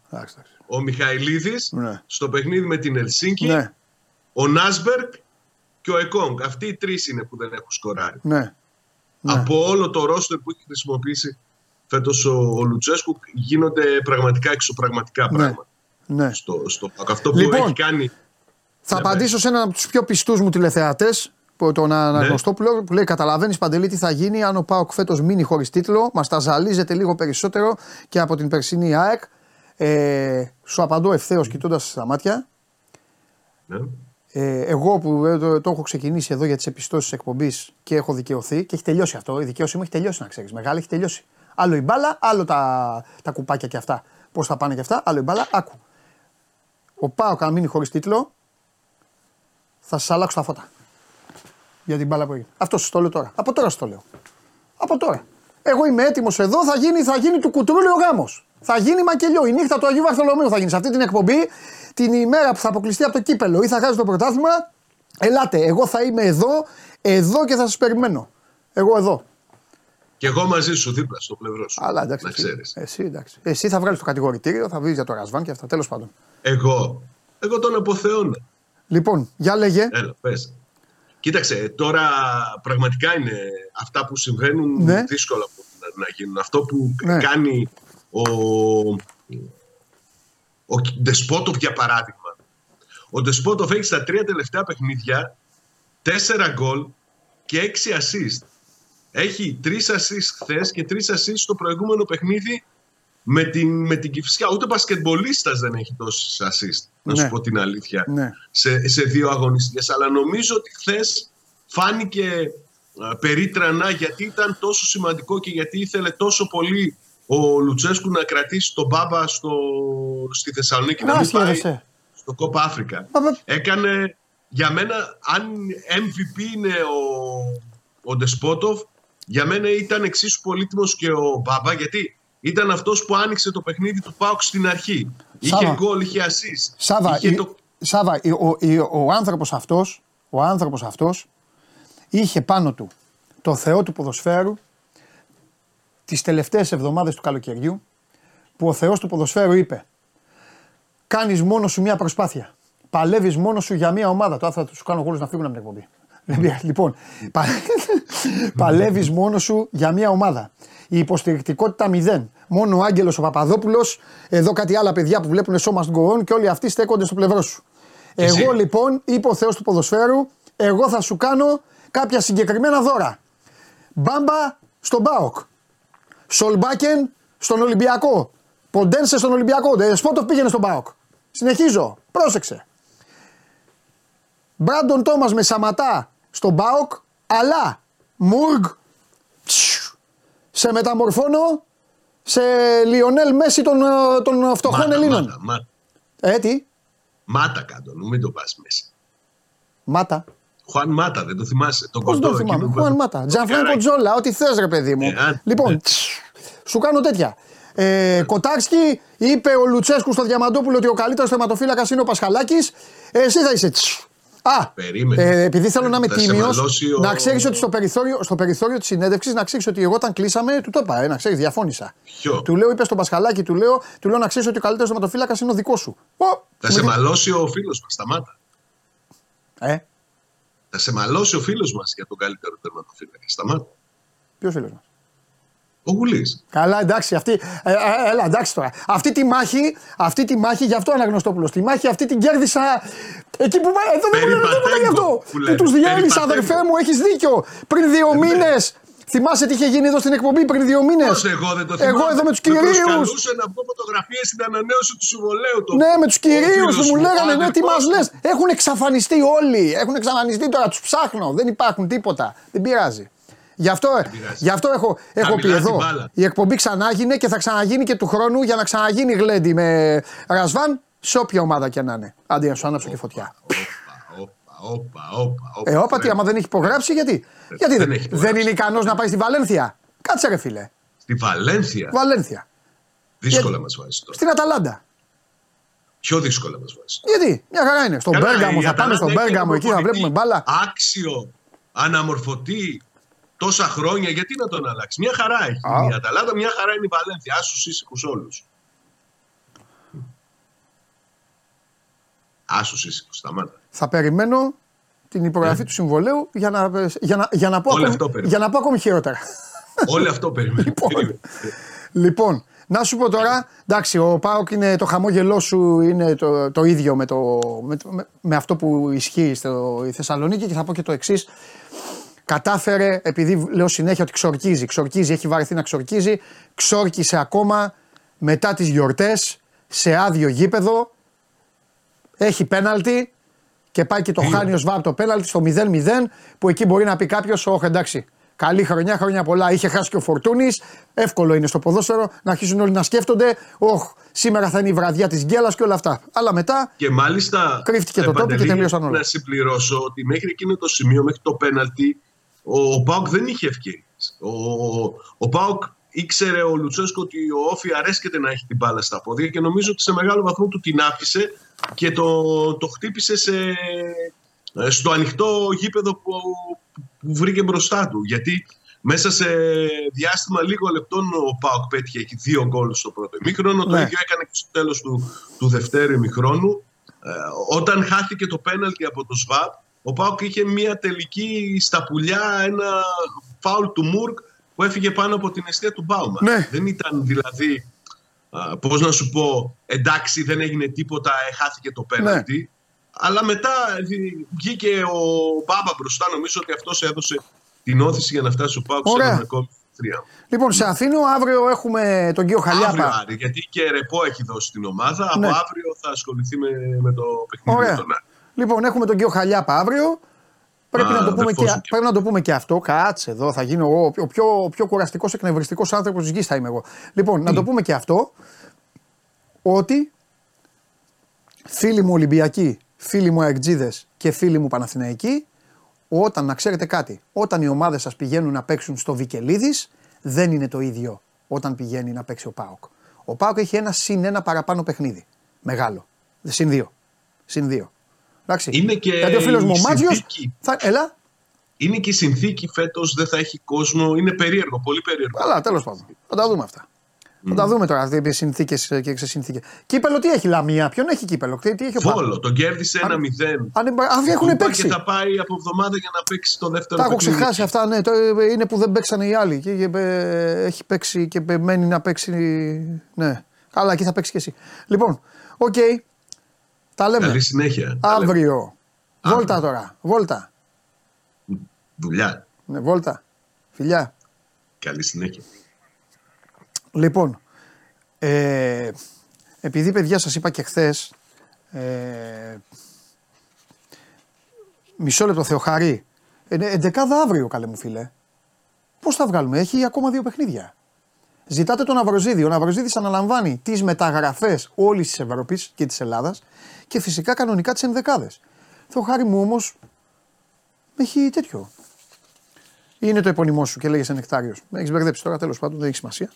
E: Ο Μιχαηλίδης ναι. στο παιχνίδι με την Ελσίνκη. Ναι. Ο Νάσμπερκ και ο Εκόνγκ. Αυτοί οι τρεις είναι που δεν έχουν σκοράρει.
A: Ναι.
E: Από όλο το ρόστερ που έχει χρησιμοποιήσει φέτος ο, ο Λουτσέσκου γίνονται πραγματικά εξωπραγματικά πράγματα.
A: Ναι.
E: Στο, στο, αυτό που λοιπόν, έχει κάνει.
A: Θα ναι, απαντήσω σε έναν από τους πιο πιστούς μου τηλεθεατές, τον Αναγνωστόπουλο ναι. που λέει: Καταλαβαίνεις παντελή τι θα γίνει αν ο Πάοκ φέτος μείνει χωρίς τίτλο. Μας τα ζαλίζεται λίγο περισσότερο και από την περσινή ΑΕΚ. Ε, σου απαντώ ευθέως κοιτώντας στα μάτια. Ναι. Ε, εγώ που ε, το, το, έχω ξεκινήσει εδώ για τις επιστώσεις της εκπομπής και έχω δικαιωθεί και έχει τελειώσει αυτό. Η δικαίωση μου έχει τελειώσει, να ξέρεις. Μεγάλη έχει τελειώσει. Άλλο η μπάλα, άλλο τα, τα κουπάκια και αυτά. Πώς θα πάνε και αυτά, άλλο η μπάλα. Άκου. Ο Πάοκ, αν μείνει χωρίς τίτλο, θα σα αλλάξω τα φώτα. Για την μπάλα που έγινε. Αυτό σας το λέω τώρα. Από τώρα σας το λέω. Από τώρα. Εγώ είμαι έτοιμος εδώ, θα γίνει, θα γίνει του κουτρούλι ο γάμος. Θα γίνει μακελιό. Η νύχτα του Αγίου Βαρθολομαίου θα γίνει σε αυτή την εκπομπή την ημέρα που θα αποκλειστεί από το κύπελο ή θα χάσει το πρωτάθλημα. Ελάτε, εγώ θα είμαι εδώ, εδώ και θα σας περιμένω. Εγώ εδώ.
E: Και εγώ μαζί σου δίπλα στο πλευρό σου.
A: Αλλά εντάξει. Να ξέρεις. Εσύ, εντάξει. Εσύ θα βγάλεις το κατηγορητήριο, θα βρει για το Ρασβάν και αυτά. Τέλος πάντων.
E: Εγώ. Εγώ τον αποθεώνω.
A: Λοιπόν, για λέγε.
E: Έλα, πες. Κοίταξε, τώρα πραγματικά είναι αυτά που συμβαίνουν ναι. δύσκολα να, γίνουν. Αυτό που ναι. κάνει ο, ο Ντεσπότοφ για παράδειγμα. Ο Ντεσπότοφ έχει στα τρία τελευταία παιχνίδια τέσσερα γκολ και έξι assist. Έχει τρεις assist χθες και τρεις assist στο προηγούμενο παιχνίδι με την, με την Κυφσιά. Ούτε μπασκετμπολίστας δεν έχει τόσες assist, να σου ναι. πω την αλήθεια, ναι. σε, σε δύο αγωνιστικές. Αλλά νομίζω ότι χθες φάνηκε περίτρανα γιατί ήταν τόσο σημαντικό και γιατί ήθελε τόσο πολύ ο Λουτσέσκου να κρατήσει τον Μπάμπα στο, στη Θεσσαλονίκη να, μην πάει στο Κόπα Αφρικα. Έκανε για μένα, αν MVP είναι ο, ο Ντεσπότοφ, για μένα ήταν εξίσου πολύτιμος και ο Μπάμπα γιατί ήταν αυτός που άνοιξε το παιχνίδι του Πάουκ στην αρχή. Σάβα. Είχε γκολ, είχε ασίς.
A: Σάβα, είχε το... Σάβα ο, ο, ο, άνθρωπος αυτός, ο άνθρωπος αυτός είχε πάνω του το Θεό του ποδοσφαίρου τις τελευταίες εβδομάδες του καλοκαιριού που ο Θεός του ποδοσφαίρου είπε κάνεις μόνο σου μια προσπάθεια. Παλεύεις μόνο σου για μια ομάδα. Τώρα θα σου κάνω γόλους να φύγουν από την εκπομπή. Λοιπόν, πα... παλεύεις μόνος σου για μια ομάδα. Η υποστηρικτικότητα μηδέν. Μόνο ο Άγγελος ο Παπαδόπουλος, εδώ κάτι άλλα παιδιά που βλέπουν σώμα στον κορών και όλοι αυτοί στέκονται στο πλευρό σου. Εγώ λοιπόν, είπε ο Θεός του ποδοσφαίρου, εγώ θα σου κάνω κάποια συγκεκριμένα δώρα. Μπάμπα στον Μπάοκ. Σολμπάκεν στον Ολυμπιακό. Ποντένσε στον Ολυμπιακό. Σπότοφ πήγαινε στον Πάοκ. Συνεχίζω. Πρόσεξε. Μπράντον Τόμας με Σαματά στον Πάοκ. Αλλά Μούργ σε μεταμορφώνω σε Λιονέλ Μέση των, των φτωχών μάτα, Ελλήνων. Μάτα,
E: μάτα.
A: Ε, τι;
E: Μάτα κάτω, μην το πας μέσα.
A: Μάτα.
E: Χουάν Μάτα, δεν το θυμάσαι.
A: Το Πώς το θυμάμαι. Χουάν Μάτα. Τζανφράνκο Τζόλα, ό,τι θες, ρε παιδί μου. Ε, λοιπόν, ναι. σου κάνω τέτοια. Ε, Κοτάρσκι είπε ο Λουτσέσκου στο Διαμαντόπουλο ότι ο καλύτερος θεματοφύλακας είναι ο Πασχαλάκης. Εσύ θα είσαι. Α, ε, επειδή θέλω να είμαι τίμιος, ο... να ξέρεις ότι στο περιθώριο, στο περιθώριο της συνέντευξης να ξέρεις ότι εγώ όταν κλείσαμε, του το είπα, ε, να ξέρεις, διαφώνησα.
E: Ποιο;
A: Του λέω, είπες στον Πασχαλάκη, του λέω, του λέω να ξέρεις ότι ο καλύτερος θεματοφύλακας είναι ο δικός σου.
E: θα σε μαλώσει ο φίλος μας, σταμάτα.
A: Ε,
E: θα σε μαλώσει ο φίλος μας για τον καλύτερο τερματοφύλακα. Σταμάτα.
A: Ποιος φίλος μας;
E: Ο Γουλής.
A: Καλά, εντάξει, αυτή, ε, ε, έλα, εντάξει τώρα. Αυτή τη μάχη, αυτή τη μάχη, γι' αυτό αναγνωστόπουλος. Τη μάχη αυτή την κέρδισα. Εκεί που. Εδώ δεν μου λένε τίποτα γι' αυτό. Που τους διέλυσα, αδερφέ μου, έχεις δίκιο. Πριν δύο ε, ναι. μήνες Θυμάσαι τι είχε γίνει εδώ στην εκπομπή πριν δύο μήνες;
E: εγώ δεν το θυμάμαι.
A: Εγώ εδώ με τους κυρίους.
E: Προσπαθούσε να βγω φωτογραφίες στην ανανέωση του συμβολέου. Το...
A: Ναι, με τους κυρίους που μου λέγανε ναι, τι μας λες. Έχουν εξαφανιστεί όλοι. Έχουν εξαφανιστεί τώρα. Τους ψάχνω. Δεν υπάρχουν τίποτα. Δεν πειράζει. Γι' αυτό, γι αυτό έχω, έχω πει εδώ. Η εκπομπή ξανάγινε και θα ξαναγίνει και του χρόνου για να ξαναγίνει γλέντι με Ρασβάν σε όποια ομάδα και να είναι. Αντί να σου άναψω και φωτιά.
E: Όπα, όπα, όπα.
A: Ε, όπα, τι, άμα δεν έχει υπογράψει, γιατί; Ε, γιατί δεν, δεν, δεν είναι ικανός να πάει στη Βαλένθια; Κάτσε, ρε φίλε.
E: Στη Βαλένθια;
A: Βαλένθια.
E: Δύσκολα μας βάζεις τώρα.
A: Στην Αταλάντα.
E: Πιο δύσκολα μας βάζεις.
A: Γιατί, μια χαρά είναι. Στον Μπέργαμο, θα πάμε στον Μπέργαμο εκεί, θα βλέπουμε μπάλα.
E: Άξιο, αναμορφωτή τόσα χρόνια, γιατί να τον αλλάξει; Μια χαρά έχει η Αταλάντα, μια χαρά είναι η Βαλένθια. Άσους ήσυχους όλους. Άσους ήσυχους, σταμάτα.
A: Θα περιμένω την υπογραφή ε. του συμβολέου για να, για να, για να, πω, ακόμη, για να πω ακόμη χειρότερα.
E: Όλο αυτό περιμένω.
A: λοιπόν, λοιπόν Να σου πω τώρα, εντάξει, ο Πάοκ είναι το χαμόγελό σου είναι το, το ίδιο με, το, με, με, αυτό που ισχύει στο Θεσσαλονίκη και θα πω και το εξής. Κατάφερε, επειδή λέω συνέχεια ότι ξορκίζει, ξορκίζει, έχει βαρεθεί να ξορκίζει, ξόρκισε ακόμα μετά τις γιορτές σε άδειο γήπεδο, έχει πέναλτι και πάει και το χάνει ο Σβάμπ το πέναλτι στο 0-0 που εκεί μπορεί να πει κάποιος, Όχι εντάξει, Καλή χρονιά, χρόνια πολλά. Είχε χάσει και ο Φορτούνης. Εύκολο είναι στο ποδόσφαιρο να αρχίσουν όλοι να σκέφτονται. Όχ, σήμερα θα είναι η βραδιά της γκέλας και όλα αυτά. Αλλά μετά.
E: Και μάλιστα.
A: Κρύφτηκε το τόπο και τελείωσαν όλα.
E: Να συμπληρώσω ότι μέχρι εκείνο το σημείο, μέχρι το πέναλτι, ο, ο Πάουκ δεν είχε ευκαιρίες. Ο, ο Πάουκ ήξερε ο Λουτσέσκο ότι ο Όφη αρέσκεται να έχει την μπάλα στα πόδια και νομίζω ότι σε μεγάλο βαθμό του την άφησε και το, το χτύπησε σε, στο ανοιχτό γήπεδο που, που βρήκε μπροστά του. Γιατί μέσα σε διάστημα λίγο λεπτών ο Πάοκ πέτυχε εκεί δύο γκολ στο πρώτο ημίχρονο. Το ναι. ίδιο έκανε και στο τέλος του, του δευτέρου ημίχρονου. Ε, όταν χάθηκε το πέναλτι από το ΣΒΑΠ, ο Πάοκ είχε μια τελική στα πουλιά, ένα φάουλ του Μουρκ που έφυγε πάνω από την αιστεία του Μπάουμα.
A: Ναι.
E: Δεν ήταν δηλαδή, πώς να σου πω, εντάξει δεν έγινε τίποτα, ε, χάθηκε το πέναλτι. Ναι. Αλλά μετά βγήκε ο Μπάμπα μπροστά. Νομίζω ότι αυτός έδωσε την όθηση για να φτάσει ο Πάουκ σε ένα ακόμη τρία.
A: Λοιπόν, σε Αθήνο αύριο έχουμε τον κύριο Χαλιάπα.
E: Αύριο, Άρη, γιατί και ρεπό έχει δώσει την ομάδα. Ναι. Από αύριο θα ασχοληθεί με, με το παιχνίδι Ωραία. τον Άρη.
A: Λοιπόν, έχουμε τον κύριο Χαλιάπα αύριο. Πρέπει, Α, να το πούμε και, και... πρέπει να το πούμε και αυτό. Κάτσε εδώ, θα γίνω εγώ. Ο πιο, πιο κουραστικός, εκνευριστικός άνθρωπος της γης θα είμαι εγώ. Λοιπόν, να το πούμε και αυτό. Ότι φίλοι μου Ολυμπιακοί φίλοι μου Αεκτζίδες και φίλοι μου Παναθηναϊκοί, όταν να ξέρετε κάτι, όταν οι ομάδες σας πηγαίνουν να παίξουν στο Βικελίδης, δεν είναι το ίδιο όταν πηγαίνει να παίξει ο Πάοκ. Ο Πάοκ έχει ένα συν ένα παραπάνω παιχνίδι. Μεγάλο. Συν δύο. Συν δύο. Εντάξει.
E: Είναι και
A: Γιατί ο φίλος μου ο Μάτζιος. Θα... Έλα.
E: Είναι και η συνθήκη φέτος, δεν θα έχει κόσμο. Είναι περίεργο, πολύ περίεργο.
A: Αλλά τέλος πάντων. Θα τα δούμε αυτά. Θα τα δούμε τώρα τι συνθήκες και σε συνθήκε. Κύπελο τι έχει Λαμία, ποιον έχει κύπελο, τι, έχει ο
E: Βόλο, τον κέρδισε 1-0.
A: Αυτοί έχουν παίξει.
E: Και θα πάει από εβδομάδα για να παίξει το δεύτερο
A: Τα έχω ξεχάσει αυτά, ναι. Το, είναι που δεν παίξανε οι άλλοι. Και, και, έχει παίξει και μένει να παίξει. Ναι. Καλά, εκεί θα παίξει και εσύ. Λοιπόν, οκ. Okay. Τα λέμε.
E: Καλή συνέχεια.
A: Αύριο. Βόλτα τώρα. Βόλτα.
E: Δουλειά.
A: Ναι, βόλτα. Φιλιά.
E: Καλή συνέχεια.
A: Λοιπόν, ε, επειδή παιδιά σας είπα και χθες. Ε, μισό λεπτό Θεοχαρή, ε, 11 αύριο καλέ μου φίλε. Πώς θα βγάλουμε, έχει ακόμα δύο παιχνίδια. Ζητάτε τον Αυροζίδη. Ο Ναυροζίδη αναλαμβάνει τις μεταγραφές όλης της Ευρώπης και της Ελλάδας και φυσικά κανονικά τις ενδεκάδες. Θεοχάρη μου όμως έχει τέτοιο. Είναι το επώνυμό σου και λέγεσαι νεκτάριος. Με έχεις μπερδέψει τώρα, τέλος πάντων, δεν έχει σημασία.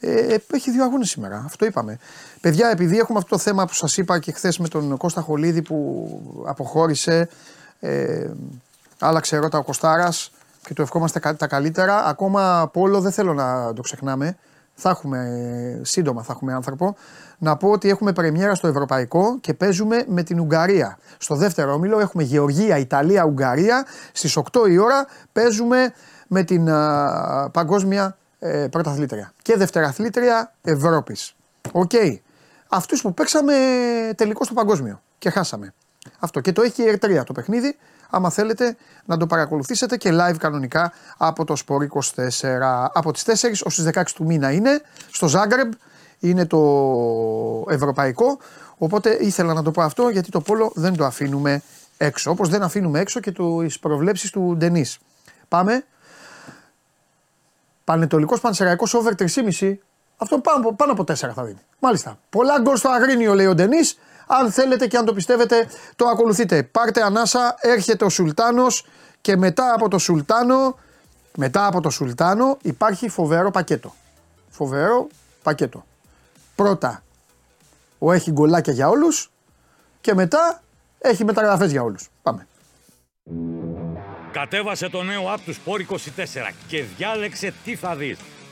A: Ε, έχει δύο αγώνες σήμερα. Αυτό είπαμε. Παιδιά, επειδή έχουμε αυτό το θέμα που σας είπα και χθες με τον Κώστα Χολίδη που αποχώρησε, ε, άλλαξε ρότα ο Κωστάρας και του ευχόμαστε τα καλύτερα. Ακόμα πόλο δεν θέλω να το ξεχνάμε. Θα έχουμε, σύντομα θα έχουμε άνθρωπο. Να πω ότι έχουμε πρεμιέρα στο Ευρωπαϊκό και παίζουμε με την Ουγγαρία. Στο δεύτερο όμιλο έχουμε Γεωργία, Ιταλία, Ουγγαρία. Στις 8 η ώρα παίζουμε με την α, παγκόσμια ε, πρωταθλήτρια και δευτεραθλήτρια Ευρώπης. OK. Okay. Αυτούς που παίξαμε τελικό στο παγκόσμιο και χάσαμε. Αυτό. Και το έχει η ΕΡΤ3 το παιχνίδι. Άμα θέλετε να το παρακολουθήσετε και live κανονικά από το Sport 24. Από τις 4 ως τις 16 του μήνα είναι στο Ζάγκρεμπ. Είναι το ευρωπαϊκό. Οπότε ήθελα να το πω αυτό γιατί το πόλο δεν το αφήνουμε έξω. Όπως δεν αφήνουμε έξω και τις προβλέψεις του Ντενής. Πάμε Πανετολικός Πανσεραϊκός over 3,5. Αυτό πάνω, πάνω από 4 θα δίνει. Μάλιστα. Πολλά γκολ στο Αγρίνιο λέει ο Ντενής. Αν θέλετε και αν το πιστεύετε, το ακολουθείτε. Πάρτε ανάσα, έρχεται ο Σουλτάνος και μετά από το Σουλτάνο, μετά από το Σουλτάνο υπάρχει φοβερό πακέτο. Φοβερό πακέτο. Πρώτα, ο έχει γκολάκια για όλους και μετά έχει μεταγραφές για όλους. Πάμε.
F: Κατέβασε το νέο app του Sport24 και διάλεξε τι θα δεις.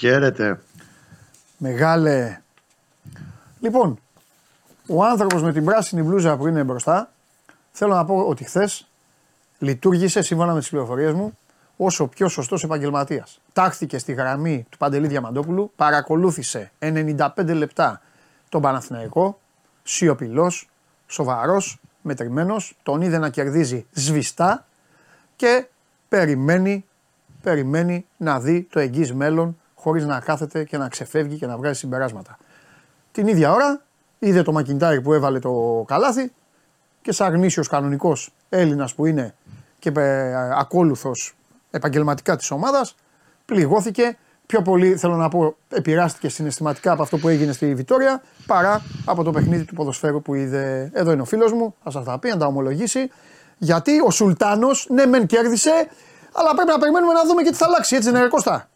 G: Χαίρετε.
A: Μεγάλε. Λοιπόν, ο άνθρωπος με την πράσινη μπλούζα που είναι μπροστά, θέλω να πω ότι χθες λειτουργήσε σύμφωνα με τις πληροφορίες μου όσο πιο σωστός επαγγελματίας. Τάχθηκε στη γραμμή του Παντελή Διαμαντόπουλου, παρακολούθησε 95 λεπτά τον Παναθηναϊκό, σιωπηλός, σοβαρός, μετρημένος, τον είδε να κερδίζει σβηστά και περιμένει, περιμένει να δει το εγγύς μέλλον χωρίς να κάθεται και να ξεφεύγει και να βγάζει συμπεράσματα. Την ίδια ώρα είδε το Μακιντάρι που έβαλε το καλάθι και σαν γνήσιος κανονικός Έλληνας που είναι και ε, ακόλουθος επαγγελματικά της ομάδας πληγώθηκε πιο πολύ θέλω να πω επηρεάστηκε συναισθηματικά από αυτό που έγινε στη Βιτόρια παρά από το παιχνίδι του ποδοσφαίρου που είδε. Εδώ είναι ο φίλος μου, θα σας τα πει, να τα ομολογήσει. Γιατί ο Σουλτάνος, ναι μεν κέρδισε, αλλά πρέπει να περιμένουμε να δούμε και τι θα αλλάξει, έτσι είναι Κώστα;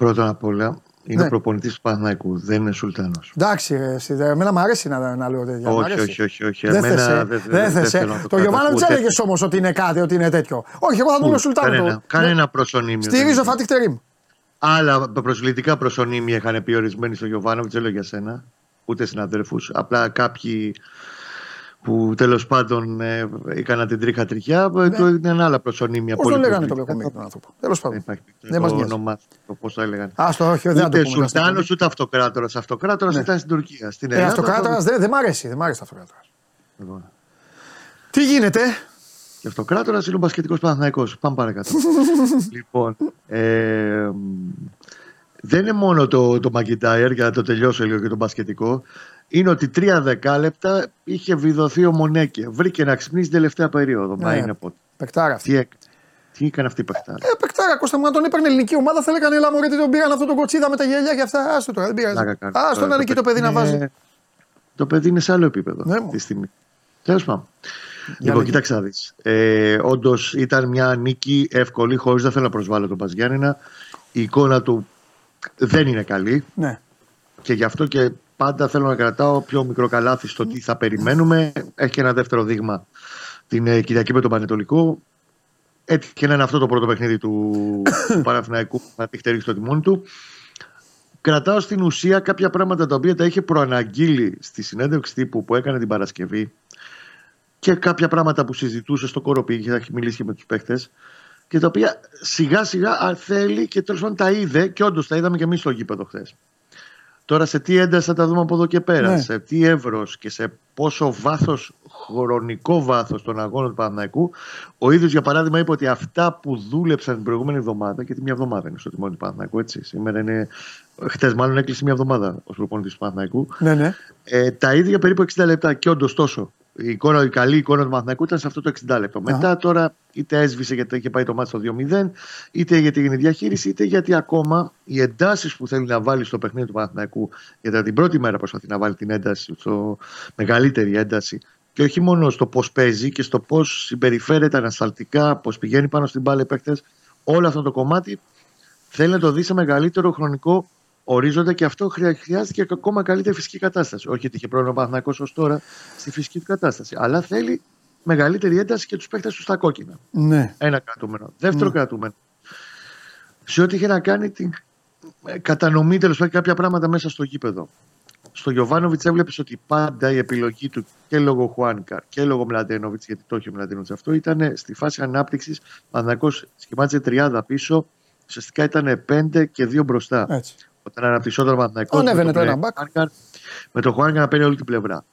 G: Πρώτα απ' όλα, είναι ναι. προπονητής του Παναθηναϊκού, δεν είναι Σουλτάνος.
A: Εντάξει, εσύ, εμένα μου αρέσει να, να λέω τέτοια.
G: Όχι, όχι, όχι, όχι.
A: Δεν εμένα,
G: δεν
A: δε, δε, δε Το Γιωβάνο δεν έλεγε όμως ότι είναι κάτι, ότι είναι τέτοιο. Όχι, εγώ θα το λέω Σουλτάνο.
G: Κανένα, κανένα προσωνύμιο.
A: Στηρίζω Φατίχ Τερήμ.
G: Άλλα προσβλητικά προσωνύμια είχαν πει ορισμένοι στο Γιωβάνο, δεν λέω για σένα, ούτε συναδέλφους. Απλά κάποιοι που τέλος πάντων ε, έκανα την τρίχα τριχιά. Ε, ναι. Το είναι άλλα προσωνύμια.
A: Πώς το λέγανε το κακομίρι τον άνθρωπο. Τέλος πάντων.
G: Δεν μας όνομα, το πώς το έλεγαν.
A: Α, το όχι, δεν
G: Ούτε Σουλτάνος ούτε αυτοκράτορας. Αυτοκράτορας ναι. ήταν στην Τουρκία. Στην
A: ε, αυτοκράτορας δεν δε μ' αρέσει. Δεν μ' αρέσει αυτοκράτορας. Λοιπόν. Τι γίνεται;
G: Και αυτοκράτορας είναι ο μπασκετικός Παναθναϊκό. Πάμε παρακάτω. λοιπόν. Ε, δεν είναι μόνο το, το McIntyre, για να το τελειώσω λίγο και το μπασκετικό είναι ότι τρία δεκάλεπτα είχε βιδωθεί ο Μονέκε. Βρήκε να ξυπνήσει την τελευταία περίοδο. Ναι, Μα είναι πότε.
A: Πεκτάρα
G: αυτή. Τι, τι έκανε αυτή η πεκτάρα.
A: Ε, πεκτάρα, Κώστα μου, να τον έπαιρνε ελληνική ομάδα θα λέγανε Ελά, γιατί τον πήραν αυτό τον κοτσίδα με τα γελιά και αυτά. Άστο τώρα, δεν πειράζει. Άστο να είναι εκεί το παιδί να βάζει.
G: Το παιδί είναι σε άλλο επίπεδο ναι, αυτή τη στιγμή. Τέλος πάντων. Λοιπόν, κοίταξε να δεις. Ε, Όντως ήταν μια νίκη εύκολη, χωρίς να θέλω να προσβάλλω τον Παζιάννηνα. Η εικόνα του δεν είναι καλή.
A: Ναι.
G: Και γι' αυτό και πάντα θέλω να κρατάω πιο μικρό καλάθι στο τι θα περιμένουμε. Έχει και ένα δεύτερο δείγμα την ε, Κυριακή με τον Πανετολικό. Έτυχε να είναι αυτό το πρώτο παιχνίδι του Παναθηναϊκού που θα τυχτερεί στο τιμόνι του. Κρατάω στην ουσία κάποια πράγματα τα οποία τα είχε προαναγγείλει στη συνέντευξη τύπου που έκανε την Παρασκευή και κάποια πράγματα που συζητούσε στο κοροπή και θα έχει μιλήσει και με τους παίχτες. Και τα οποία σιγά σιγά θέλει και τέλος πάντων τα είδε και όντως τα είδαμε και εμείς στο γήπεδο χθες. Τώρα σε τι ένταση θα τα δούμε από εδώ και πέρα, ναι. σε τι εύρος και σε πόσο βάθος, χρονικό βάθος των αγώνων του Παναναϊκού. Ο ίδιος, για παράδειγμα, είπε ότι αυτά που δούλεψαν την προηγούμενη εβδομάδα, γιατί μια εβδομάδα είναι στο τιμόνι του Παναναϊκού, έτσι. Σήμερα είναι. Χτε, μάλλον έκλεισε μια εβδομάδα ω προπονητή του Παναναϊκού.
A: Ναι, ναι.
G: Ε, τα ίδια περίπου 60 λεπτά και όντως τόσο η, εικόνα, η καλή εικόνα του Μαθηνακού ήταν σε αυτό το 60 λεπτό. Μετά τώρα είτε έσβησε γιατί είχε πάει το μάτι στο 2-0, είτε γιατί έγινε διαχείριση, είτε γιατί ακόμα οι εντάσεις που θέλει να βάλει στο παιχνίδι του Μαθηνακού, γιατί την πρώτη μέρα προσπαθεί να βάλει την ένταση, στο μεγαλύτερη ένταση, και όχι μόνο στο πώς παίζει και στο πώς συμπεριφέρεται ανασταλτικά, πώς πηγαίνει πάνω στην μπάλα παίκτες, όλο αυτό το κομμάτι θέλει να το δει σε μεγαλύτερο χρονικό ορίζονται και αυτό χρειάζεται και ακόμα καλύτερη φυσική κατάσταση. Όχι ότι είχε πρόβλημα ο Παναθυνακό ως τώρα στη φυσική του κατάσταση. Αλλά θέλει μεγαλύτερη ένταση και τους παίχτε τους στα κόκκινα.
A: Ναι.
G: Ένα κρατούμενο. Δεύτερο ναι. κρατούμενο. Σε ό,τι είχε να κάνει την ε, κατανομή τέλος πάντων κάποια πράγματα μέσα στο γήπεδο. Στο Γιωβάνοβιτς έβλεπες ότι πάντα η επιλογή του και λόγω Χουάνκαρ και λόγω Μλαντένοβιτς, γιατί το έχει ο Μλαντένοβιτς αυτό, ήταν στη φάση ανάπτυξης. Παναθυνακό σχημάτιζε 30 πίσω, ουσιαστικά ήταν 5 και 2 μπροστά.
A: Έτσι
G: όταν αναπτυσσόταν ο Παναθηναϊκός
A: Ανέβαινε το ένα μπακ.
G: Με το Χουάνκα να παίρνει όλη την πλευρά.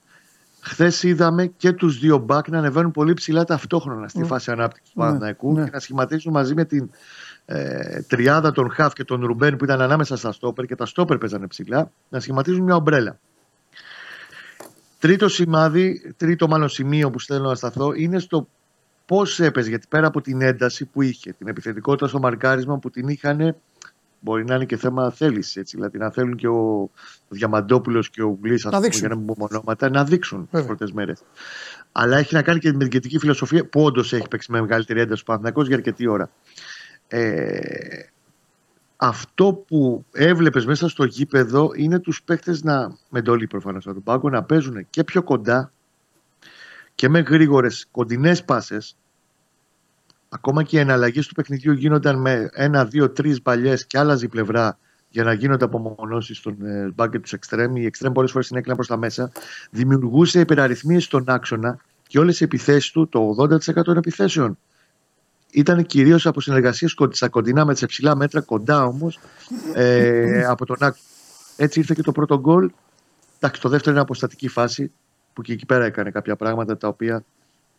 G: Χθες είδαμε και τους δύο μπακ να ανεβαίνουν πολύ ψηλά ταυτόχρονα στη mm. φάση ανάπτυξης του ναι, ναι. και να σχηματίζουν μαζί με την ε, τριάδα των Χαφ και των Ρουμπέν που ήταν ανάμεσα στα στόπερ και τα στόπερ παίζανε ψηλά, να σχηματίζουν μια ομπρέλα. Τρίτο σημάδι, τρίτο μάλλον σημείο που θέλω να σταθώ είναι στο πώς έπαιζε. Γιατί πέρα από την ένταση που είχε, την επιθετικότητα στο μαρκάρισμα που την είχαν Μπορεί να είναι και θέμα θέλησης. Δηλαδή να θέλουν και ο, ο Διαμαντόπουλος και ο Γκλή,
A: να δείξουν.
G: για να μην πούμε ονόματα, να δείξουν τις πρώτες μέρες. Αλλά έχει να κάνει και με την ηγετική φιλοσοφία που όντως έχει παίξει με μεγαλύτερη ένταση ο Παναθυνακό για αρκετή ώρα. ε, αυτό που έβλεπες μέσα στο γήπεδο είναι τους παίχτες να, με ντολή προφανώς από τον πάγκο, να παίζουν και πιο κοντά και με γρήγορες κοντινές πάσες ακόμα και οι εναλλαγές του παιχνιδιού γίνονταν με ένα, δύο, τρεις παλιές και άλλαζε η πλευρά για να γίνονται απομονώσεις στον ε, μπάγκετ τους εξτρέμ. Οι εξτρέμ πολλές φορές συνέκλειναν προς τα μέσα. Δημιουργούσε υπεραριθμίες στον άξονα και όλες οι επιθέσεις του, το 80% των επιθέσεων, ήταν κυρίως από συνεργασίες στα κοντινά με τι ψηλά μέτρα, κοντά όμως ε, από τον άξονα. Έτσι ήρθε και το πρώτο γκολ. Εντάξει, το δεύτερο είναι αποστατική φάση που και εκεί πέρα έκανε κάποια πράγματα τα οποία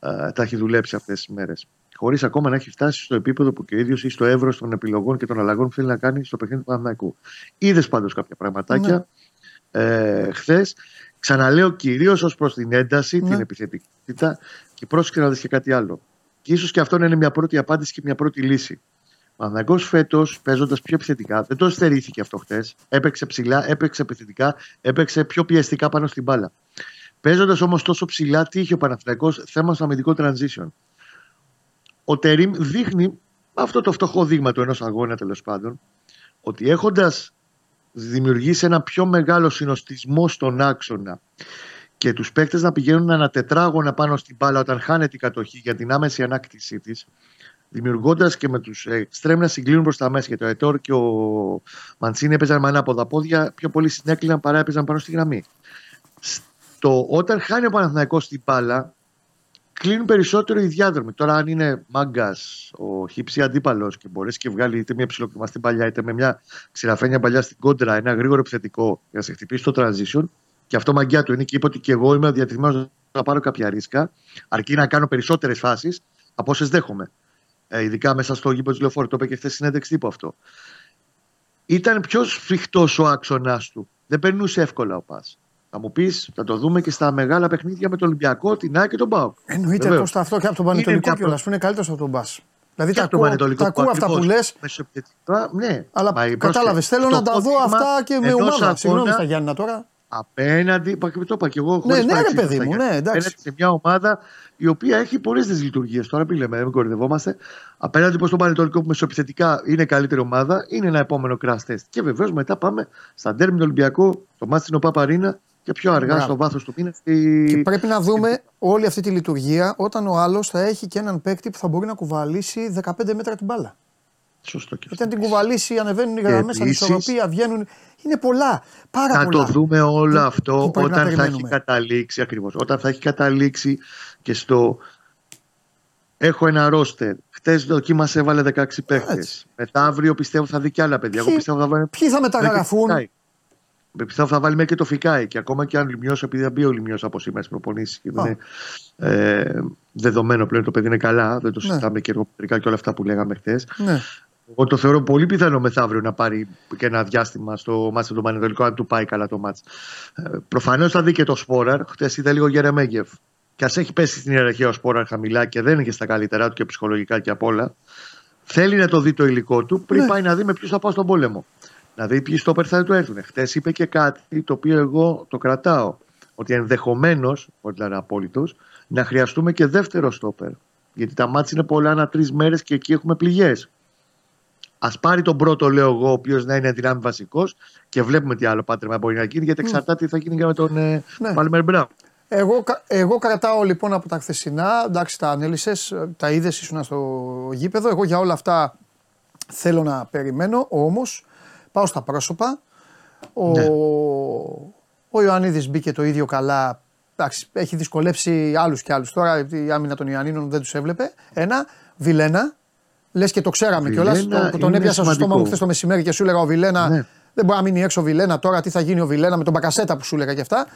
G: ε, τα έχει δουλέψει αυτές τις μέρες χωρίς ακόμα να έχει φτάσει στο επίπεδο που και ο ίδιος ή στο εύρος των επιλογών και των αλλαγών που θέλει να κάνει στο παιχνίδι του Παναθηναϊκού. Είδες πάντως κάποια πραγματάκια ναι. ε, χθες. Ξαναλέω κυρίως ως προς την ένταση, ναι. την επιθετικότητα και πρόσεξε να δεις και κάτι άλλο. Και ίσως και αυτό να είναι μια πρώτη απάντηση και μια πρώτη λύση. Ο Παναθηναϊκός φέτος παίζοντας πιο επιθετικά, δεν το στερήθηκε αυτό χθες. Έπαιξε ψηλά, έπαιξε επιθετικά, έπαιξε πιο πιεστικά πάνω στην μπάλα. Παίζοντας όμως τόσο ψηλά, τι είχε ο Παναθηναϊκός θέμα στο αμυντικό transition ο Τερίμ δείχνει αυτό το φτωχό δείγμα του ενός αγώνα τέλος πάντων ότι έχοντας δημιουργήσει ένα πιο μεγάλο συνοστισμό στον άξονα και τους παίκτες να πηγαίνουν ένα τετράγωνα πάνω στην μπάλα όταν χάνεται η κατοχή για την άμεση ανάκτησή της, δημιουργώντας και με τους εξτρέμ να συγκλίνουν προς τα μέσα. Γιατί ο Ετόρ και ο Μαντσίνη έπαιζαν με ανάποδα πόδια, πιο πολύ συνέκλειναν παρά έπαιζαν πάνω στη γραμμή. Στο, όταν χάνει ο Παναθηναϊκός την μπάλα, κλείνουν περισσότερο οι διάδρομοι. Τώρα, αν είναι μάγκας ο χύψη αντίπαλος και μπορέσει και βγάλει είτε μια ψηλοκριμαστή παλιά είτε με μια ξηραφένια παλιά στην κόντρα, ένα γρήγορο επιθετικό για να σε χτυπήσει το transition, και αυτό μαγκιά του είναι και είπε ότι και εγώ είμαι διατηρημένο να πάρω κάποια ρίσκα, αρκεί να κάνω περισσότερες φάσεις από όσες δέχομαι. Ε, ειδικά μέσα στο γήπεδο της λεωφόρου, το είπε και χθες συνέντευξη τύπου αυτό. Ήταν πιο σφιχτό ο άξονα του. Δεν περνούσε εύκολα ο Πας. Θα μου πεις, θα το δούμε και στα μεγάλα παιχνίδια με τον Ολυμπιακό, την ΑΕΚ και τον Μπάουκ.
A: Εννοείται πω αυτό και από τον Πανετολικό κιόλας που είναι καλύτερος από τον Μπα. Δηλαδή τα ακούω, τα ακούω αυτά που λες.
G: Ναι,
A: αλλά κατάλαβες. Θέλω να τα δω αυτά και με ομάδα. Συγγνώμη στα Γιάννα τώρα.
G: Απέναντι, το είπα και εγώ.
A: Ναι, ναι, ρε παιδί μου, ναι,
G: εντάξει. σε μια ομάδα η οποία έχει πολλές δυσλειτουργίες. Τώρα μην λέμε, δεν κορυδευόμαστε. Απέναντι προς τον Πανετολικό που μεσοπιθετικά είναι καλύτερη ομάδα, είναι ένα επόμενο crash test. Και βεβαίως μετά πάμε στα ντέρμι Ολυμπιακό, το μάτι στην Οπαπαρίνα και πιο αργά Μπράβο. στο βάθος του μήνα. Στη...
A: Και πρέπει να δούμε όλη αυτή τη λειτουργία όταν ο άλλος θα έχει και έναν παίκτη που θα μπορεί να κουβαλήσει 15 μέτρα την μπάλα.
G: Σωστό και
A: Όταν την κουβαλήσει, ανεβαίνουν οι γραμμές, ανισορροπία, βγαίνουν. Είναι πολλά. Πάρα
G: θα
A: πολλά.
G: Θα το δούμε όλο αυτό όταν θα έχει καταλήξει ακριβώς. Όταν θα έχει καταλήξει και στο. Έχω ένα ρόστερ. Χτες δοκίμασε, έβαλε 16 παίχτε. Μετά αύριο πιστεύω θα δει και άλλα παιδιά.
A: Ποιοι,
G: Εγώ θα,
A: ποιοι θα μεταγραφούν;
G: Πιστεύω θα βάλει μέχρι και το Φικάι και ακόμα και αν λιμιώσει, επειδή θα μπει ο λιμιός από σήμερα στι προπονήσεις και δεν είναι ε, δεδομένο πλέον το παιδί είναι καλά, δεν το ναι. συζητάμε ναι. και εργοπητικά και όλα αυτά που λέγαμε χθες. Ναι. Εγώ το θεωρώ πολύ πιθανό μεθαύριο να πάρει και ένα διάστημα στο μάτσο του Πανετολικό, αν του πάει καλά το μάτσο. Ε, Προφανώς θα δει και το Σπόραρ. Χθες είδα λίγο Γερεμέγεφ. Και ας έχει πέσει στην ιεραρχία ο Σπόραρ χαμηλά και δεν είναι στα καλύτερά του και ψυχολογικά και απ' όλα. Θέλει να το δει το υλικό του πριν ναι. πάει να δει με ποιους θα πάω στον πόλεμο να δει ποιοι στόπερ θα του έρθουν. Χθες είπε και κάτι το οποίο εγώ το κρατάω. Ότι ενδεχομένως, όχι δηλαδή απόλυτος, να χρειαστούμε και δεύτερο στόπερ. Γιατί τα μάτια είναι πολλά ανά τρεις μέρες και εκεί έχουμε πληγές. Α πάρει τον πρώτο, λέω εγώ, ο οποίος να είναι δυνάμει βασικός και βλέπουμε τι άλλο πάτρεμα μπορεί να γίνει, γιατί εξαρτάται τι θα γίνει και με τον ε, ναι. Πάλμερ Μπράουν.
A: Εγώ, εγώ κρατάω λοιπόν από τα χθεσινά, εντάξει τα ανέλησες, τα είδες, ήσουν στο γήπεδο. Εγώ για όλα αυτά θέλω να περιμένω, όμως Πάω στα πρόσωπα. Ο, ναι. ο Ιωαννίδης μπήκε το ίδιο καλά. Εντάξει, έχει δυσκολέψει άλλους και άλλους. Τώρα η άμυνα των Ιωαννίνων δεν τους έβλεπε. Ένα, Βιλένα. Λες και το ξέραμε κιόλας. Τον, τον έπιασα στο στόμα μου χθες το μεσημέρι και σου έλεγα ο Βιλένα. Ναι. Δεν μπορεί να μείνει έξω ο Βιλένα τώρα. Τι θα γίνει ο Βιλένα με τον Μπακασέτα που σου έλεγα και αυτά.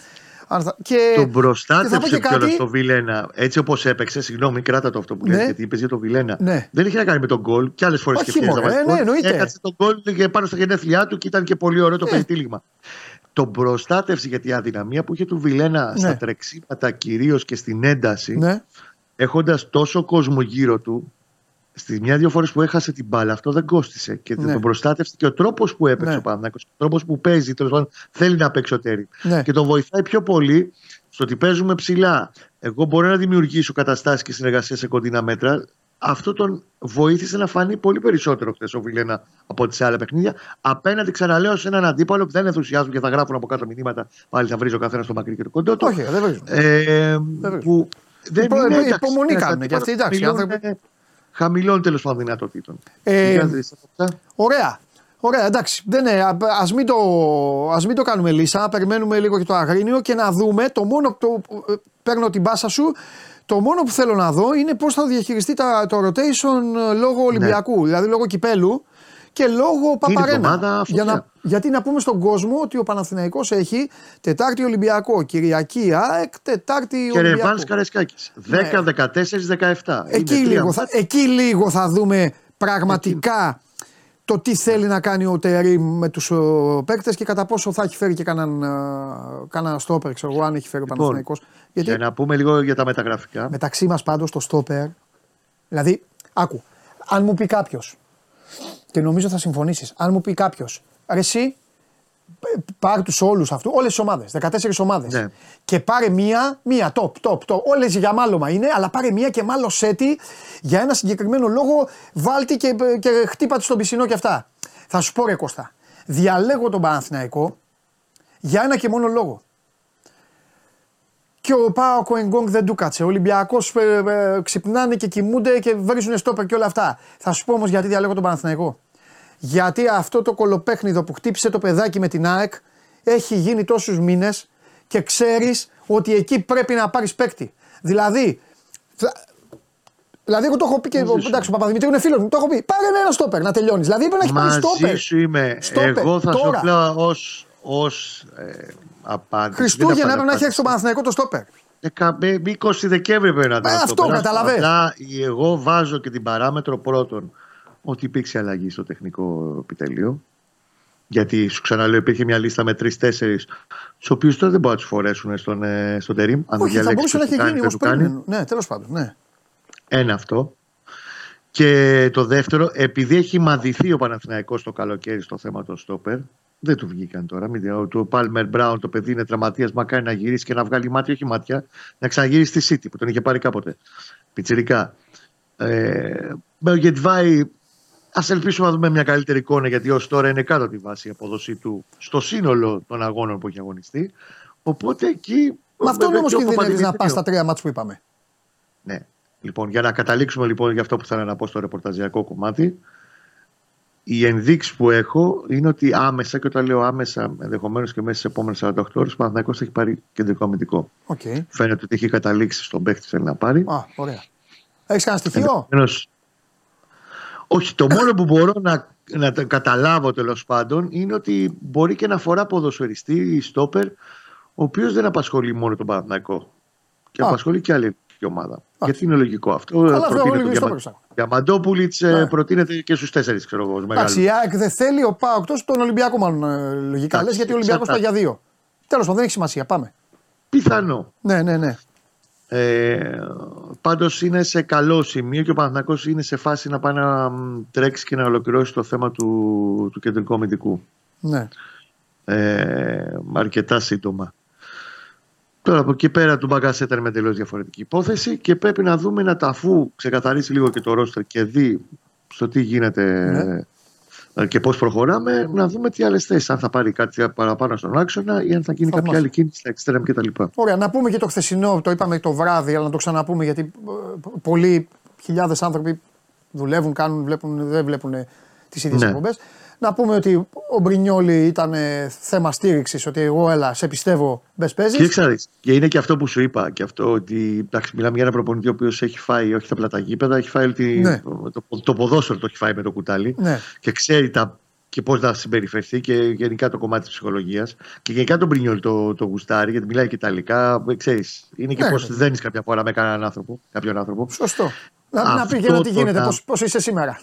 G: Και... Τον προστάτευσε κιόλα το Βιλένα. Έτσι όπως έπαιξε, συγγνώμη, κράτα το αυτό που ναι. γιατί είπες για το Βιλένα. Ναι. Δεν είχε να κάνει με τον γκολ και άλλες φορές και
A: να ναι, ναι,
G: Έκατσε τον γκολ και πάνω στα γενέθλιά του και ήταν και πολύ ωραίο το ναι. περιτύλιγμα. Τον προστάτευσε γιατί η αδυναμία που είχε του Βιλένα ναι. στα τρεξίματα κυρίως και στην ένταση, ναι. έχοντας τόσο κόσμο γύρω του, Στι μια-δύο φορές που έχασε την μπάλα, αυτό δεν κόστησε. Και ναι. τον προστάτευσε και ο τρόπος που έπαιξε ναι. ο Παναγιώ, ο τρόπος που παίζει, τέλος πάντων θέλει να παίξει ο Τέρι. Ναι. Και τον βοηθάει πιο πολύ στο ότι παίζουμε ψηλά. Εγώ μπορώ να δημιουργήσω καταστάσεις και συνεργασία σε κοντινά μέτρα, αυτό τον βοήθησε να φανεί πολύ περισσότερο χθες ο Βιλένα από τι άλλα παιχνίδια. Απέναντι, ξαναλέω, σε έναν αντίπαλο που δεν ενθουσιάζουν και θα γράφουν από κάτω μηνύματα. Πάλι θα βρει ο καθένας στο μακρύ και το κοντό του.
A: Όχι, δεν βρίζουν.
G: Ε, που δεν
A: Υπο,
G: είναι,
A: υπομονή κάνουν και αυτοί, εντάξει. Άνθρωποι...
G: Χαμηλών τέλος πάντων δυνατοτήτων.
A: Ε, ωραία. Ωραία, εντάξει. Δεν είναι, ας, μην το, ας μην το κάνουμε λύσα, περιμένουμε λίγο και το αγρίνιο και να δούμε το μόνο το, παίρνω την πάσα σου το μόνο που θέλω να δω είναι πώς θα διαχειριστεί τα, το rotation ε, λόγω ναι. Ολυμπιακού, δηλαδή λόγω κυπέλου και λόγω Παπαρένα. Για να, γιατί να πούμε στον κόσμο ότι ο Παναθηναϊκός έχει Τετάρτη Ολυμπιακό, Κυριακή ΑΕΚ, Τετάρτη
G: και
A: Ολυμπιακό.
G: Και Ρεβάν Καρεσκάκη. 10, 14, 17.
A: Εκεί λίγο, θα, εκεί λίγο θα δούμε πραγματικά το τι θέλει να κάνει ο Τερή με τους παίκτες και κατά πόσο θα έχει φέρει και κανέναν, ε, κανένα στόπερ, ξέρω εγώ, αν έχει φέρει ο λοιπόν, Παναθηναϊκός.
G: Γιατί για να πούμε λίγο για τα μεταγραφικά.
A: Μεταξύ μας πάντως το στόπερ. Δηλαδή, άκου, αν μου πει κάποιος, και νομίζω θα συμφωνήσεις, αν μου πει κάποιος, εσύ πάρει τους όλους αυτού, όλες τι ομάδες, 14 ομάδες. Ναι. Και πάρε μία, μία, top, top, top. Όλες για μάλωμα είναι, αλλά πάρε μία και μάλλον σέτι για ένα συγκεκριμένο λόγο, βάλτη και, και χτύπα στον πισινό και αυτά. Θα σου πω ρε Κώστα, διαλέγω τον Παναθηναϊκό για ένα και μόνο λόγο. Και ο Πάο Κοενγκόγκ δεν του κάτσε. Ο Ολυμπιακός ε, ε, ξυπνάνε και κοιμούνται και βρίζουν στόπερ και όλα αυτά. Θα σου πω όμως γιατί διαλέγω τον Παναθηναϊκό. Γιατί αυτό το κολοπέχνιδο που χτύπησε το παιδάκι με την ΑΕΚ έχει γίνει τόσους μήνες και ξέρεις ότι εκεί πρέπει να πάρεις παίκτη. Δηλαδή, Δηλαδή, εγώ το έχω πει και. Εντάξει, ο Παπαδημητρίου είναι φίλος μου. Το έχω πει. Πάρε ένα στόπερ να τελειώνεις. Δηλαδή, πρέπει να έχεις πάρει στόπερ.
G: Μαζί σου είμαι. Στόπερ. Εγώ θα Τώρα. σου λέω ω ως, ε, απάντηση.
A: Χριστούγεννα έπρεπε να έχεις έρθει στο Παναθηναϊκό το στόπερ.
G: 20 Δεκέμβρη πρέπει να ήταν.
A: Ε, αυτό καταλαβαίνω.
G: Απλά εγώ βάζω και την παράμετρο πρώτον ότι υπήρξε αλλαγή στο τεχνικό επιτελείο. Γιατί σου ξαναλέω, υπήρχε μια λίστα με τρει-τέσσερι, τους οποίους τώρα δεν μπορούν να τους φορέσουν στον, ε, στο τερίμ.
A: Αν Όχι, θα μπορούσε να έχει γίνει όμως πριν. Ναι, τέλος πάντων. Ναι.
G: Ένα αυτό. Και το δεύτερο, επειδή έχει μαδηθεί ο Παναθηναϊκός το καλοκαίρι στο θέμα των στόπερ, δεν του βγήκαν τώρα. Μην, το Πάλμερ Μπράουν, το παιδί είναι τραυματίας. Μακάρι να γυρίσει και να βγάλει μάτια, όχι μάτια, να ξαναγυρίσει στη City που τον είχε πάρει κάποτε. Πιτσυρικά. Ε, με ο Γετβάη, ας ελπίσουμε να δούμε μια καλύτερη εικόνα γιατί ως τώρα είναι κάτω τη βάση η απόδοσή του στο σύνολο των αγώνων που έχει αγωνιστεί. Οπότε εκεί.
A: Με αυτόν όμως κινδυνεύεις να πας στα τρία μάτια που είπαμε.
G: Ναι. Λοιπόν, για να καταλήξουμε λοιπόν για αυτό που θέλω να πω στο ρεπορταζιακό κομμάτι, οι ενδείξεις που έχω είναι ότι άμεσα, και όταν λέω άμεσα, ενδεχομένως και μέσα στις επόμενες 48 ώρες, ο Παναθυνακό έχει πάρει κεντρικό αμυντικό.
A: Okay.
G: Φαίνεται ότι έχει καταλήξει στον παίχτη που θέλει να πάρει.
A: Α, ωραία. Έχεις κανένα στοιχείο;
G: Όχι, το μόνο που μπορώ να, να το καταλάβω τέλος πάντων είναι ότι μπορεί και να φορά ποδοσφαιριστή ή στόπερ, ο οποίος δεν απασχολεί μόνο τον Παναθηναϊκό. Και Α. απασχολεί και άλλη ομάδα. Γιατί είναι λογικό αυτό.
A: Αλλά αυτό
G: Διαμαντόπουλιτς ε, ναι. προτείνεται και στους τέσσερις, ξέρω εγώ.
A: Εντάξει, η ΑΕΚ δεν θέλει, ο Πάο εκτό τον Ολυμπιακό, μάλλον ε, λογικά. Λες γιατί ο Ολυμπιακός πάει για δύο. Τέλος πάντων, δεν έχει σημασία. Πάμε.
G: Πιθανό.
A: Ναι, ναι, ναι.
G: Ε, Πάντως είναι σε καλό σημείο και ο Παναθηναϊκός είναι σε φάση να πάει να τρέξει και να ολοκληρώσει το θέμα του, του κεντρικού αμυντικού.
A: Ναι.
G: Ε, αρκετά σύντομα. Τώρα από εκεί πέρα του Μπαγκασέτα ήταν με τελείως διαφορετική υπόθεση και πρέπει να δούμε να τα αφού ξεκαθαρίσει λίγο και το ρόστερ και δει στο τι γίνεται ναι. Και πώς προχωράμε, να δούμε τι άλλες θέσεις. Αν θα πάρει κάτι παραπάνω στον άξονα ή αν θα γίνει θα κάποια άλλη κίνηση στα εξτρέμ κτλ.
A: Ωραία, να πούμε και το χθεσινό, το είπαμε το βράδυ, αλλά να το ξαναπούμε γιατί ε, πολλοί χιλιάδες άνθρωποι δουλεύουν, κάνουν, βλέπουν, δεν βλέπουν τις ίδιες ναι. εκπομπές. Να πούμε ότι ο Μπρινιόλη ήταν θέμα στήριξης, ότι εγώ έλα, σε πιστεύω, μπες παίζεις.
G: Και ξέρει, και είναι και αυτό που σου είπα, και αυτό ότι εντάξει, μιλάμε για ένα προπονητή ο οποίος έχει φάει όχι τα πλαταγίπεδα, έχει φάει τη, ναι. το, το, ποδόσφαιρο το έχει φάει με το κουτάλι
A: ναι.
G: και ξέρει τα, και πώς να συμπεριφερθεί και γενικά το κομμάτι της ψυχολογίας. Και γενικά τον Μπρινιόλη το, το γουστάρει, γιατί μιλάει και Ιταλικά. Ξέρεις, είναι και ναι, πώς ναι. δένεις κάποια φορά με κανέναν άνθρωπο, κάποιον άνθρωπο.
A: Σωστό. Να, να πει και να τι γίνεται, να... πώς είσαι σήμερα.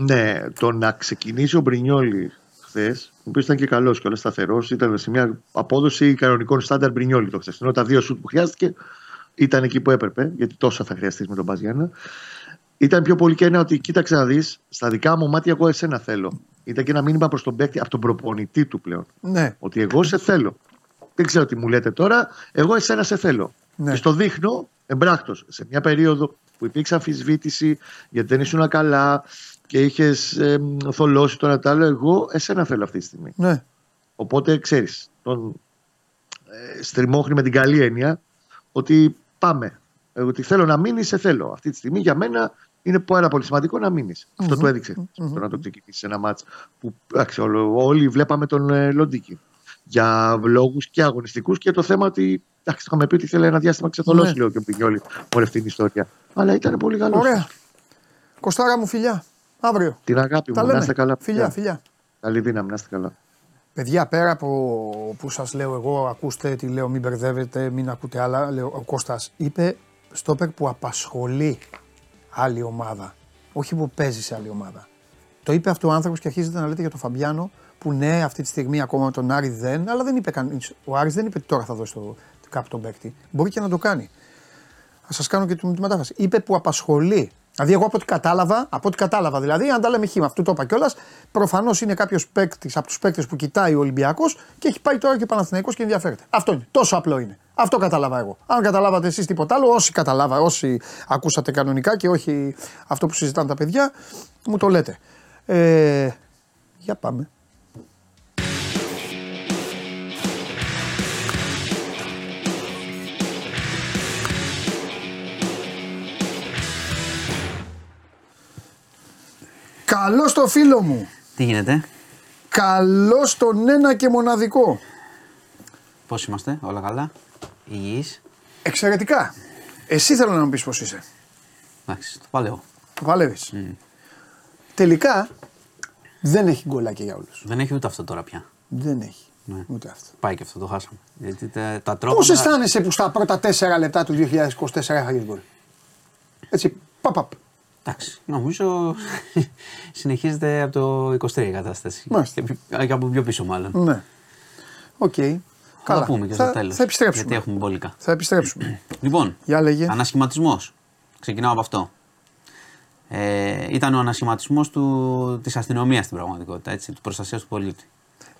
A: Ναι.
G: Ναι, το να ξεκινήσει ο Μπρινιόλη χθες, ο οποίος ήταν και καλός και όλας σταθερός, ήταν σε μια απόδοση κανονικών στάνταρ Μπρινιόλη το χθες. Ενώ τα δύο σουτ που χρειάστηκε ήταν εκεί που έπρεπε, γιατί τόσα θα χρειαστείς με τον Μπαζιάννα. Ήταν πιο πολύ και ένα ότι κοίταξε να δεις, στα δικά μου μάτια, εγώ εσένα θέλω. Ήταν και ένα μήνυμα προς τον παίκτη από τον προπονητή του πλέον.
A: Ναι.
G: Ότι εγώ σε θέλω. Δεν ξέρω τι μου λέτε τώρα, εγώ εσένα σε θέλω. Ναι. Και στο δείχνω Εμπράκτος. Σε μια περίοδο που υπήρξε αμφισβήτηση γιατί δεν ήσουν καλά και είχες ε, θολώσει το ένα το άλλο, εγώ εσένα θέλω αυτή τη στιγμή.
A: Ναι.
G: Οπότε ξέρεις, τον ε, στριμώχνει με την καλή έννοια ότι πάμε. Ε, ότι θέλω να μείνεις, σε θέλω. Αυτή τη στιγμή για μένα είναι πάρα πολύ σημαντικό να μείνεις. Αυτό το έδειξε. Mm-hmm. Το να το ξεκινήσεις ένα μάτς που άξι, όλοι βλέπαμε τον ε, Λοντίκη. Για λόγους και αγωνιστικούς και το θέμα ότι. Εντάξει, το είχαμε πει ότι θέλει ένα διάστημα ξεθολώσει, ναι. λέω και ο Πινιόλη, όλη αυτή την ιστορία. Αλλά ήταν πολύ καλός.
A: Ωραία. Κοστάρα μου, φιλιά. Αύριο.
G: Την αγάπη μου, να είστε καλά.
A: Φιλιά, φιλιά.
G: Καλή δύναμη, να είστε καλά.
A: Παιδιά, πέρα από που σας λέω εγώ, ακούστε τι λέω, μην μπερδεύετε, μην ακούτε άλλα. Λέω, ο Κώστας είπε στόπερ που απασχολεί άλλη ομάδα. Όχι που παίζει σε άλλη ομάδα. Το είπε αυτό ο άνθρωπος και αρχίζετε να λέτε για τον Φαμπιάνο που ναι, αυτή τη στιγμή ακόμα με τον Άρη δεν, αλλά δεν είπε κανείς. Ο Άρης δεν είπε τώρα θα δώσει το, κάπου τον παίκτη. Μπορεί και να το κάνει. Θα σας κάνω και τη μετάφραση. Είπε που απασχολεί Δηλαδή, εγώ από ό,τι κατάλαβα, από ό,τι κατάλαβα δηλαδή, αν τα λέμε χήμα, αυτό το είπα κιόλας, προφανώς είναι κάποιος παίκτης από τους παίκτες που κοιτάει ο Ολυμπιακός και έχει πάει τώρα και ο Παναθηναϊκός και ενδιαφέρεται. Αυτό είναι. Τόσο απλό είναι. Αυτό κατάλαβα εγώ. Αν καταλάβατε εσείς τίποτα άλλο, όσοι καταλάβα, όσοι ακούσατε κανονικά και όχι αυτό που συζητάνε τα παιδιά, μου το λέτε. Ε, για πάμε. Καλό το φίλο μου.
H: Τι γίνεται;
A: Καλό στον ένα και μοναδικό.
H: Πώς είμαστε, όλα καλά; Υγιείς;
A: Εξαιρετικά. Εσύ θέλω να μου πεις πώς είσαι.
H: Εντάξει, το παλαιό.
A: Το παλεύεις. Τελικά δεν έχει γκολάκι για όλους.
H: Δεν έχει ούτε αυτό τώρα πια.
A: Δεν έχει. Ναι. Ούτε αυτό.
H: Πάει και αυτό, το χάσαμε. Γιατί τα, τα
A: Πώς αισθάνεσαι που στα πρώτα 4 λεπτά του 2024 είχα γκολ; Έτσι, παπαπ.
H: Εντάξει, νομίζω συνεχίζεται από το 23 η κατάσταση. Μάλιστα. Και από πιο πίσω μάλλον.
A: Ναι. OK. Okay.
H: Θα πούμε και στο τέλος.
A: Θα επιστρέψουμε.
H: Γιατί έχουμε μπολικά.
A: Θα επιστρέψουμε.
H: λοιπόν,
A: ανασχηματισμός.
H: Ξεκινάω από αυτό. Ε, ήταν ο ανασχηματισμός της αστυνομίας στην πραγματικότητα, έτσι, του προστασίας του πολίτη.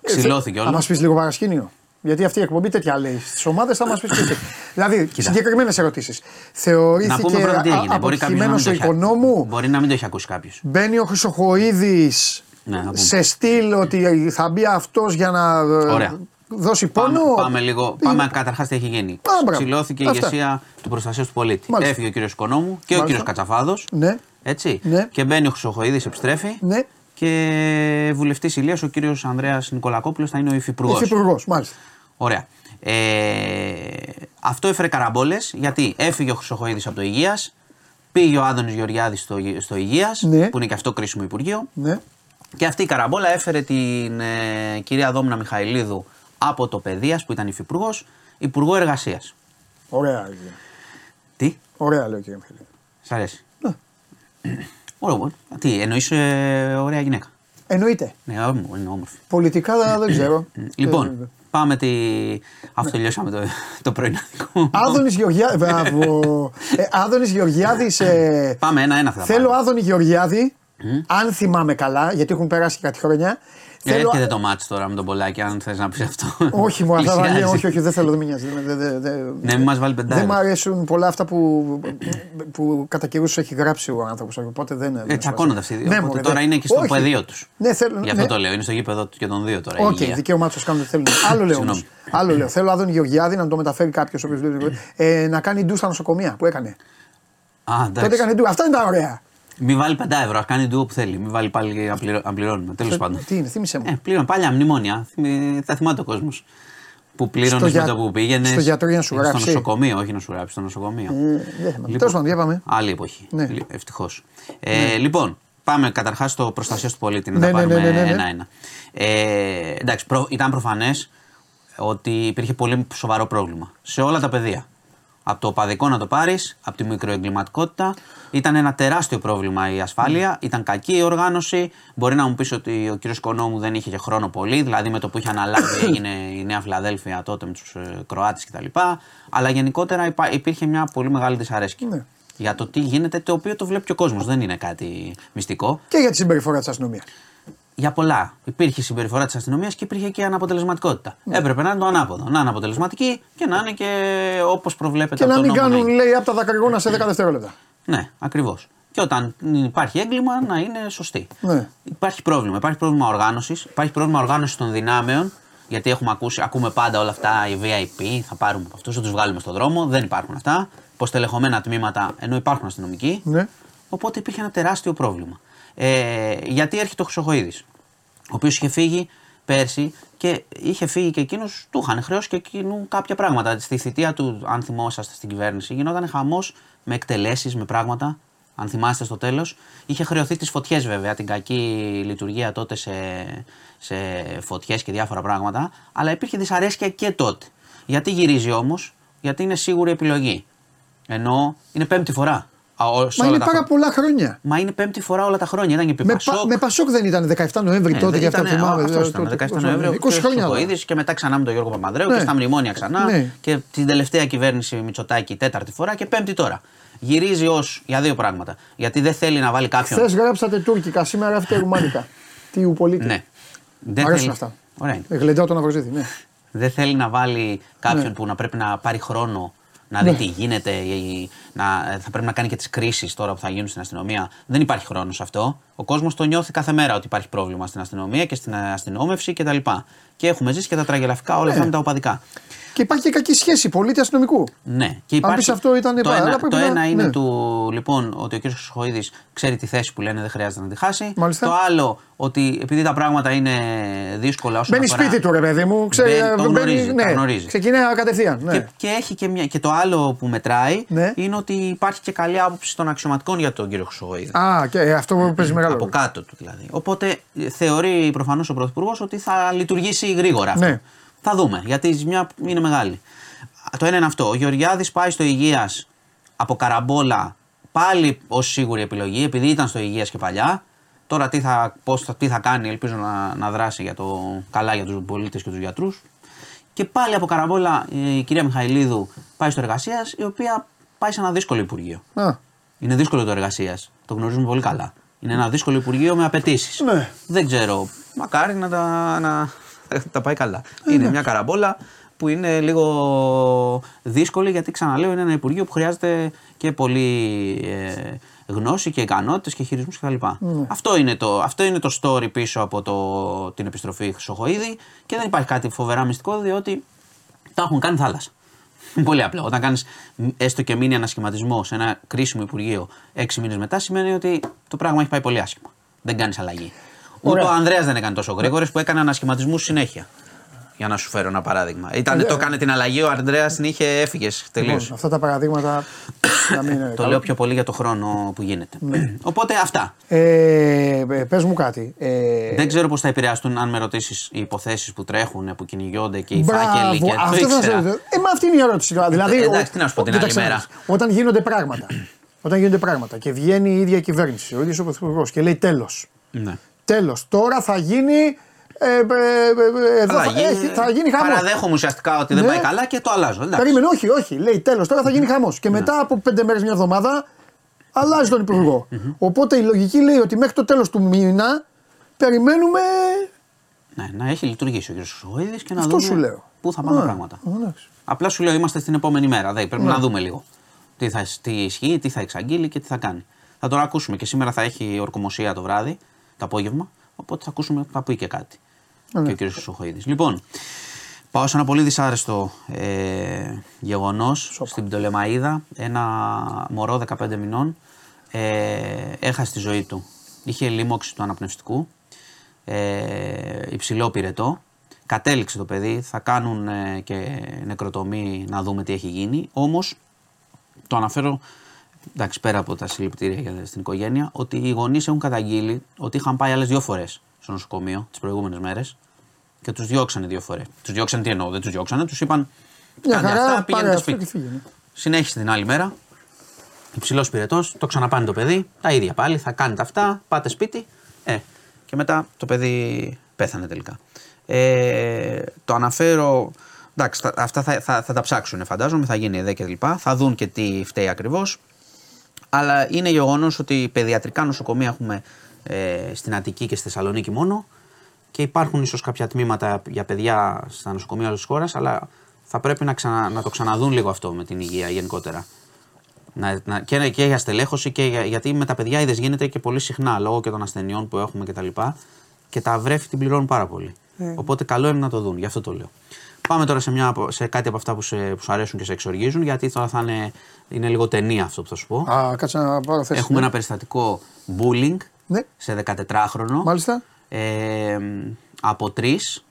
H: Ε, Ξυλώθηκε όλο.
A: Θα μας πεις λίγο παρασκήνιο. Γιατί αυτή η εκπομπή τέτοια λέει. Στις ομάδες θα μας πεις τι. δηλαδή, συγκεκριμένες ερωτήσεις. Θεωρήθηκε αποτυχημένο ο οικονόμου;
H: Μπορεί να μην το έχει ακούσει κάποιος.
A: Μπαίνει ο Χρυσοχοίδης ναι, σε στυλ ότι θα μπει αυτός για να ε, Ωραία. δώσει πόνο;
H: Πάμε, πάμε λίγο. Πάμε καταρχάς τι έχει γίνει. Ξυλώθηκε η ηγεσία του προστασίας του πολίτη. Μάλιστα. Έφυγε ο κύριος Οικονόμου και Μάλιστα. ο κύριος Κατσαφάδος.
A: Ναι.
H: Έτσι.
A: Ναι.
H: Και μπαίνει ο Χρυσοχοίδης, επιστρέφει.
A: Ναι.
H: Και βουλευτής Ηλίας, ο κύριος Ανδρέας Νικολακόπουλος, θα είναι ο υφυπουργός.
A: Υφυπουργός, μάλιστα.
H: Ωραία. Ε, αυτό έφερε καραμπόλες γιατί έφυγε ο Χρυσοχοίδης από το Υγείας, πήγε ο Άδωνης Γεωργιάδης στο, στο Υγείας,
A: ναι.
H: που είναι και αυτό κρίσιμο Υπουργείο.
A: Ναι.
H: Και αυτή η καραμπόλα έφερε την ε, κυρία Δόμνα Μιχαηλίδου από το Παιδείας, που ήταν υφυπουργός, Υπουργό Εργασίας.
A: Ωραία.
H: Τι;
A: Ωραία, λέω κύριε Μιχαηλίδου.
H: Σ' αρέσει. Ναι. Ωραία, τι, εννοείς ε, ωραία γυναίκα;
A: Εννοείται.
H: Ναι, είναι όμορφη.
A: Πολιτικά δεν ξέρω.
H: λοιπόν, Πάμε τη. Αυτό τελειώσαμε το, το πρωιναδικό.
A: Άδωνης Γεωργιάδη. Μπράβο. ε, Άδωνης Γεωργιάδης. Ε,
H: πάμε ένα-ένα θα
A: Θέλω Άδωνη Γεωργιάδη, αν θυμάμαι καλά, γιατί έχουν περάσει και κάτι χρόνια.
H: Θέλω... Έρχεται το μάτι τώρα με τον Πολάκη, αν θες να πεις αυτό.
A: όχι, μου αυτά βάλει. Όχι, όχι, δεν θέλω, δεν με νοιάζει.
H: Ναι, μην μας βάλει πεντάρι.
A: Δεν μου αρέσουν πολλά αυτά που, που κατά καιρούς έχει γράψει ο άνθρωπος. Οπότε δεν.
H: Ε, τσακώνονται αυτοί οι δύο. Ναι, οπότε τώρα είναι και στο πεδίο τους.
A: Ναι, θέλω.
H: Γι' αυτό ναι. το λέω. Είναι στο γήπεδο και των δύο τώρα.
A: Οκ, δικαίωμά τους κάνουν ό,τι θέλουν. Άλλο λέω. Άλλο λέω. Θέλω Άδων Γεωργιάδη να το μεταφέρει κάποιος ε, να κάνει ντου στα νοσοκομεία που έκανε.
H: Α, Τότε
A: έκανε ντου. Αυτά είναι τα ωραία.
H: Μην βάλει 5 ευρώ, ας κάνει ντου όπου θέλει. Μην βάλει πάλι να πληρώνουμε. Τέλος πάντων.
A: Τι είναι, θύμισε μου.
H: Ε, πλήρων, παλιά μνημόνια. Θα θυμάται ο κόσμος. Που πλήρωνες με το που πήγαινες.
A: Στο γιατρό για να σου γράψει.
H: Στο νοσοκομείο, όχι να σου γράψει, στο νοσοκομείο.
A: Ε, λοιπόν, Τέλος πάντων, διάβαμε.
H: Άλλη εποχή. Ναι. Ευτυχώς. Ε, ναι. Λοιπόν, πάμε καταρχάς στο προστασία του πολίτη. Να ναι, τα ναι, πάρουμε ένα-ένα. Ε, εντάξει, προ, ήταν προφανές ότι υπήρχε πολύ σοβαρό πρόβλημα σε όλα τα πεδία από το παδικό να το πάρεις, από τη μικροεγκληματικότητα. Ήταν ένα τεράστιο πρόβλημα η ασφάλεια, ήταν κακή η οργάνωση. Μπορεί να μου πεις ότι ο κ. Κονόμου δεν είχε και χρόνο πολύ, δηλαδή με το που είχε αναλάβει έγινε η Νέα Φιλαδέλφια τότε με τους ε, Κροάτες κτλ. Αλλά γενικότερα υπήρχε μια πολύ μεγάλη δυσαρέσκεια. Ναι. Για το τι γίνεται, το οποίο το βλέπει και ο κόσμος. Δεν είναι κάτι μυστικό.
A: Και για τη συμπεριφορά της αστυνομίας.
H: Για πολλά. Υπήρχε συμπεριφορά της αστυνομίας και υπήρχε και αναποτελεσματικότητα. Ναι. Έπρεπε να είναι το ανάποδο. Να είναι αποτελεσματική και να είναι και όπως προβλέπεται
A: Και να μην κάνουν, λέει, από τα δακρυγόνα σε 10 δευτερόλεπτα.
H: Ναι, ακριβώς. Και όταν υπάρχει έγκλημα να είναι σωστή.
A: Ναι.
H: Υπάρχει πρόβλημα. Υπάρχει πρόβλημα οργάνωσης. Υπάρχει πρόβλημα οργάνωσης των δυνάμεων. Γιατί έχουμε ακούσει, ακούμε πάντα όλα αυτά οι VIP, θα πάρουμε από αυτούς, θα τους βγάλουμε στον δρόμο. Δεν υπάρχουν αυτά. Υποστελεχωμένα τμήματα ενώ υπάρχουν αστυνομικοί.
A: Ναι.
H: Οπότε υπήρχε ένα τεράστιο πρόβλημα. Ε, γιατί έρχεται ο Χρυσοχοίδης, ο οποίος είχε φύγει πέρσι και είχε φύγει και εκείνος, του είχαν χρεώσει και εκείνου κάποια πράγματα. Στη θητεία του, αν θυμόσαστε στην κυβέρνηση, γινόταν χαμός με εκτελέσεις, με πράγματα. Αν θυμάστε στο τέλος, είχε χρεωθεί τις φωτιές βέβαια, την κακή λειτουργία τότε σε, σε φωτιές και διάφορα πράγματα. Αλλά υπήρχε δυσαρέσκεια και τότε. Γιατί γυρίζει όμως, γιατί είναι σίγουρη επιλογή. Ενώ είναι πέμπτη φορά.
A: Μα είναι πάρα πολλά χρόνια.
H: Μα είναι πέμπτη φορά όλα τα χρόνια. Ήταν και
A: με, Πασόκ. με Πασόκ δεν ήταν 17 Νοέμβρη ναι, τότε
H: και
A: αυτά θυμάμαι.
H: Αυτός ήταν 17 Νοέμβρη. 20 χρόνια. Και μετά ξανά με τον Γιώργο Παπανδρέου ναι. και στα μνημόνια ξανά. Ναι. Και την τελευταία κυβέρνηση Μητσοτάκη τέταρτη φορά και πέμπτη τώρα. Γυρίζει ως για δύο πράγματα. Γιατί δεν θέλει να βάλει κάποιον.
A: Χθες γράψατε τουρκικά, σήμερα γράφετε ρουμάνικα. Τι ουπολίτη.
H: Ναι.
A: Δεν αρέσουν αυτά.
H: Ωραία.
A: Γλεντάω τον Αβροζίδη. Ναι.
H: Δεν θέλει να βάλει κάποιον ναι. που να πρέπει να πάρει χρόνο να δει ναι. τι γίνεται, να, θα πρέπει να κάνει και τις κρίσεις τώρα που θα γίνουν στην αστυνομία. Δεν υπάρχει χρόνος αυτό. Ο κόσμος το νιώθει κάθε μέρα ότι υπάρχει πρόβλημα στην αστυνομία και στην αστυνόμευση κτλ. Και, και έχουμε ζήσει και τα τραγελαφικά όλα ναι. αυτά με τα οπαδικά.
A: Και υπάρχει και κακή σχέση πολίτη αστυνομικού.
H: Ναι. Και υπάρχει...
A: Αν αυτό ήταν
H: το ένα, το
A: να...
H: ένα είναι ναι. του, λοιπόν, ότι ο κ. Σχοίδη ξέρει τη θέση που λένε, δεν χρειάζεται να τη χάσει.
A: Μάλιστα.
H: Το άλλο, ότι επειδή τα πράγματα είναι δύσκολα όσο
A: Μπαίνει
H: αφορά...
A: σπίτι του, ρε παιδί μου. Ξέρει,
H: Μπαίνει, το γνωρίζει, ναι. γνωρίζει.
A: Ξεκινάει κατευθείαν. Ναι.
H: Και, και, έχει και, μια, και το άλλο που μετράει
A: ναι.
H: είναι ότι υπάρχει και καλή άποψη των αξιωματικών για τον κύριο Χρυσογοίδη.
A: Α, και αυτό παίζει μεγάλο
H: Από κάτω του δηλαδή. Οπότε θεωρεί προφανώς ο Πρωθυπουργός ότι θα λειτουργήσει γρήγορα αυτό.
A: Ναι.
H: Θα δούμε, γιατί η ζημιά είναι μεγάλη. Το ένα είναι αυτό. Ο Γεωργιάδης πάει στο Υγείας από καραμπόλα πάλι ως σίγουρη επιλογή, επειδή ήταν στο Υγείας και παλιά. Τώρα τι θα, πώς, τι θα κάνει, ελπίζω να, να δράσει για το, καλά για τους πολίτες και τους γιατρούς. Και πάλι από καραμπόλα η κυρία Μιχαηλίδου πάει στο εργασίας, η οποία πάει σε ένα δύσκολο υπουργείο.
A: Α.
H: Είναι δύσκολο το εργασίας. Το γνωρίζουμε πολύ καλά. Είναι ένα δύσκολο υπουργείο με απαιτήσεις.
A: Ναι.
H: Δεν ξέρω. Μακάρι να τα, να, τα πάει καλά. Ε, είναι ναι. μια καραμπόλα που είναι λίγο δύσκολη γιατί ξαναλέω είναι ένα Υπουργείο που χρειάζεται και πολύ ε, γνώση και ικανότητες και χειρισμούς κτλ.
A: Ναι.
H: Αυτό, είναι το, αυτό είναι το story πίσω από το, την επιστροφή Χρυσοχοίδη και δεν υπάρχει κάτι φοβερά μυστικό διότι τα έχουν κάνει θάλασσα. Πολύ απλό. Όταν κάνεις έστω και μήνυ ανασχηματισμό σε ένα κρίσιμο Υπουργείο έξι μήνες μετά, σημαίνει ότι το πράγμα έχει πάει πολύ άσχημα. Δεν κάνεις αλλαγή. Ούτε ο Ανδρέας δεν έκανε τόσο γρήγορες που έκανε ανασχηματισμούς συνέχεια. Για να σου φέρω ένα παράδειγμα. Ήταν, ε, το έκανε την αλλαγή, ο Αντρέα την είχε, έφυγες τελείως.
A: Λοιπόν, αυτά τα παραδείγματα. να μην είναι
H: το λέω πιο πολύ για το χρόνο που γίνεται.
A: Ναι.
H: Οπότε αυτά.
A: Ε, ε Πες μου κάτι. Ε...
H: Δεν ξέρω πώς θα επηρεαστούν, αν με ρωτήσεις, οι υποθέσεις που τρέχουν, που κυνηγιόνται και οι φάκελοι και
A: αυτό θα σε... ε, μα αυτή είναι η ερώτηση. Δηλαδή,
H: ε, εντάξει, τι να σου πω την άλλη μέρα.
A: Όταν γίνονται πράγματα. όταν γίνονται πράγματα και βγαίνει η ίδια κυβέρνηση, ο ίδιος ο Πρωθυπουργός και λέει τέλος.
H: Ναι.
A: Τέλος. Τώρα θα γίνει ε, ε, ε, εδώ θα, θα, γίνει, θα γίνει χαμός.
H: Παραδέχομαι ουσιαστικά ότι δεν ναι. πάει καλά και το αλλάζω. Εντάξει.
A: Περίμενε, όχι, όχι. Λέει τέλος, τώρα θα γίνει χαμός. Και ναι. μετά από πέντε μέρες, μια εβδομάδα, αλλάζει τον υπουργό. Mm-hmm. Οπότε η λογική λέει ότι μέχρι το τέλος του μήνα περιμένουμε.
H: Ναι, να έχει λειτουργήσει ο κ. Σοίδη και να
A: Αυτό
H: δούμε
A: σου λέω.
H: πού θα πάνε τα πράγματα. Απλά σου λέω είμαστε στην επόμενη μέρα. Δηλαδή, πρέπει να δούμε λίγο τι, θα, τι ισχύει, τι θα εξαγγείλει και τι θα κάνει. Θα το ακούσουμε και σήμερα θα έχει ορκομοσία το βράδυ, το απόγευμα. Οπότε θα ακούσουμε, θα πει και κάτι.
A: Ναι.
H: Και ο κ. Σοχοίδη. Λοιπόν, πάω σε ένα πολύ δυσάρεστο ε, γεγονός στην Πτολεμαίδα. Ένα μωρό 15 μηνών ε, έχασε τη ζωή του. Είχε λίμωξη του αναπνευστικού, ε, υψηλό πυρετό. Κατέληξε το παιδί, θα κάνουν ε, και νεκροτομή να δούμε τι έχει γίνει. Όμως, το αναφέρω εντάξει, πέρα από τα συλληπιτήρια στην οικογένεια, ότι οι γονείς έχουν καταγγείλει ότι είχαν πάει άλλες δύο φορές στο νοσοκομείο τις προηγούμενες μέρες και τους διώξανε δύο φορές. Τους διώξανε τι εννοώ, δεν τους διώξανε, τους είπαν.
A: Μια χαρά,
H: αυτά, πήγαινε
A: σπίτι. Φύγει, ναι.
H: Συνέχισε την άλλη μέρα. Υψηλός πυρετός, το ξαναπάνε το παιδί. Τα ίδια πάλι, θα κάνετε αυτά, πάτε σπίτι. Ε, και μετά το παιδί πέθανε τελικά. Ε, το αναφέρω. Εντάξει, αυτά θα, θα, θα, τα ψάξουν φαντάζομαι, θα γίνει εδώ και λοιπά. Θα δουν και τι φταίει ακριβώς. Αλλά είναι γεγονός ότι παιδιατρικά νοσοκομεία έχουμε ε, στην Αττική και στη Θεσσαλονίκη μόνο. Και υπάρχουν ίσως κάποια τμήματα για παιδιά στα νοσοκομεία της χώρας, αλλά θα πρέπει να, ξανα, να το ξαναδούν λίγο αυτό με την υγεία γενικότερα. Να, να, και, και για στελέχωση και για, γιατί με τα παιδιά είδες γίνεται και πολύ συχνά λόγω και των ασθενειών που έχουμε κτλ. Και, και τα βρέφη την πληρώνουν πάρα πολύ. Ε. Οπότε καλό είναι να το δουν, γι' αυτό το λέω. Πάμε τώρα σε, μια, σε κάτι από αυτά που, σε, που σου αρέσουν και σε εξοργίζουν, γιατί τώρα θα είναι, είναι λίγο ταινία αυτό που θα σου πω.
A: Α, κάτσε να πάρω θέση.
H: Έχουμε ναι. ένα περιστατικό bullying
A: ναι.
H: σε 14χρονο.
A: Μάλιστα.
H: Ε, από τρεις.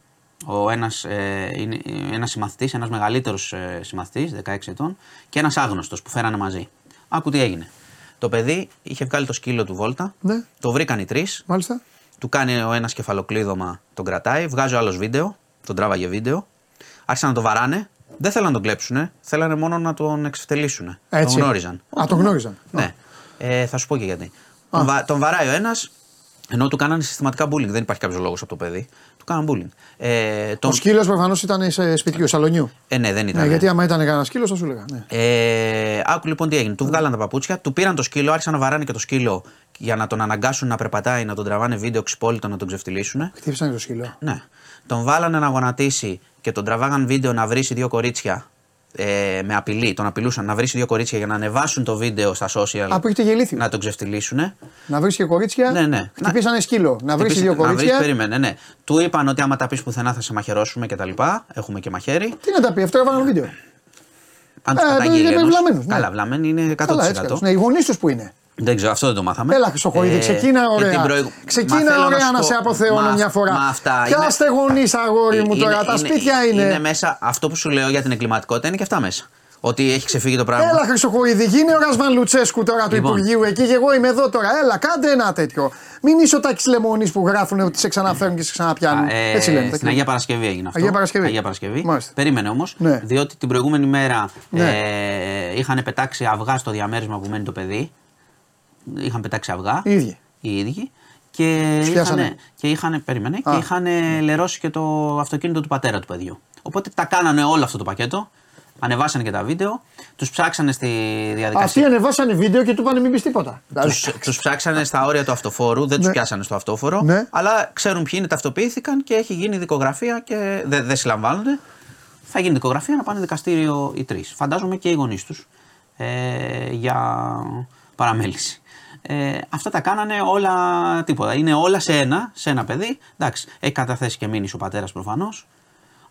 H: Ο ένας, ε, είναι ένας συμμαθητής, ένας μεγαλύτερος ε, συμμαθητής, 16 ετών, και ένας άγνωστος που φέρανε μαζί. Άκου τι έγινε. Το παιδί είχε βγάλει το σκύλο του βόλτα,
A: ναι.
H: το βρήκαν οι τρεις.
A: Μάλιστα.
H: Του κάνει ο ένας κεφαλοκλείδωμα, τον κρατάει, βγάζει ο άλλος βίντεο, τον τράβαγε βίντεο, άρχισαν να το βαράνε. Δεν θέλαν να τον κλέψουν, θέλανε μόνο να τον εξευτελίσουν.
A: Έτσι.
H: Τον γνώριζαν.
A: Α, τον γνώριζαν.
H: Ναι. Ε, θα σου πω και γιατί. Τον, βα, τον βαράει ο ένας, ενώ του κάνανε συστηματικά bullying. Δεν υπάρχει κάποιος λόγος από το παιδί. Του κάνανε bullying.
A: Ε, τον... Ο σκύλος προφανώς ήταν σε σπιτιού, σαλονιού.
H: Ε, ναι, δεν ήταν.
A: Ναι, γιατί άμα ήταν κανένας σκύλος, θα σου έλεγα. Ναι.
H: Ε, άκου λοιπόν τι έγινε. Του βγάλαν τα παπούτσια, του πήραν το σκύλο, άρχισαν να βαράνε και το σκύλο για να τον αναγκάσουν να περπατάει, να τον τραβάνε βίντεο ξυπόλυτο, να τον ξεφτυλίσουν.
A: Χτύπησαν το σκύλο.
H: Ναι. Τον βάλανε να γονατίσει και τον τραβάγαν βίντεο να βρει δύο κορίτσια ε, με απειλή. Τον απειλούσαν να βρει δύο κορίτσια για να ανεβάσουν το βίντεο στα social.
A: Από έχετε γελήθει.
H: Να τον ξεφτυλίσουν.
A: Να βρεις και κορίτσια.
H: Ναι, ναι.
A: Χτυπήσανε σκύλο. Να βρεις δύο κορίτσια. Να βρεις,
H: περίμενε, ναι. Του είπαν ότι άμα τα πεις πουθενά θα σε μαχαιρώσουμε κτλ. Έχουμε και μαχαίρι.
A: Τι να τα πει, αυτό έβαλαν βίντεο.
H: Αν του ε, πατάγει ναι. Καλά, βλαμμένοι είναι 100%. Καλά, έτσι,
A: ναι, οι γονείς τους που είναι.
H: Δεν ξέρω, αυτό δεν το μάθαμε.
A: Έλα, Χρυσοκοίδη, ε, ξεκίνα ωραία. Προηγ... Ξεκίνα ωραία να, να σε αποθεώνω μια φορά. Μα
H: αυτά
A: Πιάστε είναι... γονείς, αγόρι μου τώρα. Είναι, τα σπίτια είναι.
H: Είναι μέσα, αυτό που σου λέω για την εγκληματικότητα είναι και αυτά μέσα. Ότι έχει ξεφύγει το πράγμα.
A: Έλα, Χρυσοκοίδη, γίνει ο Ρασβάν Λουτσέσκου τώρα του λοιπόν. Υπουργείου εκεί και εγώ είμαι εδώ τώρα. Έλα, κάντε ένα τέτοιο. Μην είσαι ο Τάκης Λεμονής που γράφουν ότι σε ξαναφέρουν και σε ξαναπιάνουν. Ε, Έτσι λένε.
H: Στην Αγία Παρασκευή έγινε αυτό.
A: Αγία Παρασκευή.
H: Αγία Παρασκευή. Περίμενε όμως, ναι. διότι την προηγούμενη μέρα ναι. ε, είχαν πετάξει αυγά στο διαμέρισμα που μένει το παιδί είχαν πετάξει αυγά.
A: Οι ίδιοι.
H: Οι ίδιοι. Και είχαν, και είχαν, περίμενε, και είχαν λερώσει και το αυτοκίνητο του πατέρα του παιδιού. Οπότε τα κάνανε όλο αυτό το πακέτο. Ανεβάσανε και τα βίντεο, τους ψάξανε στη διαδικασία.
A: Αυτοί ανεβάσανε βίντεο και του είπαν μην πεις τίποτα.
H: Του ψάξανε στα όρια του αυτοφόρου, δεν τους ναι. πιάσανε στο αυτόφορο.
A: Ναι.
H: Αλλά ξέρουν ποιοι είναι, ταυτοποιήθηκαν και έχει γίνει δικογραφία και δεν δε συλλαμβάνονται. Θα γίνει δικογραφία να πάνε δικαστήριο οι τρεις. Φαντάζομαι και οι γονείς τους ε, για παραμέληση. Ε, αυτά τα κάνανε όλα τίποτα. Είναι όλα σε ένα, σε ένα παιδί. Εντάξει, έχει καταθέσει και μείνει ο πατέρας προφανώς.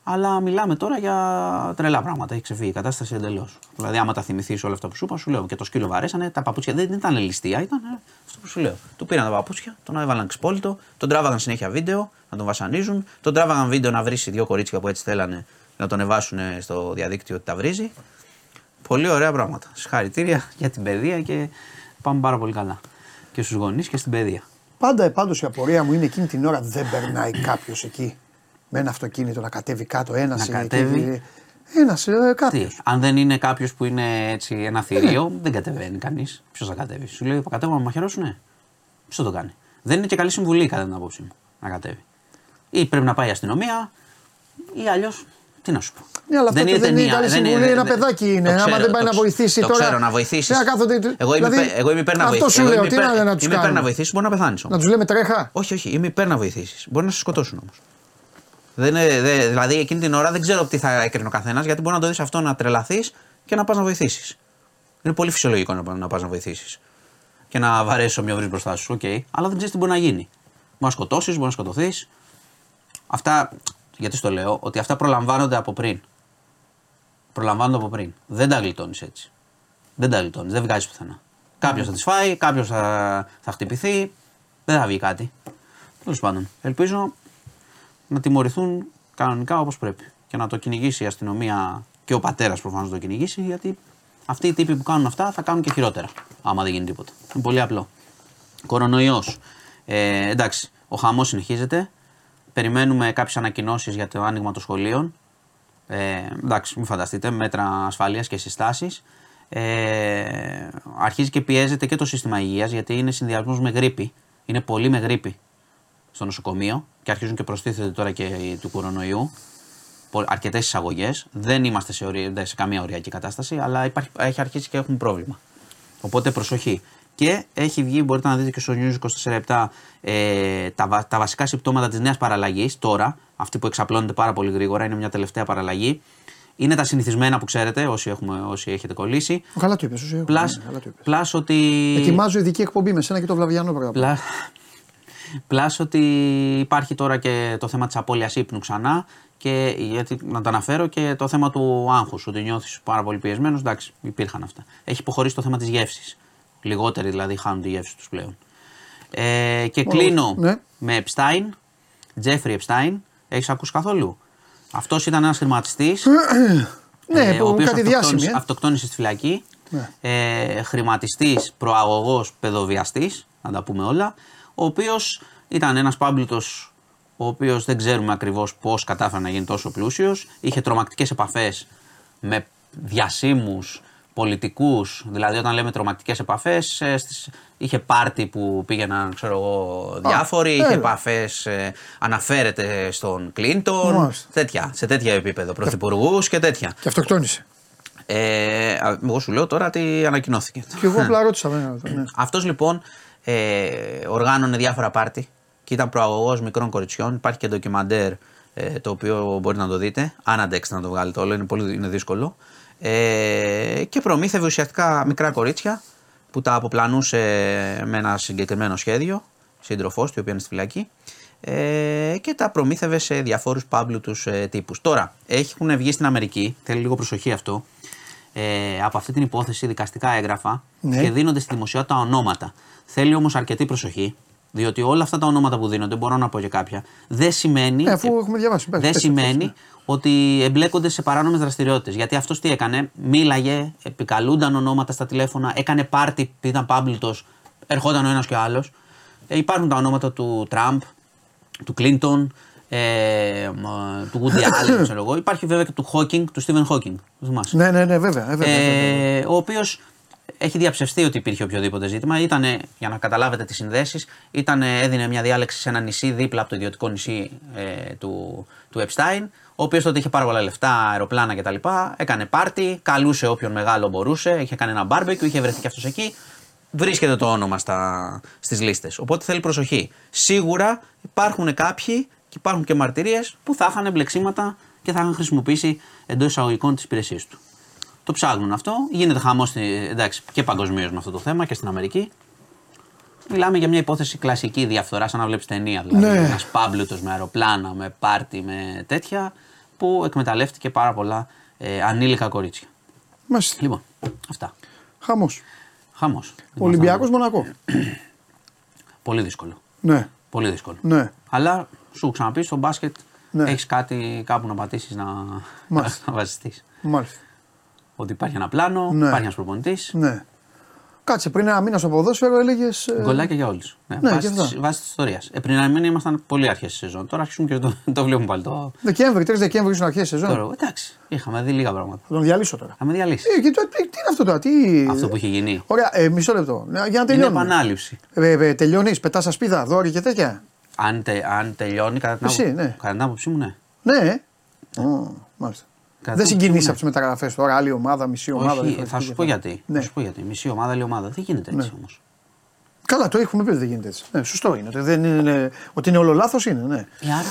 H: Αλλά μιλάμε τώρα για τρελά πράγματα. Έχει ξεφύγει η κατάσταση εντελώς. Δηλαδή, άμα τα θυμηθείς όλα αυτά που σου είπα, σου λέω και το σκύλο βαρέσανε, τα παπούτσια δεν ήταν ληστεία, ήταν ε, αυτό που σου λέω. Του πήραν τα παπούτσια, τον έβαλαν ξυπόλυτο, τον τράβαγαν συνέχεια βίντεο να τον βασανίζουν, τον τράβαγαν βίντεο να βρει δύο κορίτσια που έτσι θέλανε να τον εβάσουν στο διαδίκτυο ότι τα βρίζει. Πολύ ωραία πράγματα. Συγχαρητήρια για την παιδεία και πάμε πάρα πολύ καλά. Και στους γονείς και στην παιδεία.
A: Πάντα πάντως η απορία μου είναι εκείνη την ώρα δεν περνάει κάποιος εκεί με ένα αυτοκίνητο να κατέβει κάτω ένας
H: Να κατέβει.
A: Ένας ε, κάποιος.
H: Αν δεν είναι κάποιος που είναι έτσι ένα θηρίο, δεν κατεβαίνει κανείς. Ποιος θα κατέβει; Σου λέει: Κατέβω να μαχαιρώσουνε; Ποιος το κάνει; Δεν είναι και καλή συμβουλή κατά την άποψή μου να κατέβει. Ή πρέπει να πάει η αστυνομία, ή αλλιώς τι να σου πω.
A: Ναι, αλλά δεν είναι ταινία. Καλή συμβουλή, ένα παιδάκι είναι. Άμα δεν πάει να βοηθήσει τώρα.
H: Ξέρω να βοηθήσεις. Εγώ είμαι δηλαδή, υπέρ να βοηθήσει.
A: Αυτό σου λέω, τι να να τους
H: Είμαι υπέρ να βοηθήσεις, μπορεί να πεθάνει.
A: Να τους λέμε τρέχα;
H: Όχι, όχι, είμαι υπέρ να βοηθήσεις. Μπορεί να σε σκοτώσουν όμως. Δεν είναι, δε, δηλαδή εκείνη την ώρα δεν ξέρω τι θα έκρινε ο καθένας γιατί μπορεί να το δεις αυτό να τρελαθείς και να πας να βοηθήσεις. Είναι πολύ φυσιολογικό να, να πας να βοηθήσεις. Και να βαρέσεις ο βρει μπροστά σου, okay. αλλά δεν ξέρεις τι μπορεί να γίνει. Μπορεί να σκοτώσεις, μπορεί να σκοτωθείς. Αυτά γιατί στο λέω, ότι αυτά προλαμβάνονται από πριν. Προλαμβάνονται από πριν. Δεν τα γλιτώνεις έτσι. Δεν τα γλιτώνεις, δεν βγάζεις πουθενά. Κάποιος θα τις φάει, κάποιος θα, θα χτυπηθεί, δεν θα βγει κάτι. Τέλος πάντων, ελπίζω να τιμωρηθούν κανονικά όπως πρέπει και να το κυνηγήσει η αστυνομία και ο πατέρας προφανώς να το κυνηγήσει, γιατί αυτοί οι τύποι που κάνουν αυτά θα κάνουν και χειρότερα. Άμα δεν γίνει τίποτα. Είναι πολύ απλό. Κορονοϊός. Ε, εντάξει, ο χαμός συνεχίζεται. Περιμένουμε κάποιες ανακοινώσεις για το άνοιγμα των σχολείων. Ε, εντάξει, μην φανταστείτε, μέτρα ασφαλεία και συστάσεις. Ε, αρχίζει και πιέζεται και το σύστημα υγείας γιατί είναι συνδυασμός με γρήπη. Είναι πολύ με γρήπη στο νοσοκομείο και αρχίζουν και προστίθεται τώρα και του κορονοϊού. Αρκετές εισαγωγές. Δεν είμαστε σε, σε καμία οριακή κατάσταση, αλλά υπάρχει, έχει αρχίσει και έχουμε πρόβλημα. Οπότε προσοχή. Και έχει βγει, μπορείτε να δείτε και στο News 24 ε, τα, τα βασικά συμπτώματα της νέας παραλλαγής τώρα. Αυτή που εξαπλώνεται πάρα πολύ γρήγορα, είναι μια τελευταία παραλλαγή. Είναι τα συνηθισμένα που ξέρετε, όσοι, έχουμε, όσοι έχετε κολλήσει.
A: Καλά το είπες, όσοι
H: Πλάς ότι.
A: Ετοιμάζω ειδική εκπομπή με σένα και το Βλαβιανό πράγμα.
H: Πλάς ότι υπάρχει τώρα και το θέμα της απώλειας ύπνου ξανά. Και γιατί να τα αναφέρω και το θέμα του άγχους, ότι νιώθεις πάρα πολύ πιεσμένος. Εντάξει, υπήρχαν αυτά. Έχει υποχωρήσει το θέμα της γεύσης. Λιγότεροι δηλαδή χάνουν τη γεύση τους πλέον. Ε, και κλείνω ναι. με Epstein, Jeffrey Epstein. Έχεις ακούσει καθόλου; Αυτός ήταν ένας χρηματιστής.
A: ναι, ε, ο οποίος
H: αυτοκτόνησε, ε. αυτοκτόνησε στη φυλακή. Ναι. Ε, χρηματιστής, προαγωγός, παιδοβιαστής, να τα πούμε όλα. Ο οποίος ήταν ένας πάμπλουτο ο οποίος δεν ξέρουμε ακριβώς πώς κατάφερε να γίνει τόσο πλούσιος. Είχε τρομακτικές επαφές με διασύμους, πολιτικούς. Δηλαδή, όταν λέμε τρομακτικές επαφές, ε, είχε πάρτι που πήγαιναν ξέρω εγώ, διάφοροι, είχε επαφές, ε, αναφέρεται στον Κλίντον. Τέτοια, σε τέτοια επίπεδο. Πρωθυπουργούς και τέτοια.
A: Και αυτοκτόνησε.
H: Ε, εγώ σου λέω τώρα ότι ανακοινώθηκε.
A: Και εγώ απλά ρώτησα. Ναι.
H: Αυτός λοιπόν ε, οργάνωνε διάφορα πάρτι και ήταν προαγωγός μικρών κοριτσιών. Υπάρχει και ντοκιμαντέρ ε, το οποίο μπορείτε να το δείτε. Αν αντέξετε να το βγάλετε όλο, είναι, πολύ, είναι δύσκολο. Ε, και προμήθευε ουσιαστικά μικρά κορίτσια που τα αποπλανούσε με ένα συγκεκριμένο σχέδιο. Σύντροφός του, η οποία είναι στη φυλακή. Ε, και τα προμήθευε σε διαφόρους πάμπλουτου ε, τύπους. Τώρα, έχουν βγει στην Αμερική, θέλει λίγο προσοχή αυτό, ε, από αυτή την υπόθεση δικαστικά έγγραφα ναι. και δίνονται στη δημοσιότητα ονόματα. Θέλει όμως αρκετή προσοχή, διότι όλα αυτά τα ονόματα που δίνονται, μπορώ να πω και κάποια, δεν σημαίνει,
A: ε, αφού έχουμε διαβάσει,
H: δεν σημαίνει ναι. Ότι εμπλέκονται σε παράνομες δραστηριότητες. Γιατί αυτός τι έκανε, μίλαγε, επικαλούνταν ονόματα στα τηλέφωνα, έκανε πάρτι, ήταν πάμπλητος, ερχόταν ο ένας και ο άλλος. Ε, υπάρχουν τα ονόματα του Τραμπ, του Κλίντον, ε, του Woody Allen, ξέρω εγώ. Υπάρχει βέβαια και του Hawking, του Stephen Hawking.
A: Ναι, ναι, ναι, βέβαια. βέβαια,
H: ε, ο οποίος έχει διαψευστεί ότι υπήρχε οποιοδήποτε ζήτημα. Ήτανε, για να καταλάβετε τις συνδέσεις, έδινε μια διάλεξη σε ένα νησί δίπλα από το ιδιωτικό νησί ε, του, του Epstein, ο οποίος τότε είχε πάρα πολλά λεφτά, αεροπλάνα κτλ. Έκανε πάρτι, καλούσε όποιον μεγάλο μπορούσε, είχε κάνει ένα barbecue, είχε βρεθεί και αυτός εκεί. Βρίσκεται το όνομα στις λίστες. Οπότε θέλει προσοχή. Σίγουρα υπάρχουν κάποιοι και υπάρχουν και μαρτυρίες που θα είχαν μπλεξίματα και θα είχαν χρησιμοποιήσει εντός εισαγωγικών τις υπηρεσίες του. Το ψάχνουν αυτό. Γίνεται χαμός και παγκοσμίως με αυτό το θέμα και στην Αμερική. Μιλάμε για μια υπόθεση κλασική διαφθορά, σαν να βλέπεις ταινία. Δηλαδή, ναι. ένας πάμπλουτο με αεροπλάνα, με πάρτι, με τέτοια, που εκμεταλλεύτηκε πάρα πολλά ε, ανήλικα κορίτσια.
A: Μάλιστα.
H: Λοιπόν, αυτά.
A: Χαμός.
H: Χαμός.
A: Ολυμπιακός Μονακό.
H: Πολύ δύσκολο.
A: Ναι.
H: Πολύ δύσκολο.
A: Ναι.
H: Αλλά σου ξαναπείς στο μπάσκετ ναι. έχεις κάτι κάπου να πατήσεις να, να βασιστείς.
A: Μάλιστα
H: ότι υπάρχει ένα πλάνο, ναι. υπάρχει ένας προπονητής.
A: Ναι. Κάτσε πριν ένα μήνα στο ποδόσφαιρο έλεγες.
H: Ε... Γκολάκια για όλους. Ναι, ναι, βάσει της ιστορίας. Ε, πριν ένα μήνα ήμασταν πολύ αρχές της σεζόν. Τώρα αρχίσουμε και το, το βλέπουμε πάλι. Το...
A: Δεκέμβρη, 3 Δεκέμβρη ήσουν αρχές της σεζόν.
H: Τώρα, εντάξει, είχαμε δει λίγα πράγματα.
A: Θα τον διαλύσω τώρα.
H: Θα με διαλύσει.
A: Ε, και, το, τι είναι αυτό τώρα, τι.
H: Αυτό που έχει γίνει.
A: Ωραία, ε, μισό λεπτό. Για να τελειώνει.
H: Είναι επανάληψη.
A: Ε, ε, τελειώνεις, πετάς σα σπίδα, δόρυ και τέτοια.
H: Αν, τε, αν τελειώνει, κατά την, Εσύ, ναι. κατά την άποψή μου, ναι.
A: Ναι. Oh, μάλιστα. Δεν συγκινήσει από τι μεταγραφές τώρα, άλλη ομάδα, μισή ομάδα.
H: Όχι, θα σου πω γιατί. Ναι. Θα σου πω γιατί. Μισή ομάδα, άλλη ομάδα. Δεν γίνεται έτσι ναι. όμως.
A: Καλά, το έχουμε πει ότι δεν γίνεται έτσι. Ναι, σωστό είναι. Ότι, δεν είναι, ότι είναι όλο λάθος είναι. Ναι.
H: Ε, άρα;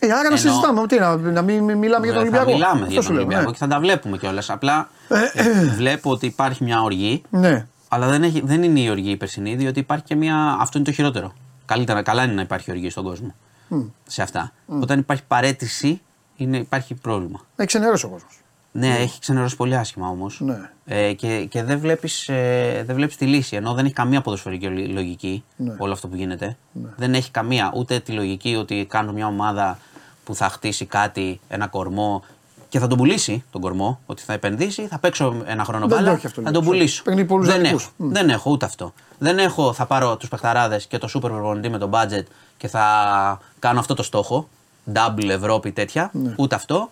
A: Ε, άρα να συζητάμε. Τι, να, να μην μιλάμε για τον Ολυμπιακό.
H: Θα μιλάμε για τον Ολυμπιακό ναι. και θα τα βλέπουμε κιόλας. Απλά ε, ε, βλέπω ότι υπάρχει μια οργή.
A: Ναι.
H: Αλλά δεν, έχει, δεν είναι η οργή η περσινή, διότι υπάρχει και μια. Αυτό είναι το χειρότερο. Καλύτερα, καλά είναι να υπάρχει οργή στον κόσμο. Mm. Σε αυτά. Mm. Όταν υπάρχει παρέτηση, είναι, υπάρχει πρόβλημα.
A: Έχει ξενερώσει ο κόσμος.
H: Ναι, ναι, έχει ξενερώσει πολύ άσχημα όμως.
A: Ναι.
H: Ε, και, και δεν βλέπεις ε, δεν βλέπεις τη λύση. Ενώ δεν έχει καμία ποδοσφαιρική λογική ναι. όλο αυτό που γίνεται. Ναι. Δεν έχει καμία ούτε τη λογική ότι κάνω μια ομάδα που θα χτίσει κάτι, ένα κορμό και θα τον πουλήσει τον κορμό. Ότι θα επενδύσει, θα παίξω ένα χρόνο μπάλα, θα τον πουλήσω.
A: Δεν
H: έχω, δεν έχω ούτε αυτό. Δεν έχω, θα πάρω τους παιχταράδες και το σούπερ προπονητή με το budget και θα κάνω αυτό το στόχο. Double Ευρώπη τέτοια. Ναι. Ούτε αυτό.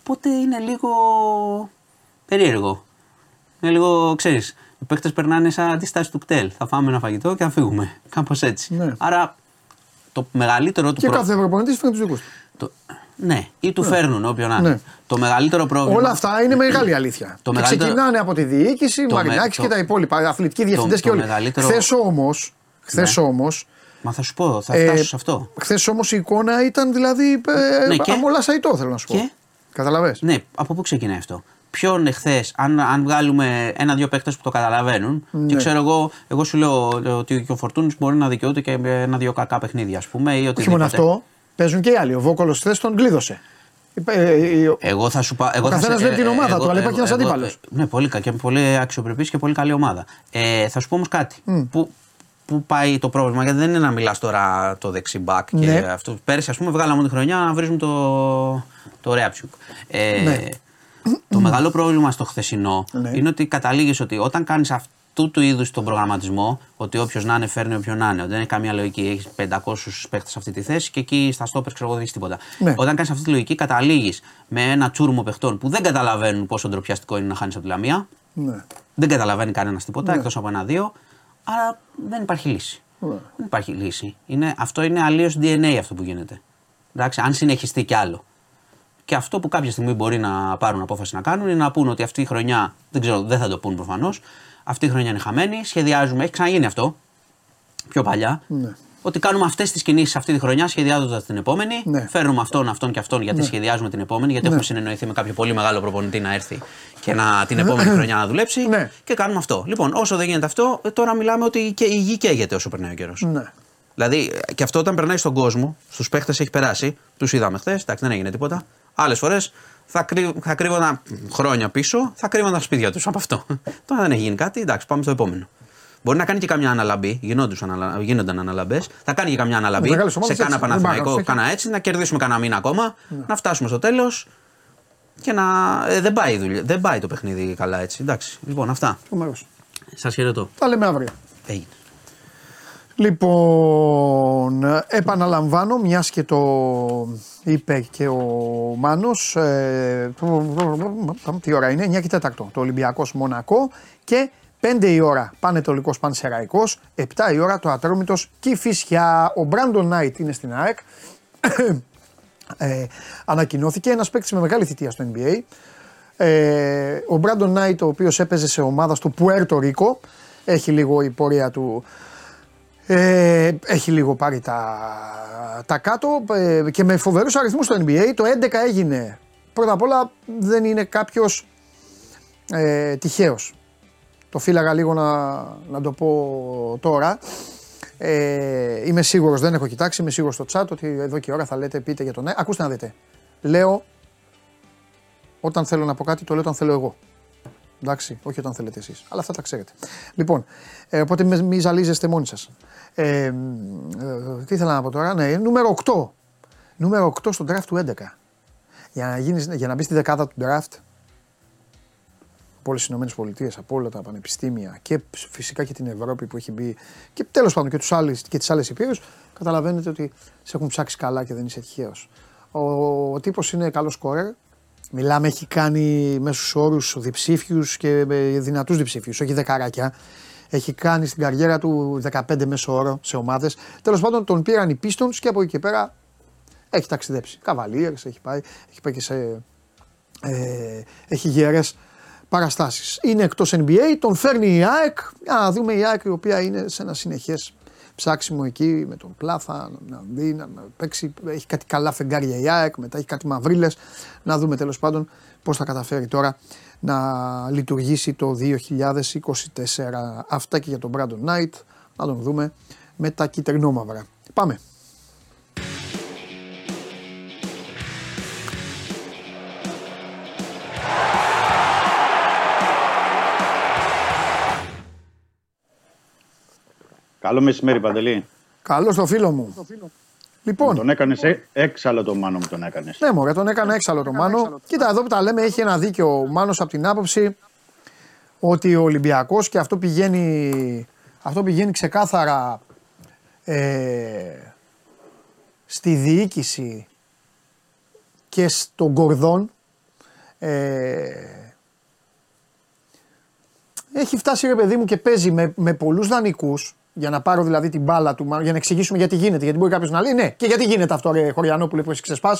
H: Οπότε είναι λίγο περίεργο. Είναι λίγο, ξέρεις, οι παίκτες περνάνε σαν αντίσταση του κτέλ. Θα φάμε ένα φαγητό και θα φύγουμε. Κάπως έτσι.
A: Ναι.
H: Άρα το μεγαλύτερο του
A: Και κάθε προπονητής φέρνει τους δικούς του.
H: Ναι, ή του ναι. φέρνουν όποιον να ναι. Το μεγαλύτερο πρόβλημα.
A: Όλα αυτά είναι μεγάλη αλήθεια. Το μεγαλύτερο... Ξεκινάνε από τη διοίκηση, Μαρινάκης το... και τα υπόλοιπα. Αθλητικοί διευθυντές και όλοι. Μεγαλύτερο... Χθες όμως. Χθες ναι. όμως.
H: Μα θα σου πω, θα φτάσω ε, σε αυτό.
A: Χθες όμως η εικόνα ήταν δηλαδή. Ε, ναι, και... Αμόλα σαϊτό, θέλω να σου πω. Και... Καταλαβες;
H: Ναι, από πού ξεκινάει αυτό; Ποιον εχθές, αν, αν βγάλουμε ένα-δύο παίχτε που το καταλαβαίνουν, ναι. και ξέρω εγώ, εγώ σου λέω ότι ο Φορτούνη μπορεί να δικαιούται και ένα-δύο κακά παιχνίδια, ας πούμε. Ή
A: Όχι μόνο αυτό, παίζουν και οι άλλοι. Ο Βόκολος χθες τον κλείδωσε. Ε, ε,
H: εγώ θα σου πω.
A: Ο καθένας βλέπει την ομάδα του, αλλά υπάρχει ένας αντίπαλος.
H: Ναι, πολύ, και πολύ αξιοπρεπής και πολύ καλή ομάδα. Ε, θα σου πω όμως κάτι. Που, πού πάει το πρόβλημα, γιατί δεν είναι να μιλάς τώρα το δεξί μπακ και ναι. αυτό. Πέρυσι, ας πούμε, βγάλαμε τη χρονιά να βρίζουμε το, το Ρέαψιουκ. Ε, ναι. Το μεγάλο πρόβλημα στο χθεσινό ναι. είναι ότι καταλήγεις ότι όταν κάνεις αυτού του είδους τον προγραμματισμό, ότι όποιος να είναι φέρνει όποιον να είναι, ότι δεν έχει καμία λογική. Έχεις 500 παίχτες σε αυτή τη θέση και εκεί στα στόπερ ξέρω εγώ δεν έχεις τίποτα. Ναι. Όταν κάνεις αυτή τη λογική, καταλήγεις με ένα τσούρμο παιχτών που δεν καταλαβαίνουν πόσο ντροπιαστικό είναι να χάνεις από τη Λαμία. Ναι. Δεν καταλαβαίνει κανένας τίποτα ναι. εκτός από ένα-δύο. Άρα δεν υπάρχει λύση. Ναι. Δεν υπάρχει λύση. Είναι, αυτό είναι αλλίως DNA αυτό που γίνεται. Εντάξει, αν συνεχιστεί κι άλλο. Και αυτό που κάποια στιγμή μπορεί να πάρουν απόφαση να κάνουν είναι να πούν ότι αυτή η χρονιά, δεν ξέρω, δεν θα το πούν προφανώς, αυτή η χρονιά είναι χαμένη. Σχεδιάζουμε, έχει ξαναγίνει αυτό πιο παλιά. Ναι. Ότι κάνουμε αυτές τις κινήσεις αυτή τη χρονιά σχεδιάζοντας την επόμενη. Ναι. Φέρνουμε αυτόν, αυτόν και αυτόν γιατί ναι. σχεδιάζουμε την επόμενη. Γιατί ναι. έχουμε συνεννοηθεί με κάποιο πολύ μεγάλο προπονητή να έρθει και να, την επόμενη χρονιά να δουλέψει. Ναι. Και κάνουμε αυτό. Λοιπόν, όσο δεν γίνεται αυτό, τώρα μιλάμε ότι και η γη καίγεται όσο περνάει ο καιρός. Ναι. Δηλαδή, και αυτό όταν περνάει στον κόσμο, στους παίχτες έχει περάσει. Τους είδαμε χθες, εντάξει, δεν έγινε τίποτα. Άλλες φορές θα, κρύ, θα κρύβονταν χρόνια πίσω, θα κρύβονταν τα σπίτια τους από αυτό. Τώρα δεν έχει γίνει κάτι, εντάξει, πάμε στο επόμενο. Μπορεί να κάνει και καμιά αναλαμπή, γίνονταν αναλαμπές. Θα κάνει και καμιά αναλαμπή σε κάνα Παναθηναϊκό, κάνα έτσι, να κερδίσουμε κανένα μήνα ακόμα, ναι. να φτάσουμε στο τέλος και να. Ε, δεν, πάει δουλειά, δεν πάει το παιχνίδι καλά έτσι. Εντάξει, λοιπόν, αυτά. Σας χαιρετώ.
A: Τα λέμε αύριο.
H: Έγινε.
A: Λοιπόν, επαναλαμβάνω, μιας και το είπε και ο Μάνος, ε, τι ώρα είναι, 9 και 4 το Ολυμπιακός Μονακό και 5 η ώρα Πανετολικός Πανσεραϊκός, 7 η ώρα το Ατρόμητος Κηφισιά. Ο Μπράντον Νάιτ είναι στην ΑΕΚ, ε, ανακοινώθηκε ένας παίκτης με μεγάλη θητεία στο NBA. Ε, ο Μπράντον Νάιτ ο οποίος έπαιζε σε ομάδα στο Πουέρτο Ρίκο, έχει λίγο η πορεία του ε, έχει λίγο πάρει τα, τα κάτω ε, και με φοβερούς αριθμούς στο NBA. Το 11 έγινε. Πρώτα απ' όλα δεν είναι κάποιος ε, τυχαίος. Το φύλαγα λίγο να, να το πω τώρα. Ε, είμαι σίγουρος, δεν έχω κοιτάξει, είμαι σίγουρος στο chat ότι εδώ και ώρα θα λέτε πείτε για τον ναι. Ακούστε να δείτε. Λέω όταν θέλω να πω κάτι το λέω όταν θέλω εγώ. Εντάξει, όχι όταν θέλετε εσείς. Αλλά αυτά τα ξέρετε. Λοιπόν, ε, οπότε μη ζαλίζεστε μόνοι σας. Ε, ε, τι ήθελα να πω τώρα, ναι, νούμερο 8. Νούμερο 8 στο draft του 11. Για να, γίνεις, για να μπεις στη δεκάδα του draft από όλες τις ΗΠΑ, από όλα τα πανεπιστήμια και φυσικά και την Ευρώπη που έχει μπει και τέλος πάντων και, τους άλλες, και τις άλλες υπήρους, καταλαβαίνετε ότι σε έχουν ψάξει καλά και δεν είσαι τυχαίος. Ο, ο τύπος είναι καλός σκόρερ, Μιλάμε, έχει κάνει μέσους όρους διψήφιους και δυνατούς διψήφιους, όχι δεκαράκια. Έχει κάνει στην καριέρα του 15 μέσο όρο σε ομάδες. Τέλος πάντων, τον πήραν οι Pistons και από εκεί και πέρα έχει ταξιδέψει. Καβαλίε, έχει πάει, έχει πάει και σε. Ε, έχει γερέ παραστάσεις. Είναι εκτός NBA, τον φέρνει η ΑΕΚ. να δούμε η ΑΕΚ η οποία είναι σε ένα συνεχές ψάξιμο εκεί με τον Πλάθα, να δει, να παίξει. Έχει κάτι καλά φεγγάρια η ΑΕΚ, μετά έχει κάτι μαυρίλες. Να δούμε τέλος πάντων πώς θα καταφέρει τώρα να λειτουργήσει το 2024. Αυτά και για τον Brandon Knight. Να τον δούμε με τα κυτρινόμαυρα. Πάμε.
I: Καλό μεσημέρι, Παντελή.
A: Καλό στο φίλο μου. Λοιπόν.
I: Τον έκανες έξαλλο το μάνο μου, τον έκανες.
A: Ναι, μωρέ, τον έκανε έξαλλο το μάνο. Κοίτα, εδώ που τα λέμε, έχει ένα δίκιο ο Μάνος από την άποψη ότι ο Ολυμπιακός και αυτό πηγαίνει, αυτό πηγαίνει ξεκάθαρα ε, στη διοίκηση και στον Κορδόν. Ε, έχει φτάσει ρε παιδί μου και παίζει με, με πολλούς δανεικούς για να πάρω δηλαδή την μπάλα του, για να εξηγήσουμε γιατί γίνεται. Γιατί μπορεί κάποιος να λέει ναι, και γιατί γίνεται αυτό, ρε Χωριανόπουλε που έχεις ξεσπά.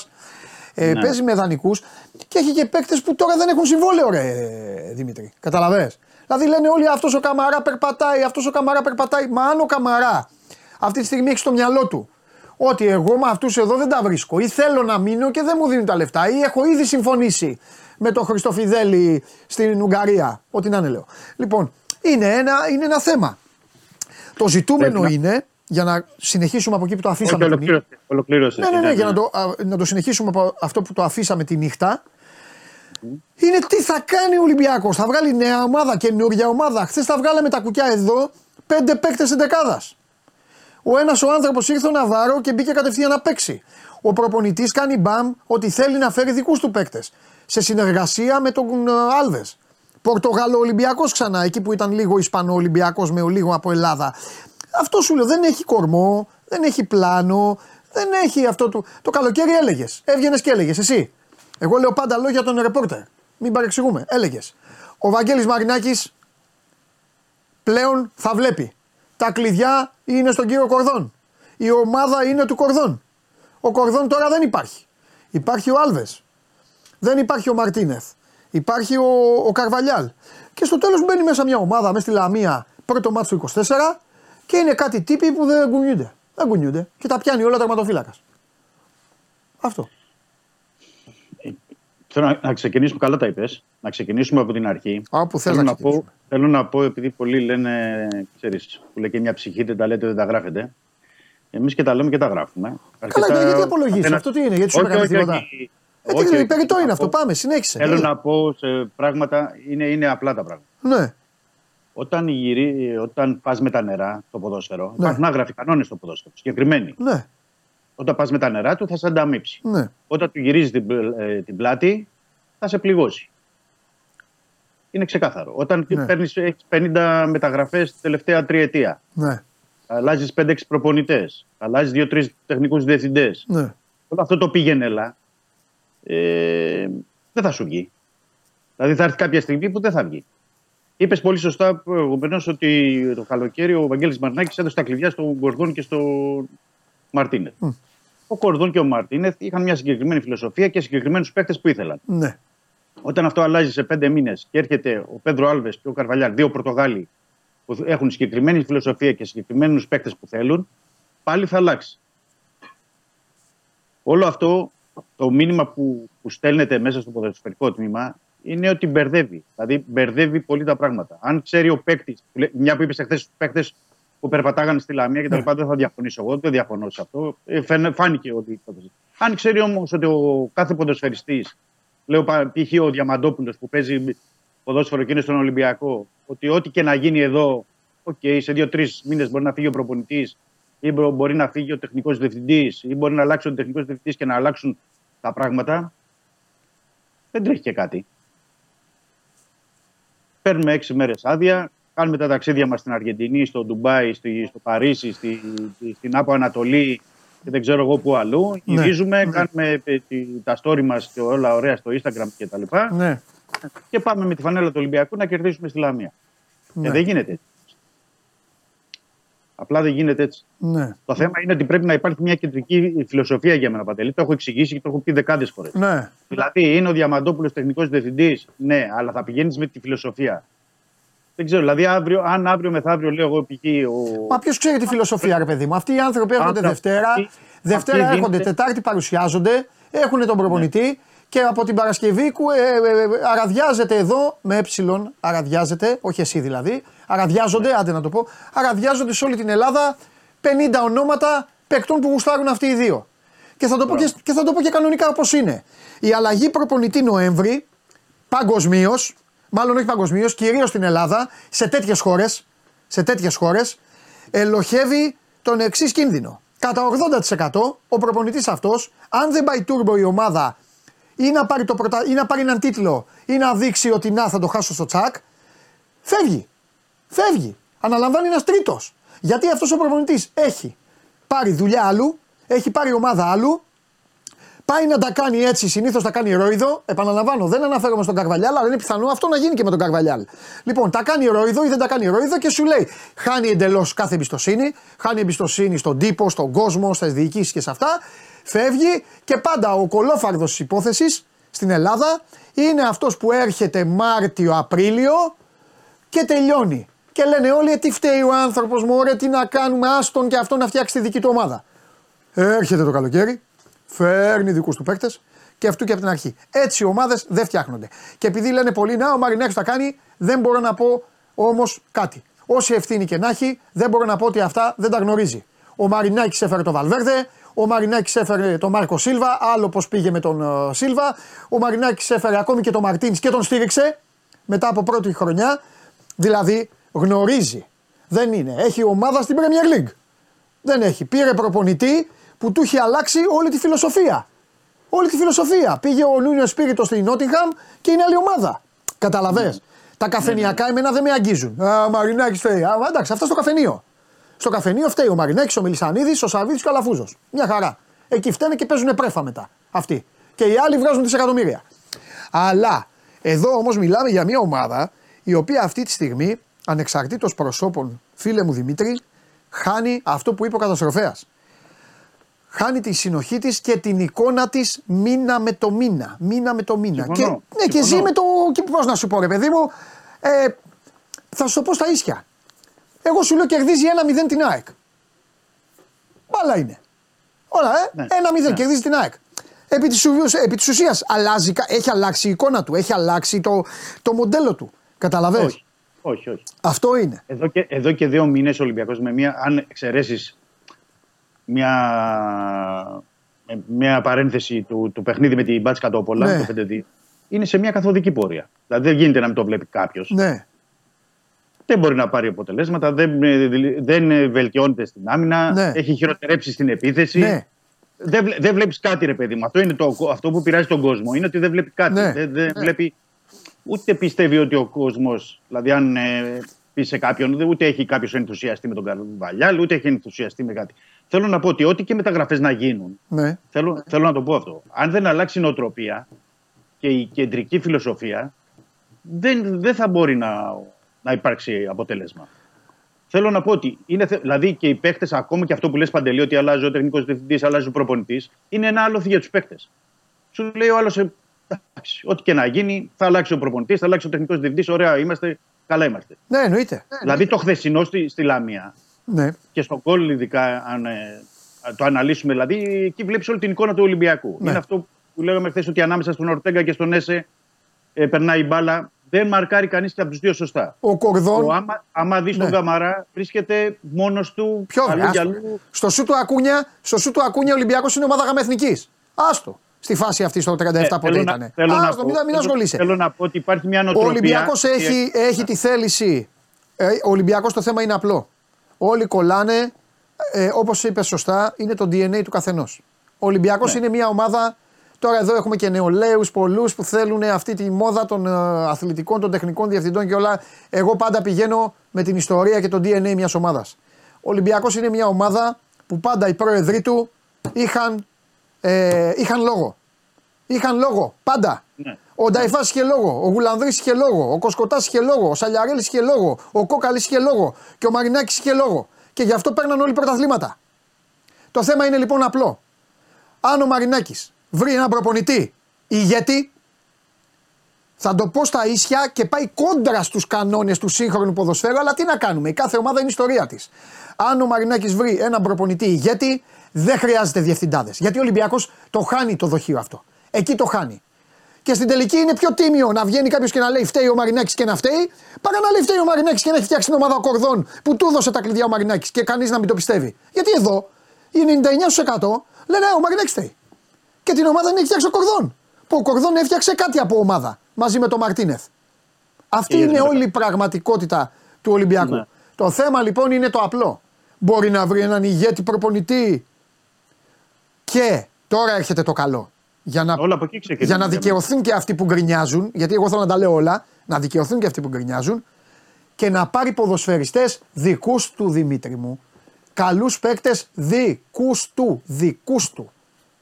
A: Ε, ναι. Παίζει με δανεικούς και έχει και παίκτες που τώρα δεν έχουν συμβόλαιο, ρε Δημήτρη. Καταλαβέ. Δηλαδή λένε όλοι αυτός ο Καμαρά περπατάει, αυτός ο Καμαρά περπατάει. Μα αν ο Καμαρά αυτή τη στιγμή έχει στο μυαλό του ότι εγώ με αυτούς εδώ δεν τα βρίσκω ή θέλω να μείνω και δεν μου δίνουν τα λεφτά ή έχω ήδη συμφωνήσει με τον Χριστοφιδέλη στην Ουγγαρία. Ό,τι να είναι λέω. Λοιπόν, είναι ένα, είναι ένα θέμα. Το ζητούμενο είναι, για να συνεχίσουμε από εκεί που το αφήσαμε.
I: Όχι, ολοκλήρωσε. ολοκλήρωσε
A: ναι, ναι, ναι, ναι, για να το, να το συνεχίσουμε από αυτό που το αφήσαμε τη νύχτα. Είναι τι θα κάνει ο Ολυμπιακός. Θα βγάλει νέα ομάδα, καινούργια ομάδα. Χθες τα βγάλαμε τα κουκιά εδώ, πέντε παίκτες εντεκάδας. Ο ένας ο άνθρωπος ήρθε ο Ναβάρο και μπήκε κατευθείαν να παίξει. Ο προπονητής κάνει μπαμ ότι θέλει να φέρει δικούς του παίκτες. Σε συνεργασία με τον ε, Άλβες. Πορτογάλο Ολυμπιακό ξανά, εκεί που ήταν λίγο Ισπανό Ολυμπιακό με λίγο από Ελλάδα. Αυτό σου λέω δεν έχει κορμό, δεν έχει πλάνο, δεν έχει αυτό το. Το καλοκαίρι έλεγες. Έβγαινες και έλεγες εσύ. Εγώ λέω πάντα λόγια των ρεπόρτερ. Μην παρεξηγούμε. Έλεγες. Ο Βαγγέλης Μαρινάκης πλέον θα βλέπει. Τα κλειδιά είναι στον κύριο Κορδόν. Η ομάδα είναι του Κορδόν. Ο Κορδόν τώρα δεν υπάρχει. Υπάρχει ο Άλβες. Δεν υπάρχει ο Μαρτίνεθ. Υπάρχει ο, ο Καρβαλιάλ. Και στο τέλος μπαίνει μέσα μια ομάδα μέσα στη Λαμία πρώτο μάτσο του 24 και είναι κάτι τύποι που δεν κουνιούνται. Δεν κουνιούνται και τα πιάνει όλα τερματοφύλακας. Αυτό.
I: Θέλω να, ξεκινήσουμε, καλά τα είπες. Να ξεκινήσουμε από την αρχή.
A: Α, που θέλω, να,
I: πω, θέλω να πω, επειδή πολλοί λένε, ξέρεις, που λέει και μια ψυχή δεν τα λέτε, δεν τα γράφετε. Εμείς και τα λέμε και τα γράφουμε.
A: Καλά, Αρκετά... γιατί απολογίζει, αυτό τι είναι, γιατί σου έκανε τίποτα; Όχι, όχι, περιττό είναι αυτό, πάμε, συνέχισε.
I: Θέλω να πω σε πράγματα, είναι, είναι απλά τα πράγματα.
A: Ναι.
I: Όταν, γυρί, όταν πας με τα νερά στο ποδόσφαιρο, ναι. υπάρχουν άγραφοι κανόνες στο ποδόσφαιρο, συγκεκριμένοι.
A: Ναι.
I: Όταν πας με τα νερά του θα σε ανταμείψει.
A: Ναι.
I: Όταν του γυρίζεις την, ε, την πλάτη θα σε πληγώσει. Είναι ξεκάθαρο. Όταν ναι. παίρνεις, έχεις 50 μεταγραφές την τελευταία τριετία.
A: Ναι.
I: Αλλάζεις 5-6 προπονητές. Αλλάζεις 2-3 τεχνικούς διευθυντές.
A: Ναι.
I: Όλο αυτό το πήγαινε έλα. Ε, δεν θα σου βγει. Δηλαδή θα έρθει κάποια στιγμή που δεν θα βγει. Είπες πολύ σωστά προηγουμένως ότι το καλοκαίρι ο Βαγγέλης Μαρνάκης έδωσε τα κλειδιά στον Κορδόν και στον Μαρτίνεθ. Mm. Ο Κορδόν και ο Μαρτίνεθ είχαν μια συγκεκριμένη φιλοσοφία και συγκεκριμένους παίκτες που ήθελαν.
A: Ναι.
I: Όταν αυτό αλλάζει σε πέντε μήνες και έρχεται ο Πέντρο Άλβες και ο Καρβαλιάλ, δύο Πορτογάλοι που έχουν συγκεκριμένη φιλοσοφία και συγκεκριμένους παίκτες που θέλουν, πάλι θα αλλάξει. Όλο αυτό το μήνυμα που, που στέλνεται μέσα στο ποδοσφαιρικό τμήμα είναι ότι μπερδεύει. Δηλαδή μπερδεύει πολύ τα πράγματα. Αν ξέρει ο παίκτης, μια που είπες εχθές στου παίκτες που περπατάγανε στη Λαμία και τα ναι. λοιπά, δεν θα διαφωνήσω εγώ, δεν διαφωνώ σε αυτό. Ε, φάνηκε ότι. Αν ξέρει όμως ότι ο κάθε ποδοσφαιριστής, λέω π.χ. ο Διαμαντόπουλος που παίζει ποδόσφαιρο και είναι στον Ολυμπιακό, ότι ό,τι και να γίνει εδώ, okay, σε δύο-τρεις μήνες μπορεί να φύγει ο προπονητής ή μπορεί να φύγει ο τεχνικός διευθυντής ή μπορεί να αλλάξει ο τεχνικός διευθυντής και να αλλάξουν τα πράγματα. Δεν τρέχει και κάτι. Παίρνουμε έξι μέρες άδεια, κάνουμε τα ταξίδια μας στην Αργεντινή, στο Ντουμπάι, στο Παρίσι, στη, στην Άπο Ανατολή και δεν ξέρω εγώ πού αλλού. Ναι. Γυρίζουμε, ναι. κάνουμε ε, τα story μας και όλα ωραία στο Instagram κτλ.
A: Ναι.
I: Και πάμε με τη φανέλα του Ολυμπιακού να κερδίσουμε στη Λαμία. Ε, ναι. δεν γίνεται έτσι. Απλά δεν γίνεται έτσι.
A: Ναι.
I: Το θέμα είναι ότι πρέπει να υπάρχει μια κεντρική φιλοσοφία για μένα, Παντελή. Το έχω εξηγήσει και το έχω πει δεκάδες φορές.
A: Ναι.
I: Δηλαδή, είναι ο Διαμαντόπουλος τεχνικός διευθυντής, ναι, αλλά θα πηγαίνεις με τη φιλοσοφία. Δεν ξέρω, δηλαδή αύριο, αν αύριο μεθαύριο λέω εγώ π.χ. Ο...
A: Μα ποιος ξέρει τη φιλοσοφία, ρε παιδί μου; Αυτοί οι άνθρωποι έρχονται Δευτέρα, Δευτέρα έρχονται, Τετάρτη παρουσιάζονται, έχουν τον προπονητή ναι. και από την Παρασκευή ε, ε, ε, αραδιάζεται εδώ με ε, αραδιάζεται, όχι εσύ δηλαδή, αραδιάζονται, άντε να το πω, αραδιάζονται σε όλη την Ελλάδα 50 ονόματα παικτών που γουστάρουν αυτοί οι δύο. Και θα το, πω και, και θα το πω και κανονικά όπως είναι. Η αλλαγή προπονητή Νοέμβρη, παγκοσμίως, μάλλον όχι παγκοσμίως, κυρίως στην Ελλάδα, σε τέτοιες χώρες, σε τέτοιες χώρες, ελοχεύει τον εξής κίνδυνο. Κατά 80% ο προπονητής αυτός, αν δεν πάει τούρμπο η ομάδα ή να, πάρει το πρωτα... ή να πάρει έναν τίτλο ή να δείξει ότι να θα το χάσω στο τσακ, φεύγει. Φεύγει. Αναλαμβάνει ένας τρίτος. Γιατί αυτός ο προπονητής έχει πάρει δουλειά άλλου, έχει πάρει ομάδα άλλου, πάει να τα κάνει έτσι, συνήθως τα κάνει ρόιδο. Επαναλαμβάνω, δεν αναφέρομαι στον Καρβαλιάλ, αλλά είναι πιθανό αυτό να γίνει και με τον Καρβαλιάλ. Λοιπόν, τα κάνει ρόιδο ή δεν τα κάνει ρόιδο και σου λέει χάνει εντελώς κάθε εμπιστοσύνη, χάνει εμπιστοσύνη στον τύπο, στον κόσμο, στις διοικήσεις και σε αυτά. φεύγει και πάντα ο κολόφαρδος της υπόθεσης στην Ελλάδα είναι αυτός που έρχεται Μάρτιο-Απρίλιο και τελειώνει. Και λένε όλοι «Ε, τι φταίει ο άνθρωπος μου, ωραία, τι να κάνουμε, άστον και αυτό να φτιάξει τη δική του ομάδα. Έρχεται το καλοκαίρι, φέρνει δικούς του παίκτες και αυτού και από την αρχή. Έτσι οι ομάδες δεν φτιάχνονται. Και επειδή λένε πολλοί, να ο Μαρινάκη τα κάνει, δεν μπορώ να πω όμως κάτι. Όση ευθύνη και να έχει, δεν μπορώ να πω ότι αυτά δεν τα γνωρίζει. Ο Μαρινάκης έφερε το Βαλβέρδε, ο Μαρινάκης έφερε τον Μάρκο Σίλβα, άλλο πώς πήγε με τον uh, Σίλβα. Ο Μαρινάκης έφερε ακόμη και τον Μαρτίνη και τον στήριξε μετά από πρώτη χρονιά. Δηλαδή γνωρίζει. Δεν είναι. Έχει ομάδα στην Premier League. Δεν έχει. Πήρε προπονητή που του έχει αλλάξει όλη τη φιλοσοφία. Όλη τη φιλοσοφία. Πήγε ο Νούνιος Σπίριτο στην Νότιγχαμ και είναι άλλη ομάδα. Καταλαβέ. Mm. Τα καφενιακά mm. εμένα δεν με αγγίζουν. Α, Μαρινάκης φταίει. Α, εντάξει, αυτά στο καφενείο. Στο καφενείο φταίει ο Μαρινάκης, ο Μελισανίδης, ο Σαββίδης και ο Αλαφούζος. Μια χαρά. Εκεί φταίνε και παίζουν πρέφα μετά. Αυτοί. Και οι άλλοι βγάζουν δισεκατομμύρια. Αλλά εδώ όμως μιλάμε για μια ομάδα η οποία αυτή τη στιγμή, ανεξαρτήτως προσώπων, φίλε μου Δημήτρη, χάνει αυτό που είπε ο καταστροφέας χάνει τη συνοχή της και την εικόνα της μήνα με το μήνα. Μήνα με το μήνα. και, ναι, και ζει με το. Πώς να σου πω, ρε παιδί μου, ε, θα σου το πω στα ίσια. Εγώ σου λέω κερδίζει 1-0 την ΑΕΚ. Μπάλα είναι. Όλα, ε. Ναι, 1-0 ναι. κερδίζει την ΑΕΚ. Επί της, επί της ουσίας αλλάζει, έχει αλλάξει η εικόνα του, έχει αλλάξει το, το μοντέλο του. Καταλαβαίνεις;
I: Όχι, όχι, όχι.
A: Αυτό είναι.
I: Εδώ και, εδώ και δύο μήνες ο Ολυμπιακός με μία, αν εξαιρέσεις μια, μια παρένθεση του, του παιχνίδι με την Μπάτση Κατόπολα, ναι. το 5 είναι σε μια καθοδική πορεία. Δηλαδή δεν γίνεται να μην το βλέπει κάποιος.
A: Ναι.
I: Δεν μπορεί να πάρει αποτελέσματα, δεν, δεν βελτιώνεται στην άμυνα, ναι. έχει χειροτερέψει στην επίθεση. Ναι. Δεν, δεν βλέπεις κάτι, ρε παιδί μου. Αυτό είναι το, αυτό που πειράζει τον κόσμο. Είναι ότι δεν βλέπει κάτι. Ναι. Δεν, δεν ναι. βλέπει. Ούτε πιστεύει ότι ο κόσμος, δηλαδή αν ε, πει σε κάποιον, ούτε έχει κάποιος ενθουσιαστεί με τον Καρβαλιάλ, ούτε έχει ενθουσιαστεί με κάτι. Θέλω να πω ότι ό,τι και μεταγραφές να γίνουν.
A: Ναι.
I: Θέλω, θέλω να το πω αυτό. Αν δεν αλλάξει η νοοτροπία και η κεντρική φιλοσοφία, δεν, δεν θα μπορεί να, να υπάρξει αποτέλεσμα. Θέλω να πω ότι είναι, δηλαδή και οι παίχτε, ακόμα και αυτό που λες παντελή, ότι αλλάζει ο τεχνικός διευθυντής, αλλάζει ο προπονητής, είναι ένα άλλο για τους παίχτε. Σου λέει ο άλλος, ε, ό,τι και να γίνει, θα αλλάξει ο προπονητής, θα αλλάξει ο τεχνικός διευθυντής. Ωραία, είμαστε, καλά είμαστε.
A: Ναι, εννοείται.
I: Δηλαδή το χθεσινό στη, στη Λαμία
A: ναι.
I: Και στο γκολ, ειδικά, αν ε, το αναλύσουμε, δηλαδή, εκεί βλέπεις όλη την εικόνα του Ολυμπιακού. Ναι. Είναι αυτό που λέγαμε χθες ότι ανάμεσα στον Ορτέγκα και στον Έσε ε, περνάει η μπάλα. Δεν μαρκάρει κανείς και από τους δύο σωστά.
A: Ο Κορδόν.
I: άμα άμα δεις ναι. τον Καμαρά, βρίσκεται μόνος του.
A: Ποιο αλλού, Στο σου του Ακούνια, στο σου του Ακούνια Ολυμπιακός είναι ομάδα γαμεθνικής. Άστο στη φάση αυτή στο 37 ε, πότε ήταν.
I: Θέλω να, πω, μην ασχολείσαι. Θέλω να πω ότι υπάρχει μια νοοτροπία.
A: Ο Ολυμπιακό έχει, έχει τη θέληση. Ε, ο Ολυμπιακός το θέμα είναι απλό. Όλοι κολλάνε, ε, όπως είπες σωστά, είναι το DNA του καθενός. Ο Ολυμπιακός ναι. είναι μια ομάδα. Τώρα εδώ έχουμε και νεολαίους πολλούς που θέλουν αυτή τη μόδα των ε, αθλητικών, των τεχνικών διευθυντών και όλα. Εγώ πάντα πηγαίνω με την ιστορία και το DNA μιας ομάδας. Ο Ολυμπιακός είναι μια ομάδα που πάντα οι πρόεδροι του είχαν, ε, είχαν λόγο. Είχαν λόγο, πάντα. Ναι. Ο Νταϊφάς είχε λόγο, ο Γουλανδρής είχε λόγο, ο Κοσκοτάς είχε λόγο, ο Σαλιαρέλης είχε λόγο, ο Κόκαλης είχε λόγο και ο Μαρινάκης είχε λόγο. Και γι' αυτό παίρναν όλοι πρωταθλήματα. Το θέμα είναι λοιπόν απλό. Αν ο Μαρινάκης βρει έναν προπονητή ηγέτη, θα το πω στα ίσια και πάει κόντρα στους κανόνες του σύγχρονου ποδοσφαίρου, αλλά τι να κάνουμε, η κάθε ομάδα είναι η ιστορία της. Αν ο Μαρινάκης βρει έναν προπονητή ηγέτη, δεν χρειάζεται διευθυντάδες. Γιατί ο Ολυμπιακός το χάνει το δοχείο αυτό. Εκεί το χάνει. Και στην τελική είναι πιο τίμιο να βγαίνει κάποιος και να λέει φταίει ο Μαρινάκης και να φταίει, παρά να λέει φταίει ο Μαρινάκης και να έχει φτιάξει την ομάδα κορδών που του έδωσε τα κλειδιά ο Μαρινάκης και κανείς να μην το πιστεύει. Γιατί εδώ οι 99% λένε ο Μαρινάκης φταίει. Και την ομάδα δεν έχει φτιάξει ο κορδόν. Που ο κορδόν έφτιαξε κάτι από ομάδα μαζί με τον Μαρτίνεθ. Αυτή είναι όλη η πραγματικότητα του Ολυμπιακού. Ναι. Το θέμα λοιπόν είναι το απλό. Μπορεί να βρει έναν ηγέτη προπονητή και τώρα έρχεται το καλό για να, για να δικαιωθούν και αυτοί που γκρινιάζουν, γιατί εγώ θέλω να τα λέω όλα, να δικαιωθούν και αυτοί που γκρινιάζουν και να πάρει ποδοσφαιριστές δικούς του Δημήτρη μου. Καλούς παίκτες δικούς του, δικούς του.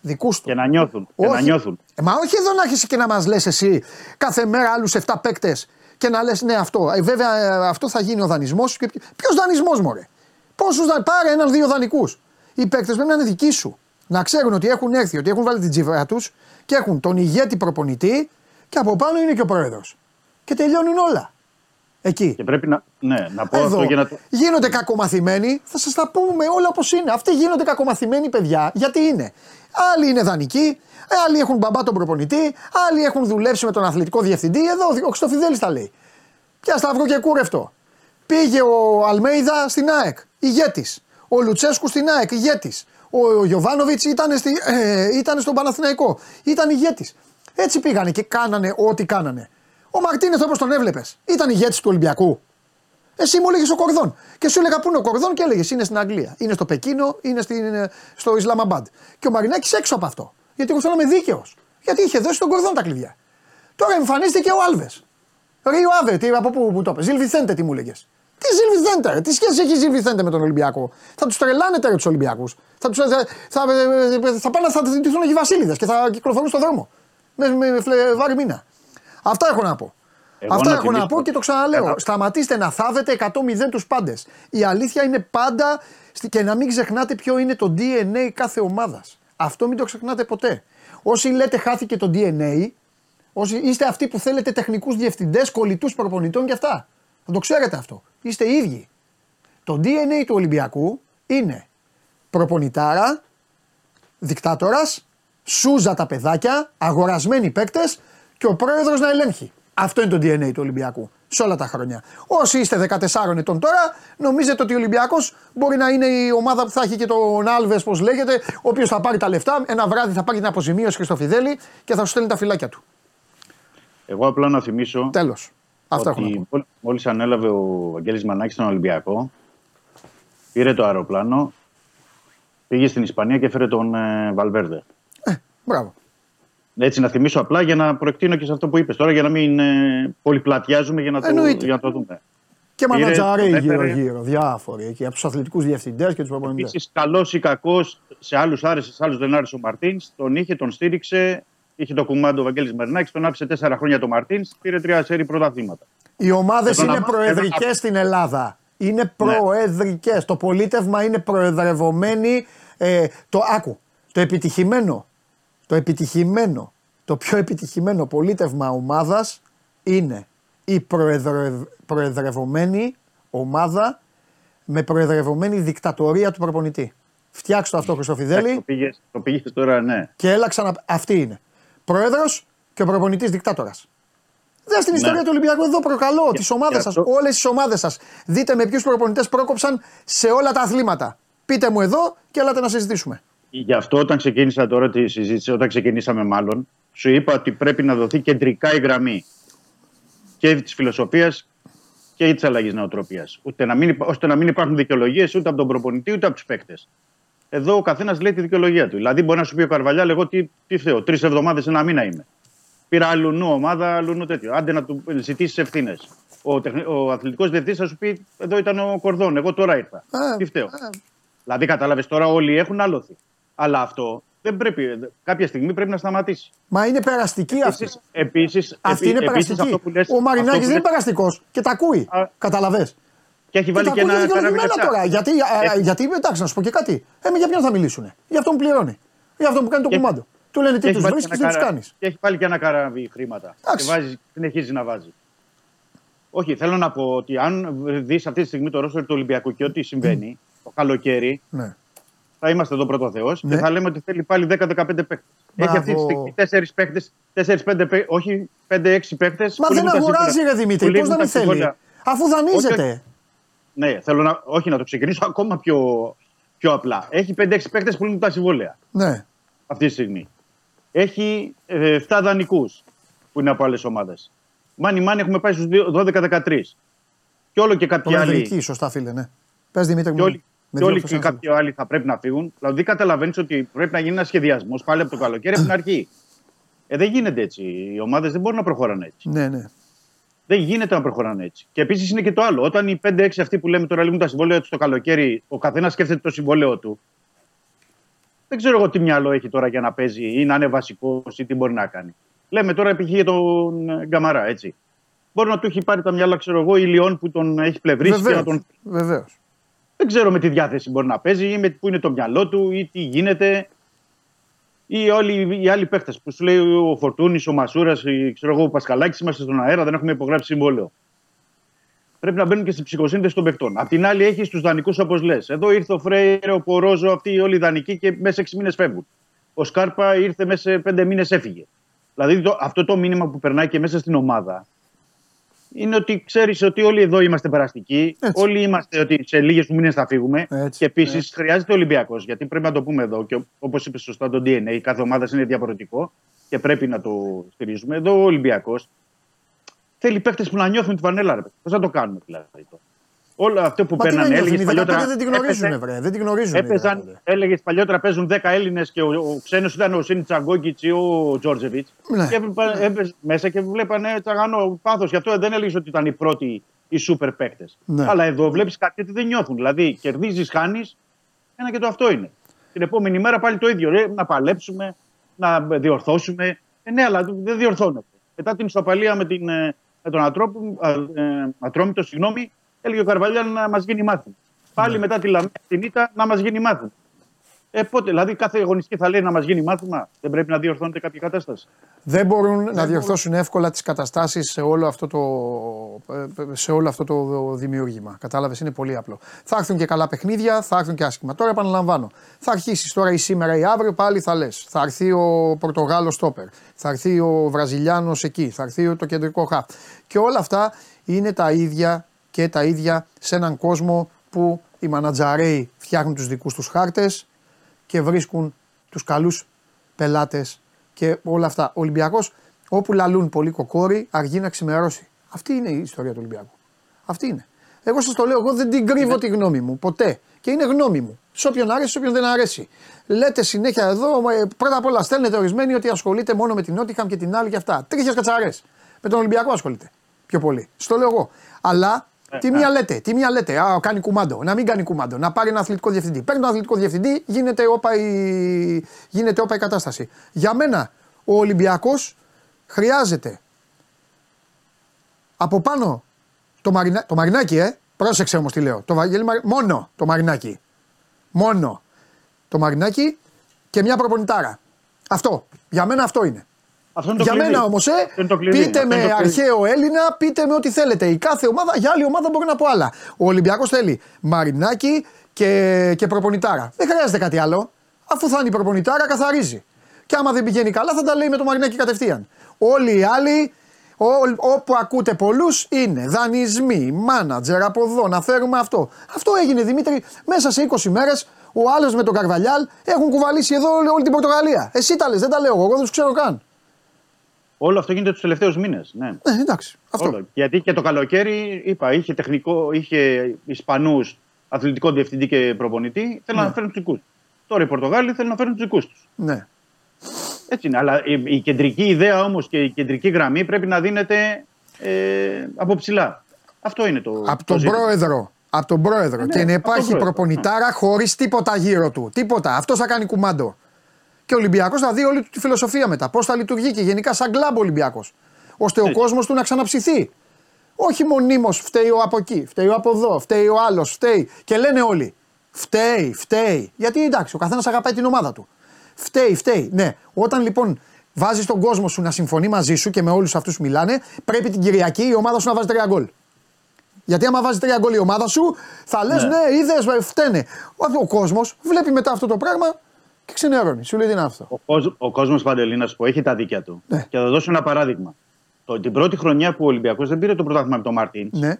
A: Δικούς του.
I: Και να νιώθουν. Όχι, και να νιώθουν.
A: Ε, μα όχι εδώ να έχεις και να μας λες εσύ κάθε μέρα άλλους 7 παίκτες και να λες ναι αυτό. Ε, βέβαια ε, αυτό θα γίνει ο δανεισμός. Ποιος δανεισμός μωρέ; Πόσους δα... πάρε έναν δύο δανεικούς. Οι παίκτες πρέπει να είναι δικοί σου. Να ξέρουν ότι έχουν έρθει, ότι έχουν βάλει την τσίβρα τους και έχουν τον ηγέτη προπονητή και από πάνω είναι και ο πρόεδρος. Και τελειώνουν όλα. Εκεί.
I: Και πρέπει να, ναι, να πω
A: Εδώ
I: αυτό για να το.
A: γίνονται κακομαθημένοι, θα σας τα πούμε όλα όπως είναι. Αυτοί γίνονται κακομαθημένοι παιδιά, γιατί είναι. Άλλοι είναι δανεικοί, άλλοι έχουν μπαμπά τον προπονητή, άλλοι έχουν δουλέψει με τον αθλητικό διευθυντή. Εδώ ο Χρυστοφιδέλη τα λέει. Πια σταυρό και κούρευτο. Πήγε ο Αλμέιδα στην ΑΕΚ, ηγέτης. Ο Λουτσέσκου στην ΑΕΚ, ηγέτης. Ο Γιωβάνοβιτς ήταν, στη, ε, ήταν στον Παναθηναϊκό. Ήταν ηγέτης. Έτσι πήγανε και κάνανε ό,τι κάνανε. Ο Μαρτίνεθ όπω τον έβλεπες, ήταν ηγέτης του Ολυμπιακού. Εσύ μου έλεγες ο Κορδόν. Και σου έλεγα πού είναι ο Κορδόν και έλεγες είναι στην Αγγλία. Είναι στο Πεκίνο, είναι στην, ε, στο Ισλαμαμπάντ. Και ο Μαρινάκης έξω από αυτό. Γιατί εγώ θέλω να είμαι δίκαιος. Γιατί είχε δώσει τον Κορδόν τα κλειδιά. Τώρα εμφανίστηκε ο Άλβες. Ρίο Άβε, τι, από πού, πού το είπε. Ζιλβιθέντε, τι μου έλεγες. Τι Ζιλβιθέντε, τι σχέση έχει η Ζιλβιθέντε με τον Ολυμπιακό; Θα τους τρελάνετε τους Ολυμπιακούς. Θα, τους, θα, θα, θα, θα πάνε θα ντυθούν οι Βασίλειδες και θα κυκλοφορούν στον δρόμο. Με, με, με Φλεβάρι μήνα. Αυτά έχω να πω.
I: Εγώ
A: Αυτά
I: να
A: έχω να
I: θυμίσω-
A: πω και το ξαναλέω.
I: Ένα-
A: Σταματήστε να θάβετε 100-0 τους πάντες. Η αλήθεια είναι πάντα στη- και να μην ξεχνάτε ποιο είναι το DNA κάθε ομάδας. Αυτό μην το ξεχνάτε ποτέ. Όσοι λέτε χάθηκε το DNA, όσοι είστε αυτοί που θέλετε τεχνικούς διευθυντές, κολλητούς προπονητών και αυτά. Να το ξέρετε αυτό. Είστε οι ίδιοι. Το DNA του Ολυμπιακού είναι προπονητάρα, δικτάτορας, σούζα τα παιδάκια, αγορασμένοι παίκτες και ο πρόεδρος να ελέγχει. Αυτό είναι το DNA του Ολυμπιακού σε όλα τα χρόνια. Όσοι είστε 14 ετών τώρα, νομίζετε ότι ο Ολυμπιακός μπορεί να είναι η ομάδα που θα έχει και τον Άλβες, πώς λέγεται, ο οποίος θα πάρει τα λεφτά, ένα βράδυ θα πάρει την αποζημίωση Χριστοφιδέλη και θα σου στέλνει τα φυλάκια του.
I: Εγώ απλά να θυμίσω
A: Τέλος. Αυτά έχω να πω.
I: ότι μόλις ανέλαβε ο Βαγγέλης Μανάκης στον Ολυμπιακό, πήρε το αεροπλάνο, πήγε στην Ισπανία και έφερε τον ε, Βαλβέρδε.
A: Μπράβο.
I: Έτσι να θυμίσω απλά για να προεκτείνω και σε αυτό που είπες τώρα για να μην ε, πολυπλατιάζουμε για να, το,
A: Εννοείται.
I: για να το δούμε.
A: Και
I: Πήρε,
A: μανατζαρέοι
I: τον έφερε.
A: γύρω-γύρω, διάφοροι εκεί, από τους αθλητικούς διευθυντές και τους προπονητές.
I: Επίσης, καλός ή κακός, σε άλλους άρεσε, σε άλλους δεν άρεσε ο Μαρτίνς. Τον είχε, τον στήριξε. Είχε το κουμάντο ο Βαγγέλης Μαρινάκης, τον άφησε τέσσερα χρόνια το Μαρτίνς, πήρε τρία σέρι πρωταθλήματα.
A: Οι ομάδες
I: Εδώ
A: είναι
I: να-
A: προεδρικές
I: εδώ να-
A: στην Ελλάδα. Είναι
I: Ναι.
A: προεδρικές. Το πολίτευμα είναι προεδρευομένοι. Ε, το άκου. Το επιτυχημένο, το επιτυχημένο, το πιο επιτυχημένο πολίτευμα ομάδας είναι η προεδρευ, προεδρευομένη ομάδα με προεδρευομένη δικτατορία του προπονητή. Φτιάξτε το αυτό,
I: Το
A: Χρυστοφιδέλη,
I: πήγες, το πήγες τώρα, ναι.
A: και έλα ξανα... Αυτή είναι. Πρόεδρος και ο προπονητής δικτάτορας. Δεν στην ιστορία του Ολυμπιακού εδώ προκαλώ τι ομάδε σας,
I: αυτό-
A: όλες τις ομάδες σας. Δείτε με ποιους προπονητές πρόκοψαν σε όλα τα αθλήματα. Πείτε μου εδώ και έλατε να συζητήσουμε.
I: Γι' αυτό όταν ξεκίνησα τώρα τη συζήτηση, όταν ξεκινήσαμε μάλλον, σου είπα ότι πρέπει να δοθεί κεντρικά η γραμμή και της φιλοσοφίας και της αλλαγής νοοτροπίας. ώστε να μην υπάρχουν δικαιολογίες ούτε από τον προπονητή ούτε από τους παίκτες. Εδώ ο καθένας λέει τη δικαιολογία του. Δηλαδή, μπορεί να σου πει ο Καρβαλιά, εγώ τι, τι φταίω, τρεις εβδομάδες ένα μήνα είμαι. Πήρα αλλού ομάδα, αλλού τέτοιο. Άντε να του ζητήσεις ευθύνες. Ο, τεχνη... ο αθλητικός διευθυντής θα σου πει: Εδώ ήταν ο Κορδόν, εγώ τώρα ήρθα.
A: Α,
I: τι φταίω.
A: α.
I: Δηλαδή, κατάλαβες τώρα όλοι έχουν άλοθη. Αλλά αυτό δεν πρέπει, κάποια στιγμή πρέπει να σταματήσει.
A: Μα είναι περαστική αυτή.
I: Επίσης, επίσης,
A: Αυτή είναι
I: επί- επίσης
A: περαστική.
I: αυτό που λες-
A: ο Μαρινάκης
I: αυτό που
A: δεν είναι
I: λες-
A: περαστικός και τα ακούει.
I: Α.
A: Καταλαβέ.
I: Και έχει βάλει
A: τα
I: και
A: ακούει
I: ένα
A: δικαιολογημένα
I: καραβιλατσά.
A: τώρα. Γιατί, α,
I: Έχει-
A: γιατί, εντάξει, να σου πω και κάτι. Ε, με για ποιον θα μιλήσουν. Για αυτόν που πληρώνει. Για αυτόν που κάνει το
I: Και-
A: κουμάντο. Του λένε τι
I: Και έχει
A: τους
I: βάλει
A: βρίσκεις
I: και
A: και τι
I: ένα
A: τους
I: καρα-
A: κάνεις.
I: Και έχει πάλι και ένα καράβι χρήματα. Και
A: Εντάξει.
I: βάζει, συνεχίζει να βάζει. Όχι, θέλω να πω ότι αν δεις αυτή τη στιγμή το ρόστερ του Ολυμπιακού και ό,τι συμβαίνει το καλοκαίρι,
A: Ναι.
I: θα είμαστε εδώ πρώτο Θεός
A: Ναι.
I: και θα λέμε ότι θέλει πάλι 10-15 παίκτες. Έχει αυτή τη
A: Μπράβο.
I: στιγμή 4 παίκτες, 4-5 παίκτε, όχι 5-6 παίκτες.
A: Μα δεν αγοράζει, ρε Δημήτρη, πώς να μην θέλει. Αφού δανείζεται.
I: Ναι, θέλω να, όχι να το ξεκινήσω ακόμα πιο, πιο απλά. Έχει 5-6 παίκτες που λύνουν τα συμβόλαια
A: Ναι.
I: αυτή τη στιγμή. Έχει ε, 7 δανεικούς που είναι από άλλες ομάδες. Μάνι μάνι έχουμε πάει στους 12-13. Και όλο και κάποιοι άλλοι.
A: Προεδρική, σωστά φίλε, ναι. Πες Δημήτρη
I: Και
A: μου.
I: όλοι,
A: με
I: και, όλοι
A: διόρθωσε
I: και
A: ένα
I: κάποιοι άλλοι θα πρέπει να φύγουν. Δηλαδή καταλαβαίνεις ότι πρέπει να γίνει ένας σχεδιασμός πάλι από το καλοκαίρι από την αρχή. Ε, δεν γίνεται έτσι. Οι ομάδες δεν μπορούν να προχωράνε έτσι.
A: Ναι, ναι.
I: Δεν γίνεται να προχωράνε έτσι. Και επίσης είναι και το άλλο. Όταν οι 5-6 αυτοί που λέμε τώρα λήγουν τα συμβόλαια τους το καλοκαίρι, ο καθένας σκέφτεται το συμβόλαιο του. Δεν ξέρω εγώ τι μυαλό έχει τώρα για να παίζει ή να είναι βασικός ή τι μπορεί να κάνει. Λέμε τώρα π.χ. για τον ε, Γκαμαρά, έτσι. Μπορεί να του έχει πάρει τα μυαλά, ξέρω εγώ, η Λιόν που τον έχει πλευρίσει και να τον.
A: Βεβαίως.
I: Δεν ξέρω με τι διάθεση μπορεί να παίζει ή με πού είναι το μυαλό του ή τι γίνεται. Ή όλοι οι άλλοι παίχτε που σου λέει ο Φορτούνης, ο Μασούρας, ο Πασκαλάκη, είμαστε στον αέρα, δεν έχουμε υπογράψει συμβόλαιο. Πρέπει να μπαίνουν και στη ψυχοσύνθεση των παιχτών. Απ' την άλλη, έχεις τους δανεικούς όπως λες. Εδώ ήρθε ο Φρέιρε, ο Πορόζο, αυτοί όλοι οι δανεικοί και μέσα σε 6 μήνες φεύγουν. Ο Σκάρπα ήρθε μέσα σε 5 μήνες έφυγε. Δηλαδή το, αυτό το μήνυμα που περνάει και μέσα στην ομάδα είναι ότι ξέρεις ότι όλοι εδώ είμαστε περαστικοί. Έτσι. Όλοι είμαστε ότι σε λίγες μήνες θα φύγουμε. Έτσι. Και επίσης χρειάζεται ο Ολυμπιακός. Γιατί πρέπει να το πούμε εδώ και όπως είπες σωστά το DNA, κάθε ομάδας είναι διαφορετικό και πρέπει να το στηρίζουμε. Εδώ ο Ολυμπιακός θέλει παίχτε που να νιώθουν τη φανέλα. Πώς θα το κάνουμε δηλαδή. Όλο αυτό που παίρνουν έλεγε παλιότερα.
A: Δεν την γνωρίζουν, βρε. Δεν την γνωρίζουν.
I: Έπαιζαν, έλεγε παλιότερα παίζουν 10 Έλληνες και ο, ο ξένος ήταν ο Σίνι Τσαγκόκητς ή ο Τζόρτζεβιτς. Ναι. Και έπαιζε μέσα και βλέπανε τσαγανό πάθος. Γι' αυτό δεν έλεγες ότι ήταν οι πρώτοι οι σούπερ παίκτες. Ναι. Αλλά εδώ βλέπεις κάτι ότι δεν νιώθουν. Δηλαδή κερδίζεις, χάνεις. Ένα και το αυτό είναι. Την επόμενη μέρα πάλι το ίδιο. Ρε, να παλέψουμε, να διορθώσουμε. Ε, ναι, αλλά δεν διορθώνεται. Μετά την ισοπαλία με, την, ε, με τον Ατρόμητο, ε, Ατρόμητος, συγγνώμη, έλεγε ο Καρβαλιάν να μας γίνει μάθημα. Πάλι ναι. μετά τη Λαμία την ήττα να μας γίνει μάθημα. Ε, πότε, δηλαδή κάθε αγωνιστική θα λέει να μας γίνει μάθημα; Δεν πρέπει να διορθώνεται κάποια κατάσταση.
A: Δεν μπορούν Δεν να διορθώσουν εύκολα τις καταστάσεις σε, όλο αυτό το, σε όλο αυτό το δημιούργημα. Κατάλαβες, είναι πολύ απλό. Θα έρθουν και καλά παιχνίδια, θα έρθουν και άσχημα. Τώρα επαναλαμβάνω. Θα αρχίσεις τώρα ή σήμερα ή αύριο πάλι θα λες. Θα έρθει ο Πορτογάλος Στόπερ. Θα έρθει ο Βραζιλιάνος εκεί. Θα έρθει το κεντρικό χα. Και όλα αυτά είναι τα ίδια και τα ίδια σε έναν κόσμο που οι μανατζαρέοι φτιάχνουν τους δικούς τους χάρτες και βρίσκουν τους καλούς πελάτες και όλα αυτά. Ο Ολυμπιακός όπου λαλούν πολύ κοκόρι αργεί να ξημερώσει. Αυτή είναι η ιστορία του Ολυμπιακού. Αυτή είναι. Εγώ σας το λέω, εγώ δεν την κρύβω τη γνώμη μου ποτέ. Και είναι γνώμη μου. Σε όποιον αρέσει, σε όποιον δεν αρέσει. Λέτε συνέχεια εδώ, ε, πρώτα απ' όλα στέλνετε ορισμένοι ότι ασχολείται μόνο με την Νότιχαμ και την άλλη και αυτά. Τρίχες κατσαρές. Με τον Ολυμπιακό ασχολείται πιο πολύ. Στο λέω εγώ. Αλλά ε, τι μία λέτε, τι μία λέτε. Α, κάνει κουμάντο, να μην κάνει κουμάντο, να πάρει ένα αθλητικό διευθυντή. Παίρνει τον αθλητικό διευθυντή, γίνεται όπα η, γίνεται όπα η κατάσταση. Για μένα, ο Ολυμπιακός χρειάζεται από πάνω το, μαρινα, το μαρινάκι, ε. Πρόσεξε όμως τι λέω. Το Βαγγέλη, μόνο το μαρινάκι. Μόνο το μαρινάκι και μια προπονητάρα. Αυτό. Για μένα αυτό είναι. Για μένα όμως, ε, πείτε με αρχαίο Έλληνα, πείτε με ό,τι θέλετε. Η κάθε ομάδα, για άλλη ομάδα μπορεί να πω άλλα. Ο Ολυμπιακός θέλει μαρινάκι και, και προπονητάρα. Δεν χρειάζεται κάτι άλλο. Αφού θα είναι η προπονητάρα, καθαρίζει. Και άμα δεν πηγαίνει καλά, θα τα λέει με το μαρινάκι κατευθείαν. Όλοι οι άλλοι, ό, όπου ακούτε πολλούς, είναι δανεισμοί, μάνατζερ από εδώ, να φέρουμε αυτό. Αυτό έγινε Δημήτρη μέσα σε 20 μέρες. Ο άλλος με τον Καρβαλιάλ έχουν κουβαλήσει εδώ όλη την Πορτογαλία. Εσύ τα λες, δεν τα λέω εγώ, εγώ δεν τους ξέρω καν.
I: Όλο αυτό γίνεται τους τελευταίους μήνες. Ναι.
A: Ε, εντάξει. Αυτό. Όλο.
I: Γιατί και το καλοκαίρι, είπα, είχε τεχνικό, είχε Ισπανούς αθλητικό διευθυντή και προπονητή, θέλουν ναι. να φέρουν τους δικούς Τώρα οι Πορτογάλοι θέλουν να φέρουν τους δικούς τους.
A: Ναι.
I: Έτσι είναι. Αλλά η, κεντρική ιδέα όμως και η κεντρική γραμμή πρέπει να δίνεται ε, από ψηλά. Αυτό είναι το.
A: Από τον πρόεδρο. Από τον πρόεδρο. Ε, ναι, και να υπάρχει προπονητάρα χωρίς τίποτα γύρω του. Τίποτα. Αυτός θα κάνει κουμάντο. Και ο Ολυμπιακός θα δει όλη τη φιλοσοφία μετά. Πώς θα λειτουργεί και γενικά σαν κλαμπ Ολυμπιακός. ώστε ο κόσμος του να ξαναψηθεί. Όχι μονίμως φταίει ο από εκεί, φταίει ο από εδώ, φταίει ο άλλος, φταίει. Και λένε όλοι. Φταίει, φταίει. Γιατί εντάξει, ο καθένας αγαπάει την ομάδα του. Φταίει, φταίει. Ναι, όταν λοιπόν βάζεις τον κόσμο σου να συμφωνεί μαζί σου και με όλους αυτούς μιλάνε, πρέπει την Κυριακή η ομάδα σου να βάζει τρία γκολ. Γιατί άμα βάζει τρία γκολ η ομάδα σου, θα λες ναι, ναι είδες, φταίνε. Ο κόσμος βλέπει μετά αυτό το πράγμα και ξενερώνει. Σου λέει τι είναι αυτό.
I: Ο, κόσμ, ο κόσμος Παντελή, να σου πω, έχει τα δίκια του. Ναι. Και θα δώσω ένα παράδειγμα. Το, την πρώτη χρονιά που ο Ολυμπιακός δεν πήρε το πρωτάθλημα με τον Μάρτιν, ναι.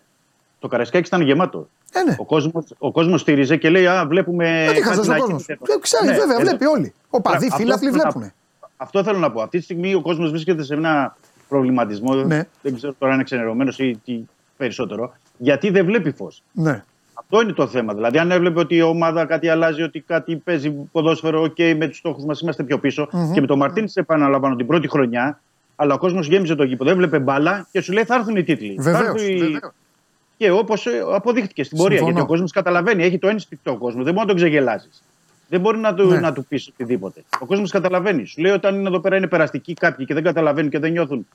I: το Καρασκάκι ήταν γεμάτο.
A: Ε, ναι.
I: Ο κόσμος ο κόσμος στήριζε και λέει: Α, βλέπουμε.
A: Δεν κάτι να κόσμος. Ξέρεις, ναι, βέβαια, βλέπει όλοι. Ο παδί, φίλαθλοι βλέπουν.
I: Αυτό θέλω να πω. Αυτή τη στιγμή ο κόσμος βρίσκεται σε ένα προβληματισμό. Ναι. Δεν ξέρω τώρα αν είναι ξενερωμένος ή τι περισσότερο. Γιατί δεν βλέπει φως.
A: Ναι.
I: Αυτό είναι το θέμα. Δηλαδή, αν έβλεπε ότι η ομάδα κάτι αλλάζει, ότι κάτι παίζει ποδόσφαιρο, OK, με τους στόχους μας είμαστε πιο πισω mm-hmm. Και με τον Μαρτίν, επαναλαμβάνω την πρώτη χρονιά, αλλά ο κόσμος γέμιζε το γήπεδο, έβλεπε μπάλα και σου λέει θα έρθουν οι τίτλοι.
A: Βεβαίως.
I: Και όπως ε, αποδείχτηκε στην πορεία. Συμφωνώ. Γιατί ο κόσμος καταλαβαίνει, έχει το ένστικτο ο κόσμος, δεν μπορεί να τον ξεγελάσεις. Δεν μπορεί να του, ναι. να του πεις οτιδήποτε. Ο κόσμος καταλαβαίνει. Σου λέει όταν είναι εδώ πέρα είναι περαστικοί κάποιοι και δεν καταλαβαίνουν και δεν νιώθουν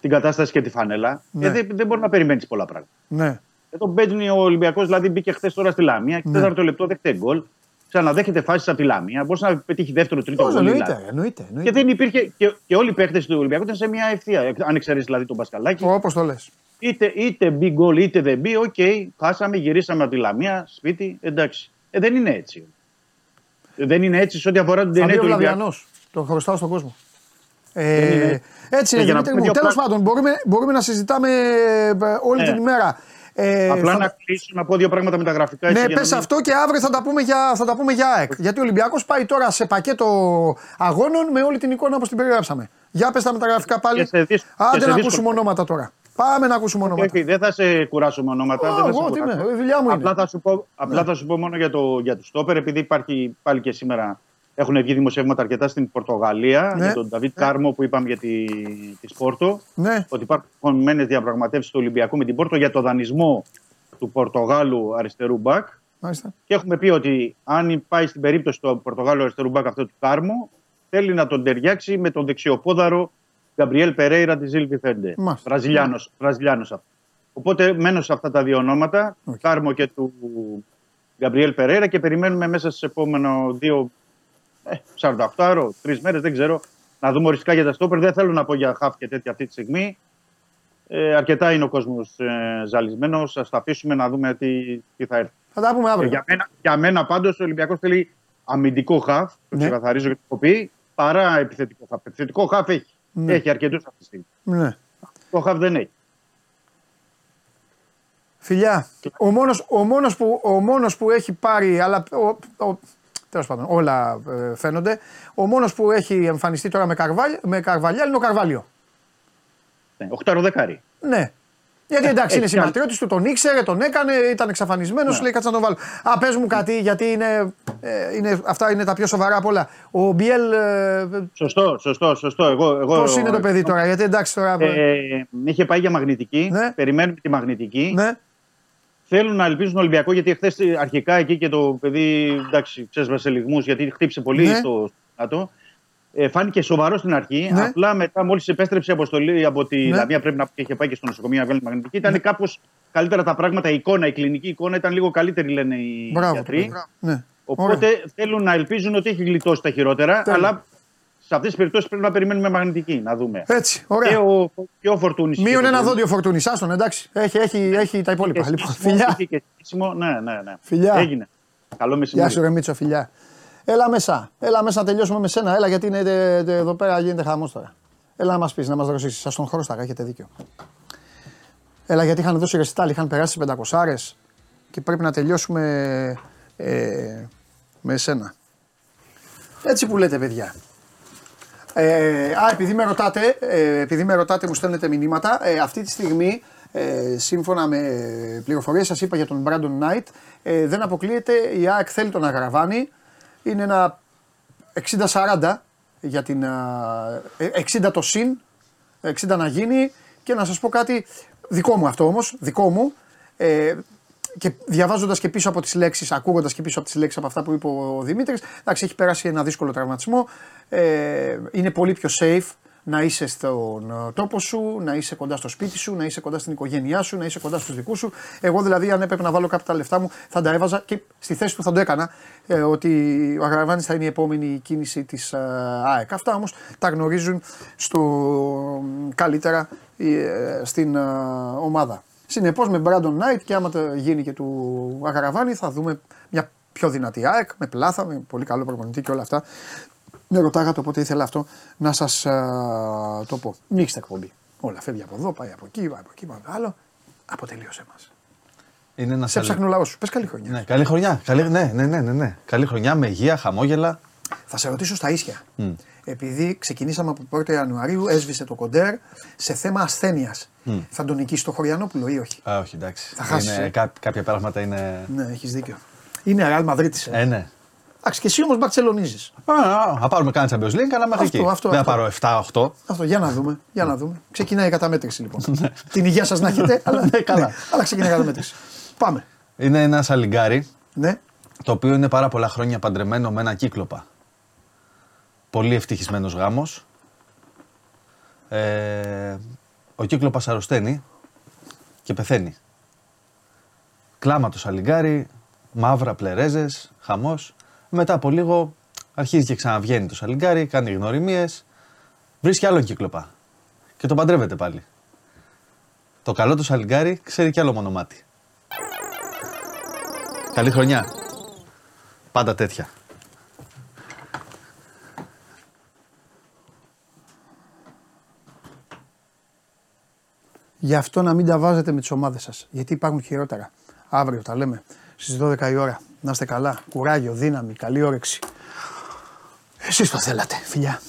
I: την κατάσταση και τη φανέλα, ναι. ε, δεν, δεν μπορεί να περιμένεις πολλά πράγματα.
A: Ναι.
I: Εδώ μπαίνει ο Ολυμπιακός, δηλαδή μπήκε χθες τώρα στη Λαμία και ναι. τέταρτο λεπτό δέχτε γκολ. ξαναδέχεται φάσεις από τη Λαμία. Μπορούσε να πετύχει δεύτερο, τρίτο
A: γκολ. Εννοείται, εννοείται,
I: Και δεν υπήρχε. Και, και όλοι οι παίχτε του Ολυμπιακού ήταν σε μια ευθεία. Αν εξαιρέσει δηλαδή τον Πασκαλάκη.
A: Όπως το λες.
I: Είτε, είτε μπει γκολ είτε δεν μπει, OK, okay, χάσαμε, γυρίσαμε από τη Λαμία, σπίτι, εντάξει. Ε, δεν είναι έτσι. Δεν είναι έτσι σε ό,τι αφορά την
A: ταινία του Ολυμπιακού. Το χρωστάω στον κόσμο. Ε, έτσι είναι, Δημήτρη μου. Τέλος πάντων, μπορούμε, μπορούμε να συζητάμε ε, όλη την ημέρα.
I: Ε, Απλά θα... να κλείσω να πω δύο πράγματα μεταγραφικά.
A: Ναι, πες αυτό και αύριο θα τα πούμε για, θα τα πούμε για ΑΕΚ. Γιατί ο Ολυμπιακός πάει τώρα σε πακέτο αγώνων με όλη την εικόνα όπως την περιγράψαμε. Για πες τα μεταγραφικά πάλι. Άντε να ακούσουμε ονόματα τώρα. Πάμε να ακούσουμε ονόματα.
I: Όχι, δεν θα σε κουράσω με ονόματα.
A: δεν θα εγώ, τι είμαι, η δουλειά μου
I: απλά Θα σου πω, απλά ναι. θα σου πω μόνο για το, για το στόπερ, επειδή υπάρχει πάλι και σήμερα έχουν βγει δημοσιεύματα αρκετά στην Πορτογαλία ναι. για τον Νταβίτ ναι. Κάρμο που είπαμε για τη, της Σπόρτο.
A: Ναι.
I: Ότι υπάρχουν μένε διαπραγματεύσεις του Ολυμπιακού με την Πόρτο για το δανεισμό του Πορτογάλου αριστερού μπακ.
A: Μάλιστα.
I: Και έχουμε πει ότι αν πάει στην περίπτωση του Πορτογάλου αριστερού μπακ αυτό του Κάρμο, θέλει να τον ταιριάξει με τον δεξιοπόδαρο Γκαμπριέλ Περέιρα της Ζήλ Βιθέντε. Βραζιλιάνος αυτός. Οπότε μένω σε αυτά τα δύο ονόματα, okay. Κάρμο και του Γκαμπριέλ Περέιρα και περιμένουμε μέσα στις επόμενο δύο 48 ώρο, τρεις μέρες, δεν ξέρω. Να δούμε οριστικά για τα στόπερ. Δεν θέλω να πω για χαφ και τέτοια αυτή τη στιγμή. Ε, αρκετά είναι ο κόσμος ε, ζαλισμένος. Α τα αφήσουμε να δούμε τι, τι θα έρθει.
A: Θα τα πούμε αύριο. Ε,
I: για μένα, για μένα πάντως ο Ολυμπιακός θέλει αμυντικό χαφ. Το ναι. ξεκαθαρίζω και το πει. Παρά επιθετικό χαφ. Επιθετικό χαφ έχει. Ναι. Έχει αρκετούς αυτή τη στιγμή.
A: Ναι.
I: Το χαφ δεν έχει.
A: Φιλιά, ο μόνος, ο, μόνος που, ο μόνος που έχει πάρει, αλλά ο, ο, Τέλος πάντων, όλα ε, φαίνονται. Ο μόνος που έχει εμφανιστεί τώρα με, καρβάλ, με καρβαλιά είναι ο Καρβάλιο.
I: Ναι, οχτάρο δεκάρι.
A: Ναι. Γιατί ε, εντάξει, είναι συμπατριώτη του, τον ήξερε, τον έκανε, ήταν εξαφανισμένος, ναι. λέει κάτσε να τον βάλω. Α, πες μου κάτι, γιατί είναι, ε, είναι, αυτά είναι τα πιο σοβαρά από όλα. Ο Μπιέλ. Ε,
I: σωστό, σωστό, σωστό. Εγώ, εγώ,
A: Πώς είναι το παιδί τώρα, γιατί εντάξει τώρα.
I: Ε, είχε πάει για μαγνητική. Ναι. Περιμένουμε τη μαγνητική.
A: Ναι
I: θέλουν να ελπίζουν τον Ολυμπιακό γιατί χθες αρχικά εκεί και το παιδί εντάξει, ξέσβασε λιγμού γιατί χτύπησε πολύ ναι. στο κάτω. Ε, φάνηκε σοβαρό στην αρχή. Ναι. Απλά μετά, μόλις επέστρεψε αποστολή από τη ναι. Λαμία, πρέπει να είχε πάει και στο νοσοκομείο να βγάλει μαγνητική. Ήταν ναι. κάπως καλύτερα τα πράγματα. Η εικόνα, η κλινική εικόνα ήταν λίγο καλύτερη, λένε οι Μπράβο, γιατροί.
A: Ναι.
I: Οπότε Ωραία. θέλουν να ελπίζουν ότι έχει γλιτώσει τα χειρότερα. Τέλει. Αλλά σε αυτές τις περιπτώσεις πρέπει να περιμένουμε μαγνητική, να δούμε.
A: Έτσι, ωραία.
I: Και ο, και ο Φορτούνης.
A: Μείον ένα δόντιο Φορτούνη, άστον εντάξει. Έχει, έχει, έχει τα υπόλοιπα. Και λοιπόν, φιλιά.
I: Και ναι, ναι, ναι.
A: Φιλιά.
I: Έγινε. Καλό μεσημέρι.
A: Γεια σου, Ρεμίτσο, φιλιά. Έλα μέσα. Έλα μέσα να τελειώσουμε με σένα. Έλα γιατί είναι, εδώ πέρα γίνεται χαμός τώρα. Έλα να μας πεις, να μας δροσίσεις. Σας τον χρώστακα, έχετε δίκιο. Έλα γιατί είχαν δώσει ρεστάλ, είχαν περάσει τις 500 και πρέπει να τελειώσουμε ε, με εσένα. Έτσι που λέτε, παιδιά. Ε, α, επειδή με ρωτάτε, ε, επειδή με ρωτάτε μου στέλνετε μηνύματα, ε, αυτή τη στιγμή ε, σύμφωνα με πληροφορίες σας είπα για τον Brandon Knight, ε, δεν αποκλείεται η ΑΕΚ θέλει τον Αγραβάνη, είναι ένα 60-40 για την, 60 το συν, 60 να γίνει. Και να σας πω κάτι δικό μου αυτό όμως, δικό μου, και διαβάζοντας και πίσω από τις λέξεις, ακούγοντας και πίσω από τις λέξεις από αυτά που είπε ο Δημήτρης, εντάξει, έχει περάσει ένα δύσκολο τραυματισμό. Ε, είναι πολύ πιο safe να είσαι στον ε, τόπο σου, να είσαι κοντά στο σπίτι σου, να είσαι κοντά στην οικογένειά σου, να είσαι κοντά στους δικούς σου. Εγώ δηλαδή, αν έπρεπε να βάλω κάποια τα λεφτά μου, θα τα έβαζα και στη θέση του θα το έκανα. Ε, ότι ο Αγραβάνη θα είναι η επόμενη κίνηση της ε, ΑΕΚ. Αυτά όμως τα γνωρίζουν στο, καλύτερα ε, στην ε, ομάδα. Συνεπώς με Brandon Knight και άμα το γίνει και του Αγαραβάνη θα δούμε μια πιο δυνατή ΑΕΚ με πλάθα, με πολύ καλό προπονητή και όλα αυτά. Με ρωτάγατε οπότε ήθελα αυτό να σας το πω. Μην έχετε εκπομπή. Όλα φεύγει από εδώ, πάει από εκεί, πάει από εκεί, πάει από άλλο. Αποτελείωσε μας.
G: Είναι ένας
A: Σε ψάχνει ο λαός σου. Πες καλή χρονιά.
G: Ναι, καλή χρονιά. Καλή, ναι, ναι, ναι, ναι, ναι. Καλή χρονιά με υγεία, χαμόγελα.
A: Θα σε ρωτήσω στα ίσια. Mm. Επειδή ξεκινήσαμε από 1η Ιανουαρίου, έσβησε το κοντέρ σε θέμα ασθένειας. Mm. Θα τον νικήσει το Χωριανόπουλο ή όχι;
G: Α, όχι, εντάξει. Θα χάσεις. Είναι, κά, κάποια πράγματα είναι.
A: Ναι, έχεις δίκιο. Είναι Real Madrid.
G: Ε, ναι.
A: Εντάξει, και εσύ όμως μπαρτσελονίζεις.
G: Α, πάρουμε κανένα Champions League, αλλά μέχρι εκεί. Αυτό, Δεν θα πάρω 7-8.
A: Αυτό, για να δούμε. Για να δούμε. Ξεκινάει η καταμέτρηση λοιπόν. Ναι. Την υγεία σας να έχετε, αλλά, ναι, καλά. Ναι, αλλά ξεκινάει η καταμέτρηση. Πάμε.
G: Είναι ένα σαλιγκάρι.
A: Ναι.
G: Το οποίο είναι πάρα πολλά χρόνια παντρεμένο με ένα κύκλοπα. Πολύ ευτυχισμένος γάμος. Ε, ο κύκλοπας αρρωσταίνει και πεθαίνει. Κλάμα το σαλιγκάρι, μαύρα πλερέζες, χαμός.
J: Μετά από λίγο αρχίζει και ξαναβγαίνει το Σαλιγκάρι, κάνει γνωριμίες. Βρίσκει άλλο κύκλοπα. Και τον παντρεύεται πάλι. Το καλό του Σαλιγκάρι ξέρει κι άλλο μονομάτι. Καλή χρονιά. Πάντα τέτοια.
A: Γι' αυτό να μην τα βάζετε με τις ομάδες σας. Γιατί υπάρχουν χειρότερα. Αύριο τα λέμε στις 12 η ώρα. Να είστε καλά. Κουράγιο, δύναμη, καλή όρεξη. Εσείς το θέλατε. Φιλιά.